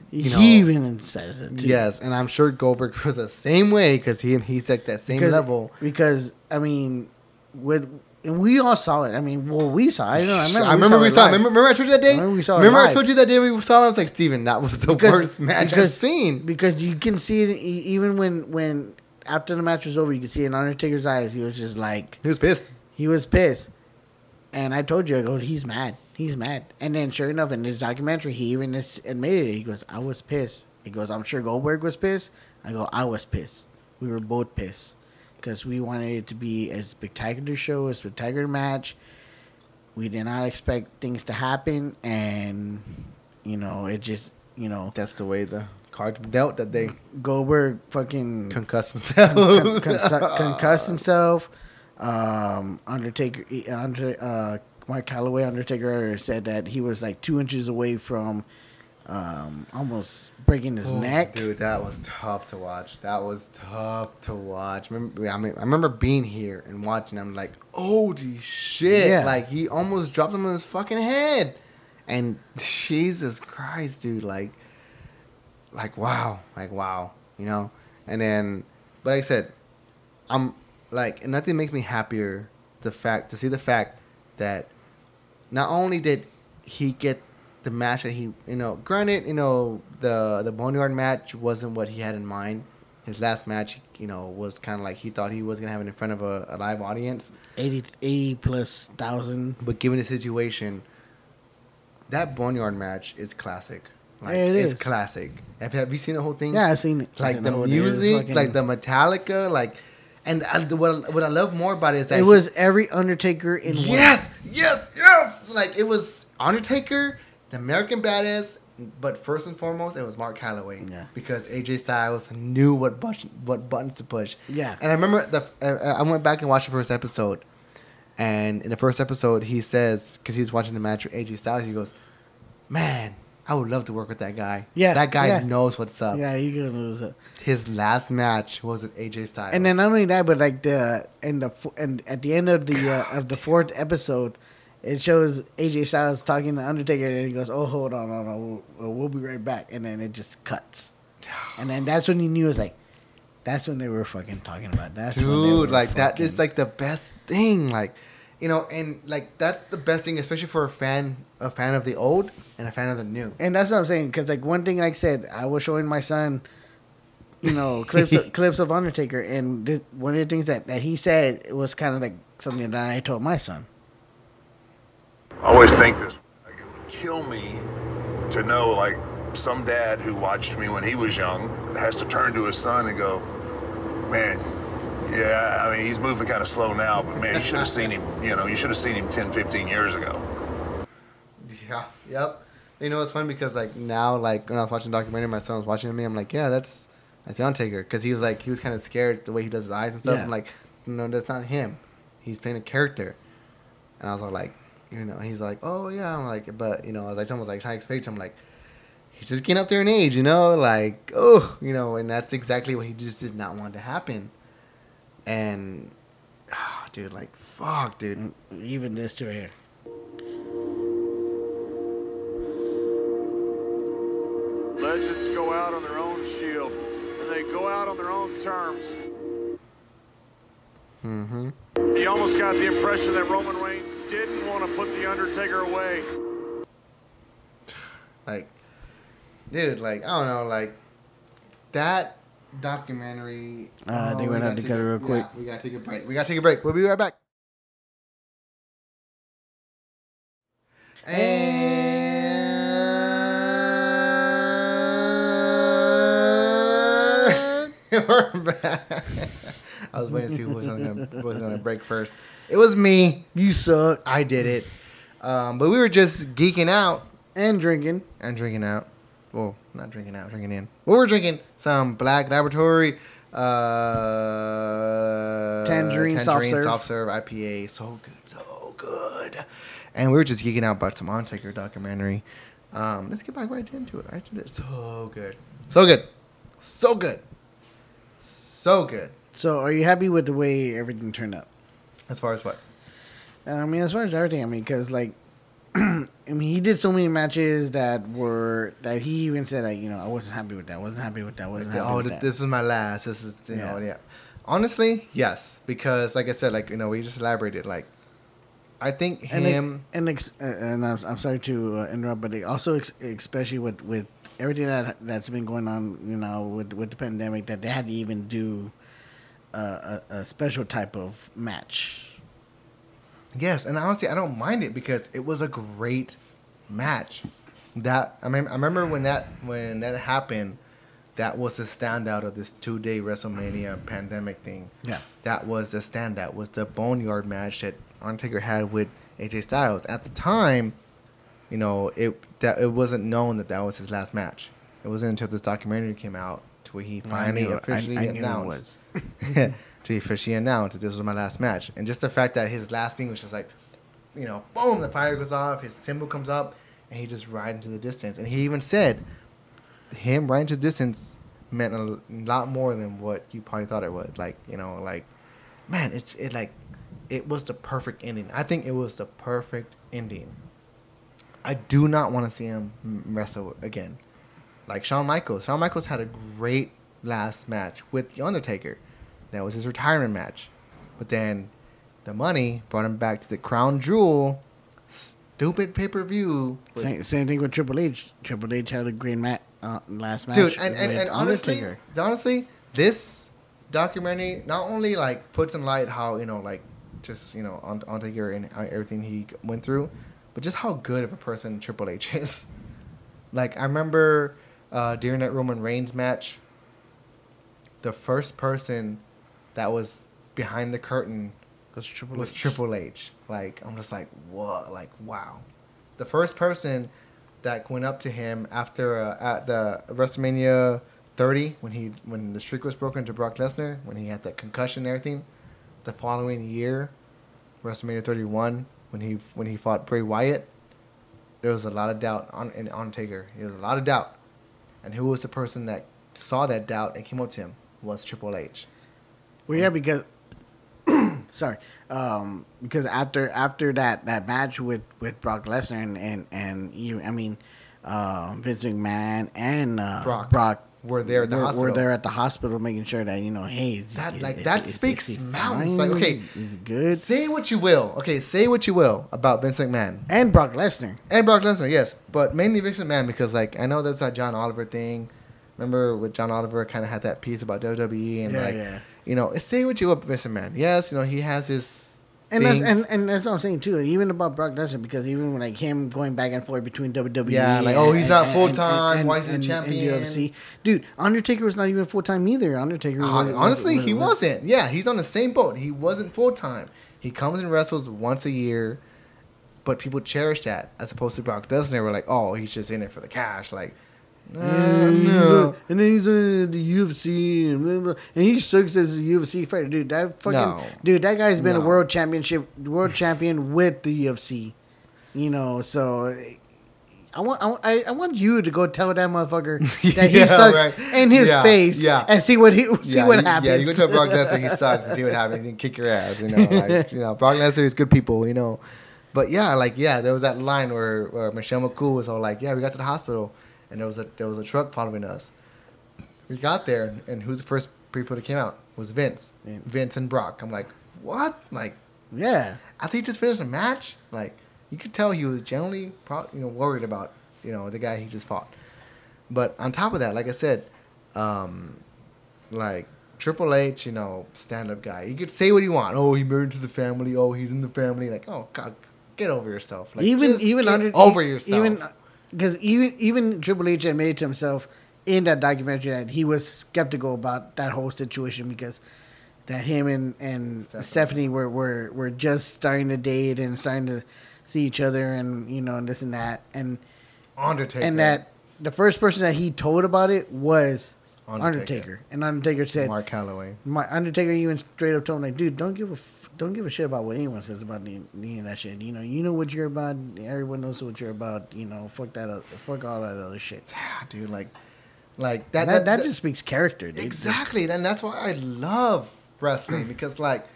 You he even says it too. Yes, and I'm sure Goldberg (laughs) was the same way because he and he's at that same because, level. Because I mean, with and we all saw it. I mean, well, we saw. it. I know. I remember. I remember we saw. it. live. Remember, remember I told you that day. Remember we saw Remember I told you that day we saw. it? I was like, Stephen, that was the worst (laughs) match I've seen. Because you can see it even when when after the match was over, you can see in Undertaker's eyes. He was just like He was pissed. he was pissed. And I told you, I go, he's mad. He's mad. And then, sure enough, in this documentary, he even admitted it. He goes, I was pissed. He goes, I'm sure Goldberg was pissed. I go, I was pissed. We were both pissed because we wanted it to be a spectacular show, a spectacular match. We did not expect things to happen, and you know, it just, you know, That's the way the cards were dealt that day. Goldberg fucking Concussed himself. con- con- concussed himself. Um, Undertaker, Under, uh, Mark Calloway, Undertaker said that he was like two inches away from um, almost breaking his Oh, neck. Dude, that was tough to watch. That was tough to watch. Remember, I mean, I remember being here and watching. I'm like, holy shit! Yeah. Like he almost dropped him on his fucking head. And Jesus Christ, dude! Like, like wow, like wow, you know. And then, but like I said, I'm like, nothing makes me happier the fact to see the fact that not only did he get the match that he, you know, granted, you know, the the Boneyard match wasn't what he had in mind. His last match, you know, was kind of like he thought he was gonna have it in front of a, a live audience. 80, 80 plus thousand. But given the situation, that Boneyard match is classic. Like, Yeah, it it's is. classic. Have, have you seen the whole thing? Yeah, I've seen it. Like the seen whole thing. It was music, like the Metallica, like, and I, what what I love more about it is that It he- was every Undertaker in one. Yes, yes, yes. Like it was Undertaker, the American Badass, but first and foremost, it was Mark Calloway. Yeah. Because AJ Styles knew what button, what buttons to push. Yeah. And I remember the uh, I went back and watched the first episode, and in the first episode, he says because he was watching the match with AJ Styles, he goes, "Man, I would love to work with that guy. Yeah, that guy yeah. knows what's up. Yeah, gonna lose it. His last match was with AJ Styles, And then not only that, but like the and the and at the end of the uh, of the fourth episode, it shows AJ Styles talking to Undertaker, and he goes, "Oh, hold on, hold on, we'll, we'll be right back," and then it just cuts, (sighs) and then that's when he knew it was like, that's when they were fucking talking about. That's dude like that fucking- is like the best thing like you know and like that's the best thing especially for a fan a fan of the old and a fan of the new And that's what I'm saying. Because like one thing, like I said, I was showing my son, you know, (laughs) clips of, clips of Undertaker, and this, one of the things that, that he said was kind of like something that I told my son. I always think this. Like, it would kill me to know, like, some dad who watched me when he was young has to turn to his son and go, man, yeah, I mean, he's moving kind of slow now, but man, you should have seen him, you know, you should have seen him 10, 15 years ago. yeah yep you know it's fun because like now like when i was watching the documentary my son was watching me i'm like yeah that's that's the Undertaker because he was like he was kind of scared the way he does his eyes and stuff Yeah. i'm like no that's not him he's playing a character and i was all like you know he's like oh yeah i'm like but you know as i told him I was like trying to explain to him like he's just getting up there in age, you know, like oh, you know, and that's exactly what he just did not want to happen. And, oh, dude, like fuck, dude. Even this to here. Legends go out on their own shield, and they go out on their own terms. Mm-hmm. He almost got the impression that Roman Reigns didn't want to put The Undertaker away. Like, dude, like I don't know, like that documentary. Uh, I think we we're gonna have gotta cut it real quick. Yeah, we gotta take a break. We gotta take a break. We'll be right back. And (laughs) we're back. I was waiting to see who was gonna was gonna break first. It was me. You suck. I did it. Um, but we were just geeking out And drinking. and drinking out. Well, not drinking out, drinking in. Well, we're drinking some Black Laboratory uh, Tangerine soft serve. soft serve IPA. So good, so good. And we were just geeking out about some Undertaker documentary. Um, let's get back right into it. Right into it. So good, so good, so good, so good. So, are you happy with the way everything turned out? As far as what? I mean, as far as everything, I mean, because like, (clears throat) I mean, he did so many matches that were that he even said like, you know, I wasn't happy with that. wasn't happy with that. wasn't happy oh, with th- that. this is my last. This is you know Yeah. yeah. Honestly, yes, because like I said, like you know, we just elaborated. Like, I think and like- him. and ex- uh, and I'm, I'm sorry to uh, interrupt, but also ex- especially with with everything that that's been going on, you know, with with the pandemic, that they had to even do uh, a, a special type of match. Yes, and honestly, I don't mind it because it was a great match. That I mean, I remember when that when that happened, that was the standout of this two day WrestleMania pandemic thing. Yeah. that was the standout. Was the Boneyard match that Undertaker had with AJ Styles at the time. You know, it that it wasn't known that that was his last match. It wasn't until this documentary came out to where he finally I- officially I it announced (laughs) (laughs) to officially announce that this was my last match. And just the fact that his last thing was just like, you know, boom, the fire goes off, his symbol comes up, and he just rides into the distance. And he even said, him riding to the distance meant a lot more than what you probably thought it would. Like, you know, like, man, it's it like, it was the perfect ending. I think it was the perfect ending. I do not want to see him wrestle again. Like Shawn Michaels. Shawn Michaels had a great last match with The Undertaker. That was his retirement match. But then the money brought him back to the Crown Jewel. Stupid pay per view. Same, same thing with Triple H. Triple H had a green mat uh, last match. Dude, and, and, and honestly, honestly, this documentary not only like puts in light how you know like just you know on Undertaker and everything he went through, but just how good of a person Triple H (laughs) is. Like I remember uh, during that Roman Reigns match, the first person that was behind the curtain was Triple was H. Triple H. Like I'm just like what? Like wow. The first person that went up to him after uh, at the WrestleMania 30 when he when the streak was broken to Brock Lesnar when he had that concussion and everything. The following year, WrestleMania 31 when he when he fought Bray Wyatt, there was a lot of doubt on in Undertaker. There was a lot of doubt, and who was the person that saw that doubt and came up to him was Triple H. Well, yeah, because (clears throat) sorry, um, because after after that that match with with Brock Lesnar and and and you, I mean, uh, Vince McMahon and uh, Brock Brock were there at the were, hospital. Were there at the hospital making sure that you know, hey, is, That- like, is- that is- speaks is mountains. fine? Like, okay, is good? Say what you will. Okay, say what you will about Vince McMahon. And Brock Lesnar. And Brock Lesnar, yes, but mainly Vince McMahon because like I know that's that John Oliver thing. Remember with John Oliver kind of had that piece about WWE and Yeah, like yeah. You know say what you will Vince McMahon. Yes, you know he has his And that's, and, and that's what I'm saying too. Even about Brock Lesnar, because even when like him going back and forth between WWE, Yeah, like, oh, he's not full-time, why is he the and- champion? UFC, dude. Undertaker was not even full time either. Undertaker, uh, was, honestly was- he was- wasn't. Yeah, he's on the same boat. He wasn't full time. He comes and wrestles once a year, but people cherish that as opposed to Brock Lesnar. We're like, oh, he's just in it for the cash. Like, uh, And, no. and then he's in the UFC and blah, blah, and he sucks as a UFC fighter, dude. That fucking No. dude, that guy's been No. a world championship, world champion with the UFC. You know, so I want, I, want- I, want you to go tell that motherfucker (laughs) that he Yeah, sucks right. in his Yeah, face, yeah. and see what he see yeah, what you, happens. Yeah, you go tell Brock Lesnar he sucks and see what (laughs) happens. and kick your ass. You know, like you know, Brock Lesnar is good people. You know, but yeah, like yeah, there was that line where, where Michelle McCool was all like, "Yeah, we got to the hospital, and there was a there was a truck following us. We got there, and, and who's the first people that came out was Vince, Vince. Vince, and Brock. I'm like, what? Like, yeah, I think he just finished a match. Like, you could tell he was generally, pro- you know, worried about you know the guy he just fought. But on top of that, like I said, um, like Triple H, you know, stand up guy. You could say what you want. Oh, he married into the family. Oh, he's in the family. Like, oh God, get over yourself. Like, even even under over yourself. Even because even even Triple H admitted to himself in that documentary that he was skeptical about that whole situation because that him and and Stephanie. Stephanie, were, were were just starting to date and starting to see each other and you know and this and that and Undertaker. and that the first person that he told about it was Undertaker. Undertaker, and Undertaker said Mark Calloway. my Undertaker even straight up told him like, dude, don't give a don't give a shit about what anyone says about any, any of that shit. You know, you know what you're about. Everyone knows what you're about. You know, fuck that, oth- fuck all that other shit. Yeah, dude. Like, like That that. that, just speaks character, dude. Exactly, and that's why I love wrestling because like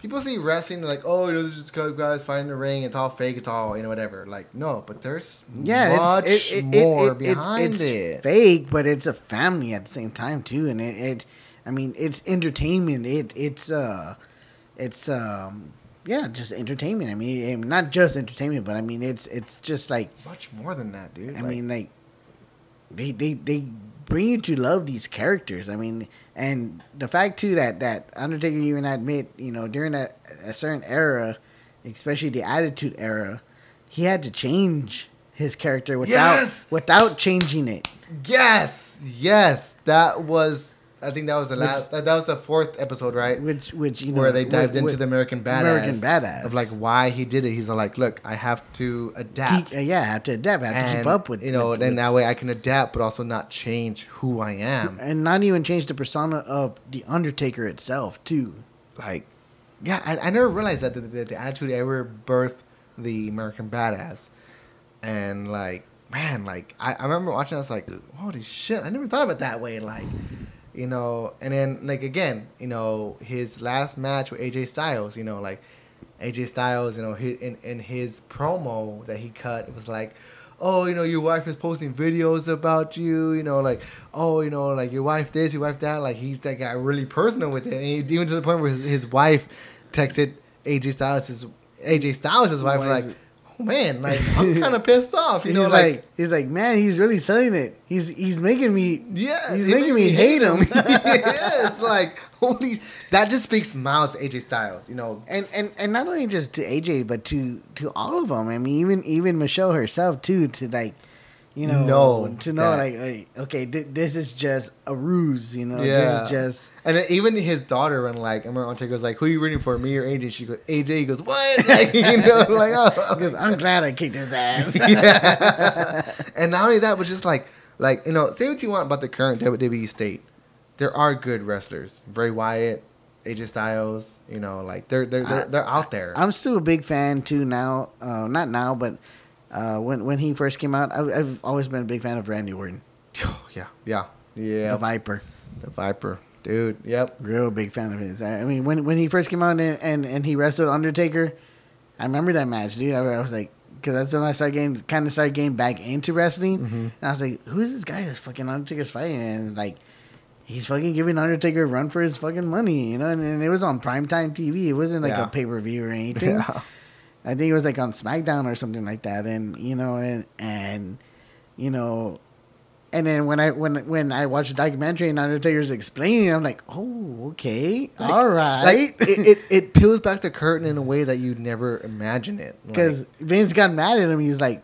people see wrestling they're like, oh, you know, this is just couple guys fighting in the ring. It's all fake. It's all you know, whatever. Like, no, but there's Yeah, much it's, it, it, more it, it, behind it's it. fake, but it's a family at the same time too, and it, it I mean, it's entertainment. It it's uh, it's um, yeah, just entertainment. I mean, not just entertainment, but I mean, it's it's just like Much more than that, dude. I Like, mean, like they they they bring you to love these characters. I mean, and the fact too that that Undertaker even admit, you know, during that a certain era, especially the Attitude Era, he had to change his character without Yes! without changing it. yes, yes, that was. I think that was the last. that, that was the fourth episode, right? Which which you know Where they dived into the American Badass. American Badass. of like why he did it. He's like, look, I have to adapt. keep, uh, yeah, I have to adapt. I have to keep up with you know. with- then that way I can adapt, but also not change who I am. and not even change the persona of the Undertaker itself too. like yeah I, I never realized that the, the, the attitude era birthed the american badass and like man like I, I remember watching i was like holy shit i never thought of it that way like you know and then like again you know his last match with aj styles you know like aj styles you know his, in, in his promo that he cut it was like oh you know your wife is posting videos about you you know like oh you know like your wife this your wife that like he's that guy really personal with it and he, even to the point where his, his wife texted aj styles his aj styles his wife was like man like i'm (laughs) kind of pissed off you he's know like, like he's like, man, he's really selling it. He's he's making me Yeah, he's making me hate him. (laughs) yes, (laughs) like holy, that just speaks miles to AJ Styles. You know, and and and not only just to AJ, but to to all of them. I mean, even even Michelle herself too. To like, you know, Know to know that- like, like, okay, th- this is just a ruse. You know, Yeah. this is just. and even his daughter when like I remember Undertaker goes like, "Who are you rooting for, me or AJ?" She goes, "AJ." He goes, "What?" (laughs) Like, you know, like oh, (laughs) Because I'm glad I kicked his ass. (laughs) yeah. and not only that, but just like like you know, say what you want about the current WWE state, there are good wrestlers. Bray Wyatt, AJ Styles. You know, like they're they're they're, they're out there. I'm still a big fan too now. Uh, not now, but uh, when when he first came out, I, I've always been a big fan of Randy Orton, (sighs) yeah, yeah, yeah. the Viper. The Viper, dude. Yep. Real big fan of his. I I mean, when when he first came out and and, and he wrestled Undertaker, I remember that match, dude. I, I was like, because that's when I started getting kind of started getting back into wrestling. Mm-hmm. And I was like, who's this guy that's fucking Undertaker's fighting? And like, he's fucking giving Undertaker a run for his fucking money, you know. And, and it was on primetime TV. It wasn't like Yeah. a pay per view or (laughs) anything. Yeah. I think it was like on SmackDown or something like that. And you know, and and you know, and then when I when when I watched the documentary and Undertaker's explaining, I'm like, oh, okay, all right. Like it, it, it peels back the curtain in a way that you'd never imagine it. Like, because Vince got mad at him. He's like,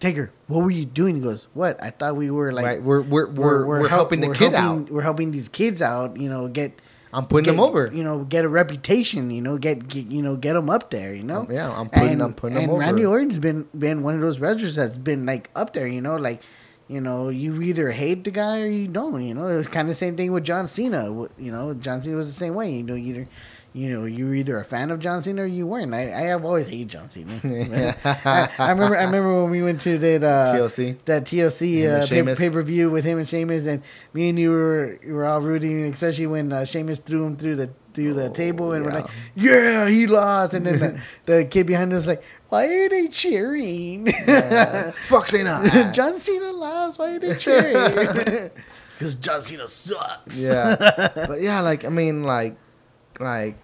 Taker, what were you doing? He goes, what? I thought we were like, right, we're we're we're, we're, help- helping the we're kid helping- out. We're helping these kids out. You know, get I'm putting get, them over. You know, get a reputation. You know, get, get you know, get them up there. You know, yeah, I'm putting- I'm putting 'em and over. Randy Orton's been been one of those wrestlers that's been like up there. You know, like. You know, you either hate the guy or you don't. You know, it was kind of the same thing with John Cena. You know, John Cena was the same way. You know, either you know, you were either a fan of John Cena or you weren't. I, I have always hated John Cena. (laughs) I, I remember I remember when we went to that uh, TLC. that TLC uh, pay, pay per view with him and Sheamus, and me and you were you were all rooting, especially when uh, Sheamus threw him through the through the table, and we're Oh, like, "Yeah, he lost!" And then the, (laughs) the kid behind us like, "Why are they cheering?" Fuck Cena. (laughs) John Cena lost. Why are they cheering? Because John Cena sucks. yeah, but yeah, like I mean, like, like,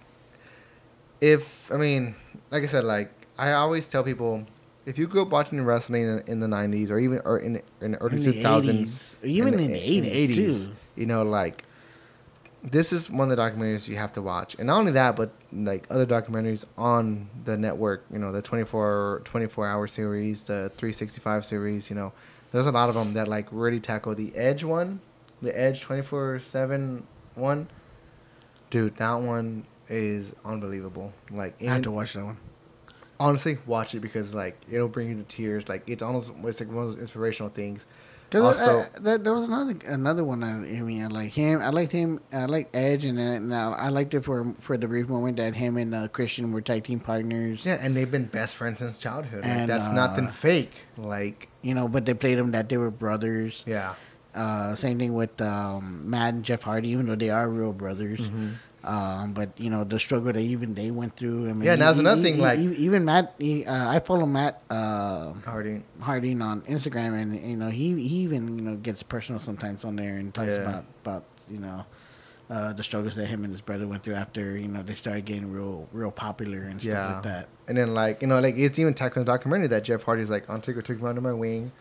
if I mean, like I said, like I always tell people, if you grew up watching wrestling in, in the '90s or even or in in the early In the 2000s, 80s, or even in the 80s too. you know, like. This is one of the documentaries you have to watch, and not only that, but like other documentaries on the network. You know, the 24, 24 hour series, the three sixty five series. You know, there's a lot of them that like really tackle the Edge one, the Edge twenty four seven one. Dude, that one is unbelievable. Like, I have to watch that one. honestly, watch it because like it'll bring you to tears. Like, it's almost it's like one of those inspirational things. Cause Also- uh, there, there was another another one. I, I mean, I like him. I liked him. I like Edge, and then now I liked it for for the brief moment that him and uh, Christian were tag team partners. Yeah, and they've been best friends since childhood. Like, And, that's uh, nothing fake. Like, You know, but they played them that they were brothers. yeah, Uh, same thing with um, Matt and Jeff Hardy, even though they are real brothers. Mm-hmm. Um, but you know the struggle that even they went through. I mean, Yeah, and that's another thing, like- e- even Matt, he, uh, I follow Matt uh, Hardy. Harding on Instagram, and you know he he even you know gets personal sometimes on there and talks Yeah. about about you know uh, the struggles that him and his brother went through after you know they started getting real real popular and stuff Yeah. like that. And then like you know like it's even tackling the documentary that Jeff Hardy's like on Undertaker took me under my wing,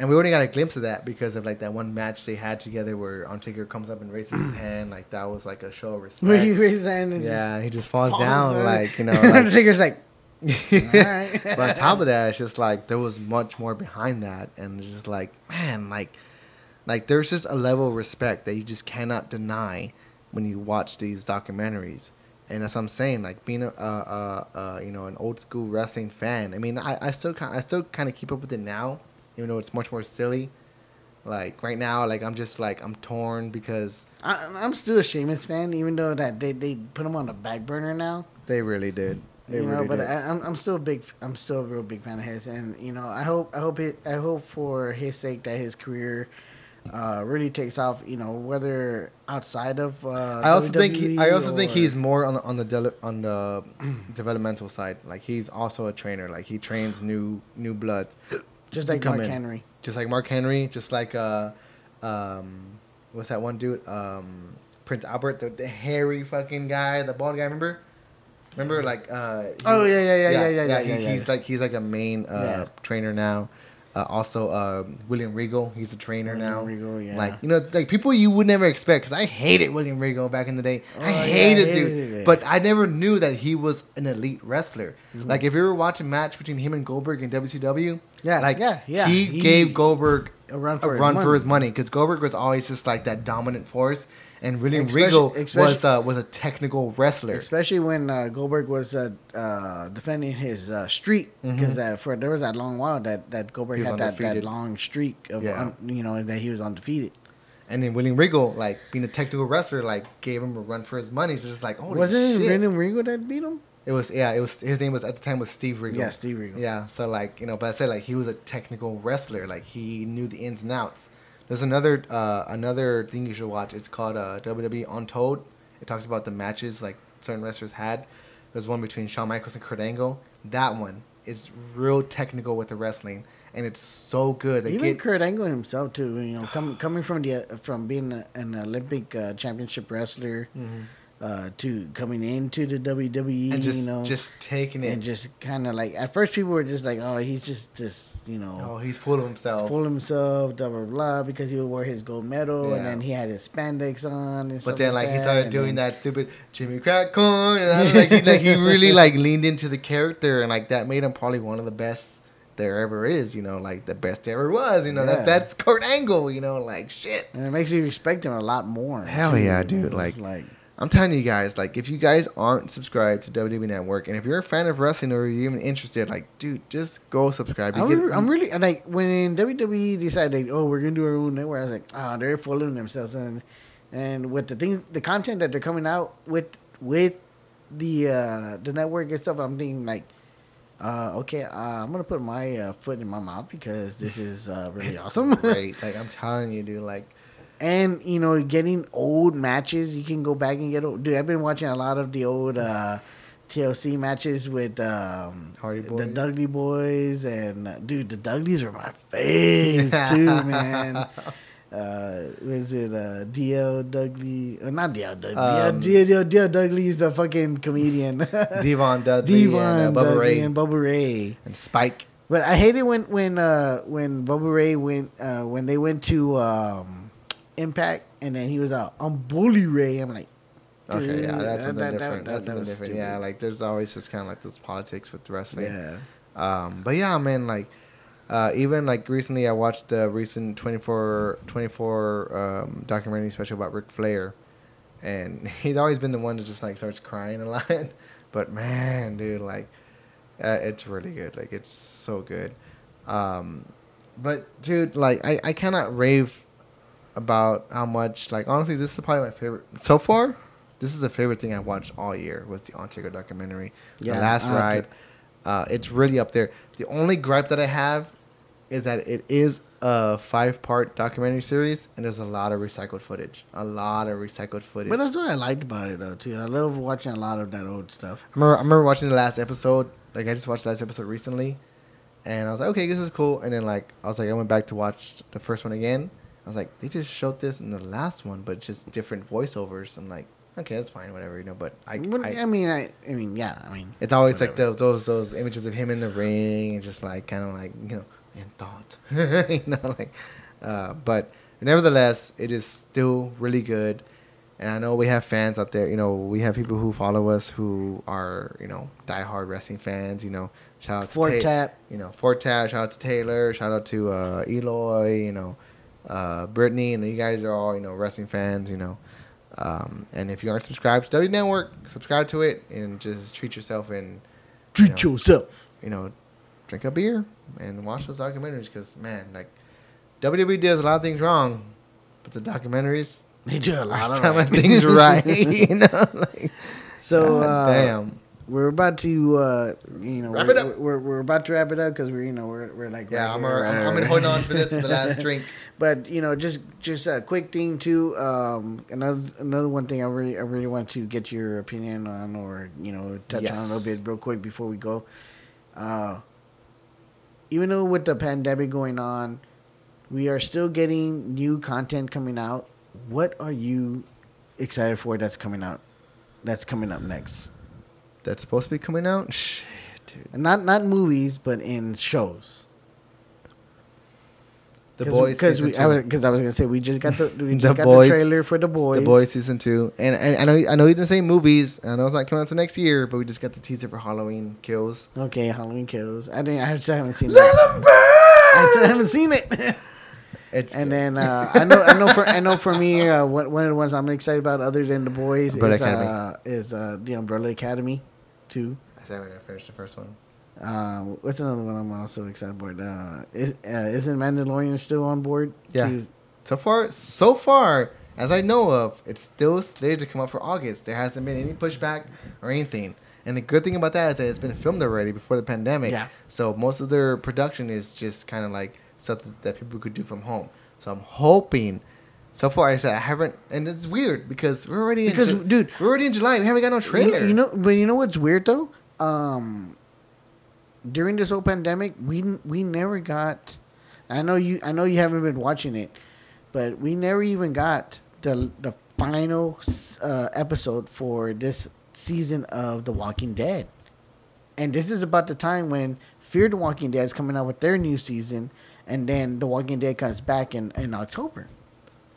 and we only got a glimpse of that because of like that one match they had together where Undertaker comes up and raises his (clears throat) hand like that was like a show of respect. Where he raised his hand and yeah, he just falls, falls down down. like you (laughs) know. just, Like, Undertaker's like, (laughs) but on top of that, it's just like there was much more behind that, and it's just like man, like like there's just a level of respect that you just cannot deny when you watch these documentaries. And as I'm saying, like being a, uh, uh, uh, you know, an old school wrestling fan. I mean, I, I still, kind, I still kind of keep up with it now, even though it's much more silly. Like right now, like I'm just like I'm torn because I, I'm still a Sheamus fan, even though that they, they put him on the back burner now. they really did. They you know, really but did. I, I'm I'm still a big I'm still a real big fan of his, and you know I hope I hope it I hope for his sake that his career uh, really takes off. You know, whether outside of uh, I also think he, I WWE also think he's more on the on the dele- on the (clears throat) developmental side. Like he's also a trainer. Like he trains new new blood. Just like Mark in. Henry. Just like Mark Henry. Just like uh, um, what's that one dude? Um, Prince Albert, the, the hairy fucking guy, the bald guy. Remember? Remember like uh. he- Oh, yeah, yeah, yeah, yeah, yeah, yeah, he- yeah, yeah. He's like he's like a main uh, Yeah. trainer now. Uh, also, uh, William Regal, he's a trainer William now. Regal, yeah. Like you know, like people you would never expect. Because I hated William Regal back in the day. Oh, I yeah, I hated hated dude, it. but I never knew that he was an elite wrestler. Mm-hmm. Like if you were watching a match between him and Goldberg in WCW, Yeah, like yeah, yeah. he, He- gave Goldberg a run a for his run for his money because Goldberg was always just like that dominant force, and William Especially- Regal was uh, was a technical wrestler. Especially when uh, Goldberg was uh, uh, defending his uh, streak, because uh, for there was that long while that, that Goldberg Mm-hmm. Was had that, that long streak of Yeah. un, you know that he was undefeated. And then William Regal, like being a technical wrestler, like gave him a run for his money. So just like, oh, shit. it William Regal that beat him? It was yeah. It was his name was at the time was Steve Regal. Yeah, Steve Regal. Yeah. So like you know, but I said like he was a technical wrestler. Like he knew the ins and outs. There's another uh, another thing you should watch. It's called uh, WWE Untold. It talks about the matches like certain wrestlers had. There's one between Shawn Michaels and Kurt Angle. That one is real technical with the wrestling, and it's so good. They Even get Kurt Angle himself too. You know, com- coming from the from being a, an Olympic uh, championship wrestler uh, to coming into the WWE, and just you know, just taking it. and just kind of like at first people were just like, oh, he's just just you know. oh, he's full of himself. Full of himself, blah blah blah, because he would wear his gold medal, Yeah. and then he had his spandex on. And stuff But then, like, he started doing then- that stupid Jimmy Crack corn, and I was like, he, like he really (laughs) like leaned into the character, and like that made him probably one of the best there ever is. You know, like the best there ever was. You know, Yeah. that that's Kurt Angle. You know, like shit. and it makes you respect him a lot more. Hell too. yeah, dude, like- like I'm telling you guys, like, if you guys aren't subscribed to WWE Network, and if you're a fan of wrestling or you're even interested, like, dude, just go subscribe. I'm, get- I'm really like when WWE decided, oh, we're gonna do our own network. I was like, oh, they're fooling themselves, and and with the things, the content that they're coming out with with the uh, the network and stuff, I'm thinking like, uh, okay, uh, I'm gonna put my uh, foot in my mouth because this is uh, really awesome. (laughs) Great. Like I'm telling you, dude. Like and you know, getting old matches, you can go back and get. old- Dude, I've been watching a lot of the old uh, TLC matches with um, Hardy the Boys. Dudley Boys, and uh, dude, the Dudleys are my faves too, (laughs) man. Uh, was it uh, D.L. Dudley? Or not D.L. Dudley. Um, D.L. D.L. Dudley is the fucking comedian. (laughs) Devon Dudley Devon and uh, Bubba Dudley Ray and Bubba Ray. and Spike. But I hated when when uh when Bubba Ray went uh when they went to um Impact and then he was out I'm Bully Ray. I'm like, Okay, yeah, that's that- something that- different. that- that's that something was different. Yeah, like there's always just kind of like those politics with wrestling. yeah. Um, but yeah, man, like uh, even like recently, I watched the recent 24, 24 um, documentary special about Ric Flair, and (laughs) he's always been the one that just like starts crying a lot. (laughs) but man, dude, like uh, it's really good. Like it's so good. Um, but dude, like I, I cannot rave about how much like honestly this is probably my favorite so far. This is the favorite thing I watched all year was the Ontario documentary. Yeah, the last I have to- ride. Uh, it's really up there. The only gripe that I have is that it is a five part documentary series and there's a lot of recycled footage. A lot of recycled footage. But that's what I liked about it though too. I love watching a lot of that old stuff. I remember, I remember watching the last episode. Like I just watched the last episode recently, and I was like, okay, this is cool. And then like I was like, I went back to watch the first one again. I was like, they just showed this in the last one, but just different voiceovers. I'm like, okay, that's fine, whatever, you know. But I, I, I mean, I, I mean, yeah, I mean, it's always like those those those images of him in the ring and just like kind of like you know in thought, (laughs) you know, like. Uh, but nevertheless, it is still really good. And I know we have fans out there. You know, we have people who follow us who are you know diehard wrestling fans. You know, shout out to Fort Ta-. You know, Fort Tap. Shout out to Taylor. Shout out to uh, Eloy. You know, uh, Brittany. And you guys are all you know wrestling fans. You know. Um, and if you aren't subscribed to W Network, subscribe to it and just treat yourself and treat know, yourself. you know, drink a beer and watch those documentaries because man, like WWE does a lot of things wrong, but the documentaries They do a lot of right. things (laughs) right. (laughs) you know, like So uh, damn. We're about to, uh, you know, Wrap we're, it up. We're, we're about to wrap it up because we're, you know, we're, we're like, Yeah, right I'm, here, I'm, right I'm holding on for this for the last (laughs) drink. But you know, just just a quick thing too. Um, another another one thing I really I really want to get your opinion on, or you know, touch on a little bit real quick before we go. Uh, even though with the pandemic going on, we are still getting new content coming out. What are you excited for? That's coming out. That's coming up next. That's supposed to be coming out. Shit, dude. Not not movies, but in shows. The Cause, boys because we. I was, cause I was gonna say we just got the we (laughs) The just got Boys- the trailer for the boys. The boys season two, and, and I know I know you didn't say movies. I know it's not coming out to next year, but we just got the teaser for Halloween Kills. Okay, Halloween Kills. I didn't. I still haven't seen that. I still haven't seen it. (laughs) It's and then uh, I know, I know for I know for me, uh, one one of the ones I'm excited about, other than the boys, Umbrella is uh, is uh, the Umbrella Academy, too. I said I finished the first one. Uh, what's another one I'm also excited about? Uh, is, uh, isn't Mandalorian still on board? Yeah. So far, so far, as I know of, it's still slated to come out for August. There hasn't been any pushback or anything. And the good thing about that is that it's been filmed already before the pandemic. Yeah. So most of their production is just kind of like something that people could do from home. So I'm hoping. So far, I said I haven't, and it's weird because we're already in Because, Ju- dude- we're already in July. We haven't got no You, trailer. you know, but you know what's weird though? Um, during this whole pandemic, we we never got. I know you. I know you haven't been watching it, but we never even got the the final uh, episode for this season of The Walking Dead. And this is about the time when Fear the Walking Dead is coming out with their new season, and then The Walking Dead comes back in, in October.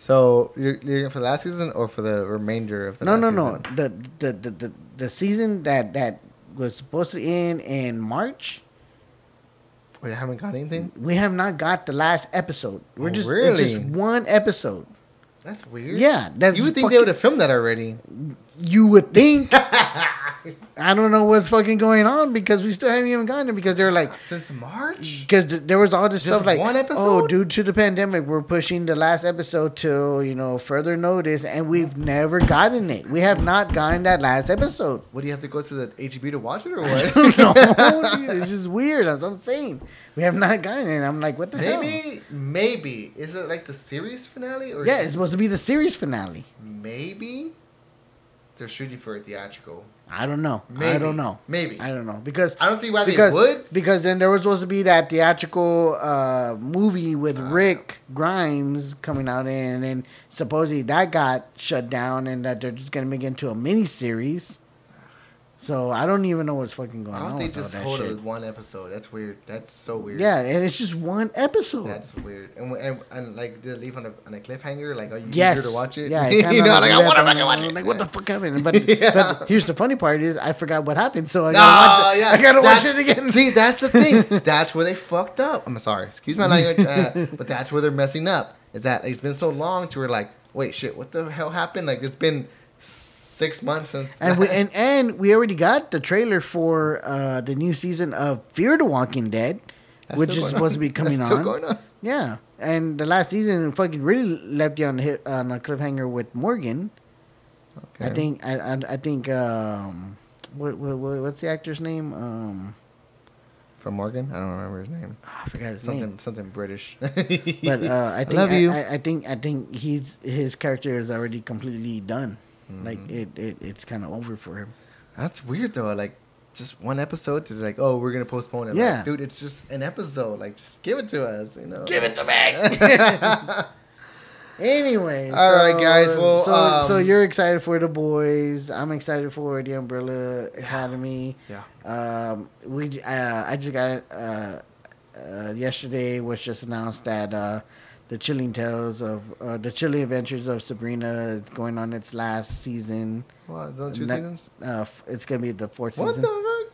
So you're, you're for the last season or for the remainder of the? No, no, no. The, the the the the season that that was supposed to end in March. We haven't got anything. We have not got the last episode. We're Oh, just really? it's just one episode. That's weird. Yeah, that's you would think they would have filmed that already. You would think. (laughs) I don't know what's fucking going on because we still haven't even gotten it because they're like Since March. because th- there was all this Just stuff like one oh episode? Oh due to the pandemic we're pushing the last episode to you know further notice and we've never gotten it. We have not gotten that last episode. What do you have to go to the HB to watch it or what? no (laughs) it's just weird. That's what I'm saying we have not gotten it. I'm like what the hell? Maybe, maybe. Is it like the series finale or yeah it's supposed to be the series finale. Maybe? They're shooting for a theatrical. I don't know Maybe. I don't know Maybe. I don't know because I don't see why they because would. because then there was supposed to be that theatrical uh, movie with Ah. Rick Grimes coming out in, and then supposedly that got shut down, and that they're just gonna make it into a mini series. So I don't even know what's fucking going on. don't they with all just hold shit. one episode? That's weird. That's so weird. Yeah, and it's just one episode. That's weird. And, and, and like, did it leave on a, on a cliffhanger? Like, are you yes. eager to watch it? Yeah, (laughs) you know, like, I want to fucking watch it. Like, what the fuck happened? But, (laughs) Yeah. but here's the funny part is I forgot what happened, so I gotta watch it. yeah. I gotta watch it again. See, that's the thing. (laughs) that's where they fucked up. I'm sorry. Excuse my language. Uh, but that's where they're messing up. Is that it's been so long to where like, wait, shit, what the hell happened? Like, it's been six months since. and we and, and we already got the trailer for uh, the new season of Fear the Walking Dead, That's which is supposed on. to be (laughs) coming That's on. on. Yeah, and the last season fucking really left you on the hit, on a cliffhanger with Morgan. I think I I, I think um what, what what what's the actor's name um From Morgan, I don't remember his name. I forgot his Something, name. something British. (laughs) But uh, I think love I, you. I, I think I think he's his character is already completely done. Like Mm-hmm. it, it it's kind of over for him. That's weird though. Like, just one episode to like, oh, we're gonna postpone it. Yeah. like, dude, it's just an episode. Like, just give it to us. You know, Give it to me. (laughs) Anyway, All right, guys, well, so, um, so you're excited for the boys. I'm excited for the Umbrella Academy. Yeah. Um, we uh, I just got uh, uh, yesterday was just announced that uh, the Chilling Tales of uh, the Chilling Adventures of Sabrina is going on its last season. What? Is that two Ne- seasons? Uh, f- it's gonna be the fourth What season. What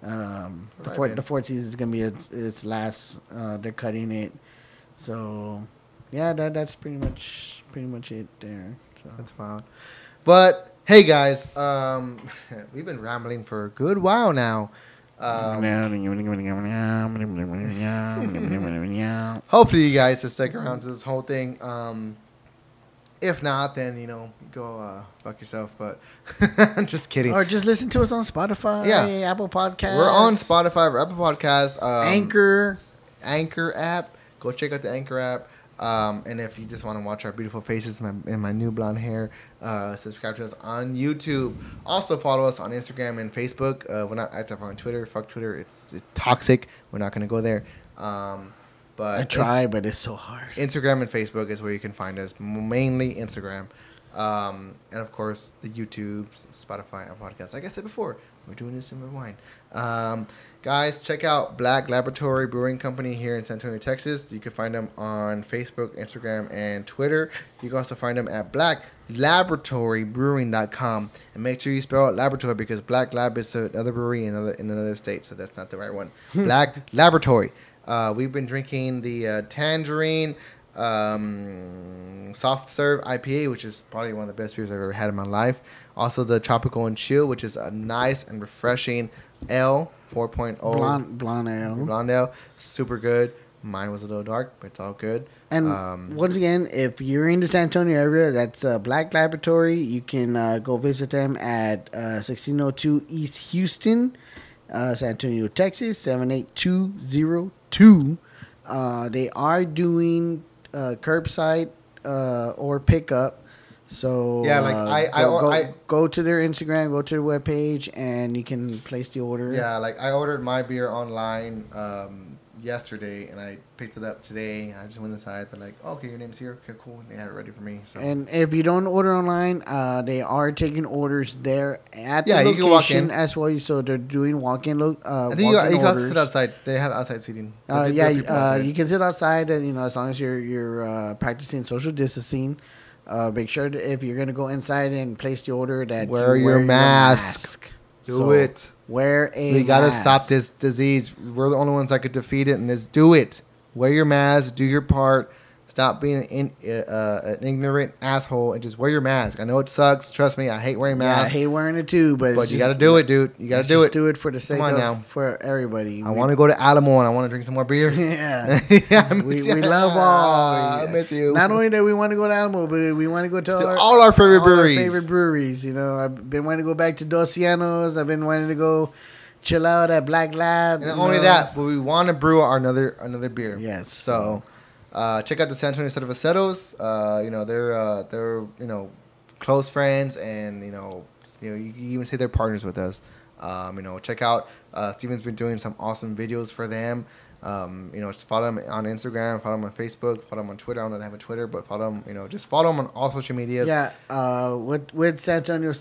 the fuck? Um, the Right, fourth the fourth season is gonna be its, its last. Uh, they're cutting it, so yeah, that that's pretty much pretty much it there. So That's wild. But hey, guys, um, (laughs) we've been rambling for a good while now. Um, hopefully, you guys stick around to this whole thing. Um, if not, then you know, go uh, fuck yourself. But (laughs) I'm just kidding. or just listen to us on Spotify, Yeah. Apple Podcasts. We're on Spotify, Apple Podcasts, um, Anchor. Anchor app. Go check out the Anchor app. Um, and if you just want to watch our beautiful faces my, and my new blonde hair, uh, subscribe to us on YouTube. Also follow us on Instagram and Facebook. Uh, we're not active on Twitter. Fuck Twitter. It's, it's toxic. We're not going to go there. Um, but I try, but it's so hard. Instagram and Facebook is where you can find us. Mainly Instagram, um, and of course the YouTube, Spotify, and podcasts. Like I said before, we're doing this in my wine. Guys, check out Black Laboratory Brewing Company here in San Antonio, Texas. You can find them on Facebook, Instagram, and Twitter. You can also find them at blacklaboratorybrewing.com. And make sure you spell out laboratory because Black Lab is another brewery in another, in another state, so that's not the right one. Black Laboratory. Uh, we've been drinking the uh, tangerine um, soft serve IPA, which is probably one of the best beers I've ever had in my life. Also, the tropical and chill, which is a nice and refreshing L 4.0 Blonde, blonde ale. blonde ale, super good. Mine was a little dark, but it's all good. And um, once again, if you're in the San Antonio area, that's uh, Black Laboratory. You can uh, go visit them at uh, 1602 East Houston, uh, San Antonio, Texas, 78202. Uh, they are doing uh, curbside uh, or pickup. So Yeah, like, uh, I- I- go, go, I- go to their Instagram, go to their webpage, and you can place the order. yeah, like I ordered my beer online um, yesterday, and I picked it up today. I just went inside. They're like, oh, "Okay, your name's here. Okay, cool." They had it ready for me. So And if you don't order online, uh, they are taking orders there at Yeah, the you location as well. So they're doing walk-in. Lo- uh, I think you, walk-in you can sit outside. They have outside seating. Uh, yeah, people uh, outside. you can sit outside, and you know as long as you're you're uh, practicing social distancing. Uh, make sure that if you're gonna go inside and place the order, that you Wear your mask. Do So, it. Wear a. We gotta mask. stop this disease. We're the only ones that could defeat it, and let's do it. Wear your mask, do your part, Stop being an, uh, uh, an ignorant asshole and just wear your mask. I know it sucks. Trust me, I hate wearing masks. Yeah, I hate wearing it too, but, but you got to do it, dude. You got to do just it. Do it for the sake on of now. for everybody. I want to go to Alamo and I want to drink some more beer. (laughs) Yeah. (laughs) yeah we, we love all. (laughs) I miss you. Not only that we want to go to Alamo, but we want to go to, To all our favorite all breweries. favorite breweries. You know, I've been wanting to go back to Dos Sirenos. I've been wanting to go chill out at Black Lab. And not only know. that, but we want to brew our another another beer. Yes. So, uh, check out the San Antonio Cerveceros. Uh, you know they're uh, they're you know close friends, and you know you know you can even say they're partners with us. Um, you know, check out uh, Stephen's been doing some awesome videos for them. Um, you know, just follow them on Instagram, follow them on Facebook, follow them on Twitter. I don't know they have a Twitter, but follow them. You know, just follow them on all social medias. Yeah, uh, with with San Antonio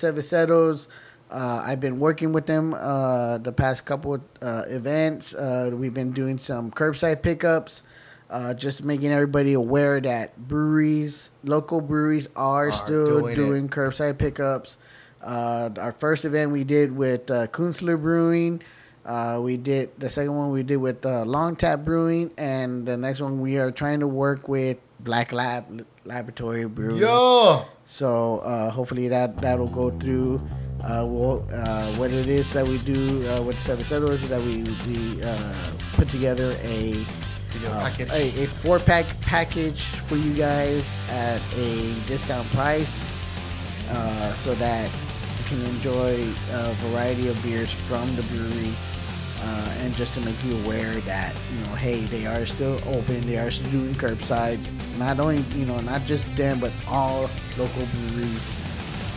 uh, I've been working with them uh, the past couple uh, events. Uh, we've been doing some curbside pickups, uh, just making everybody aware that breweries, local breweries, are, Are still doing doing, curbside pickups. Uh, our first event we did with uh, Kunstler Brewing. Uh, we did the second one we did with uh, Long Tap Brewing, and the next one we are trying to work with Black Lab Laboratory Brewing. Yo, So uh, hopefully that that'll go through. Uh, we'll, uh, what it is that we do uh, with Seven Settlers is that we we uh, put together a Video uh, package. a, a four pack package for you guys at a discount price, uh, so that you can enjoy a variety of beers from the brewery. Uh, and just to make you aware that you know, hey, they are still open. They are still doing curbsides. Not only you know, not just them, but all local breweries.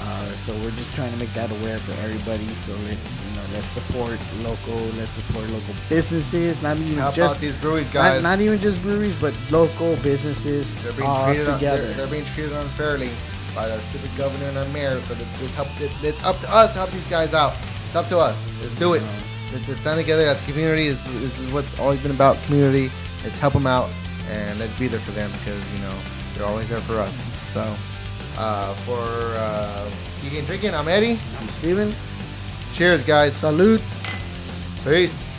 Uh, so we're just trying to make that aware for everybody. So let's you know, let's support local. Let's support local businesses. Not even help just these breweries, not, guys. not even just breweries, but local businesses They're being treated together. they're, they're being treated unfairly by the stupid governor and our mayor. So this, this help. It, it's up to us to help these guys out. It's up to us. Let's do it. Let's, let's stand together. That's community. This, this is what's always been about. Community. Let's help them out and let's be there for them because you know they're always there for us. So uh, for uh, Geeking and Drinking, I'm Eddie. I'm Stephen. Cheers, guys. Salute. Peace.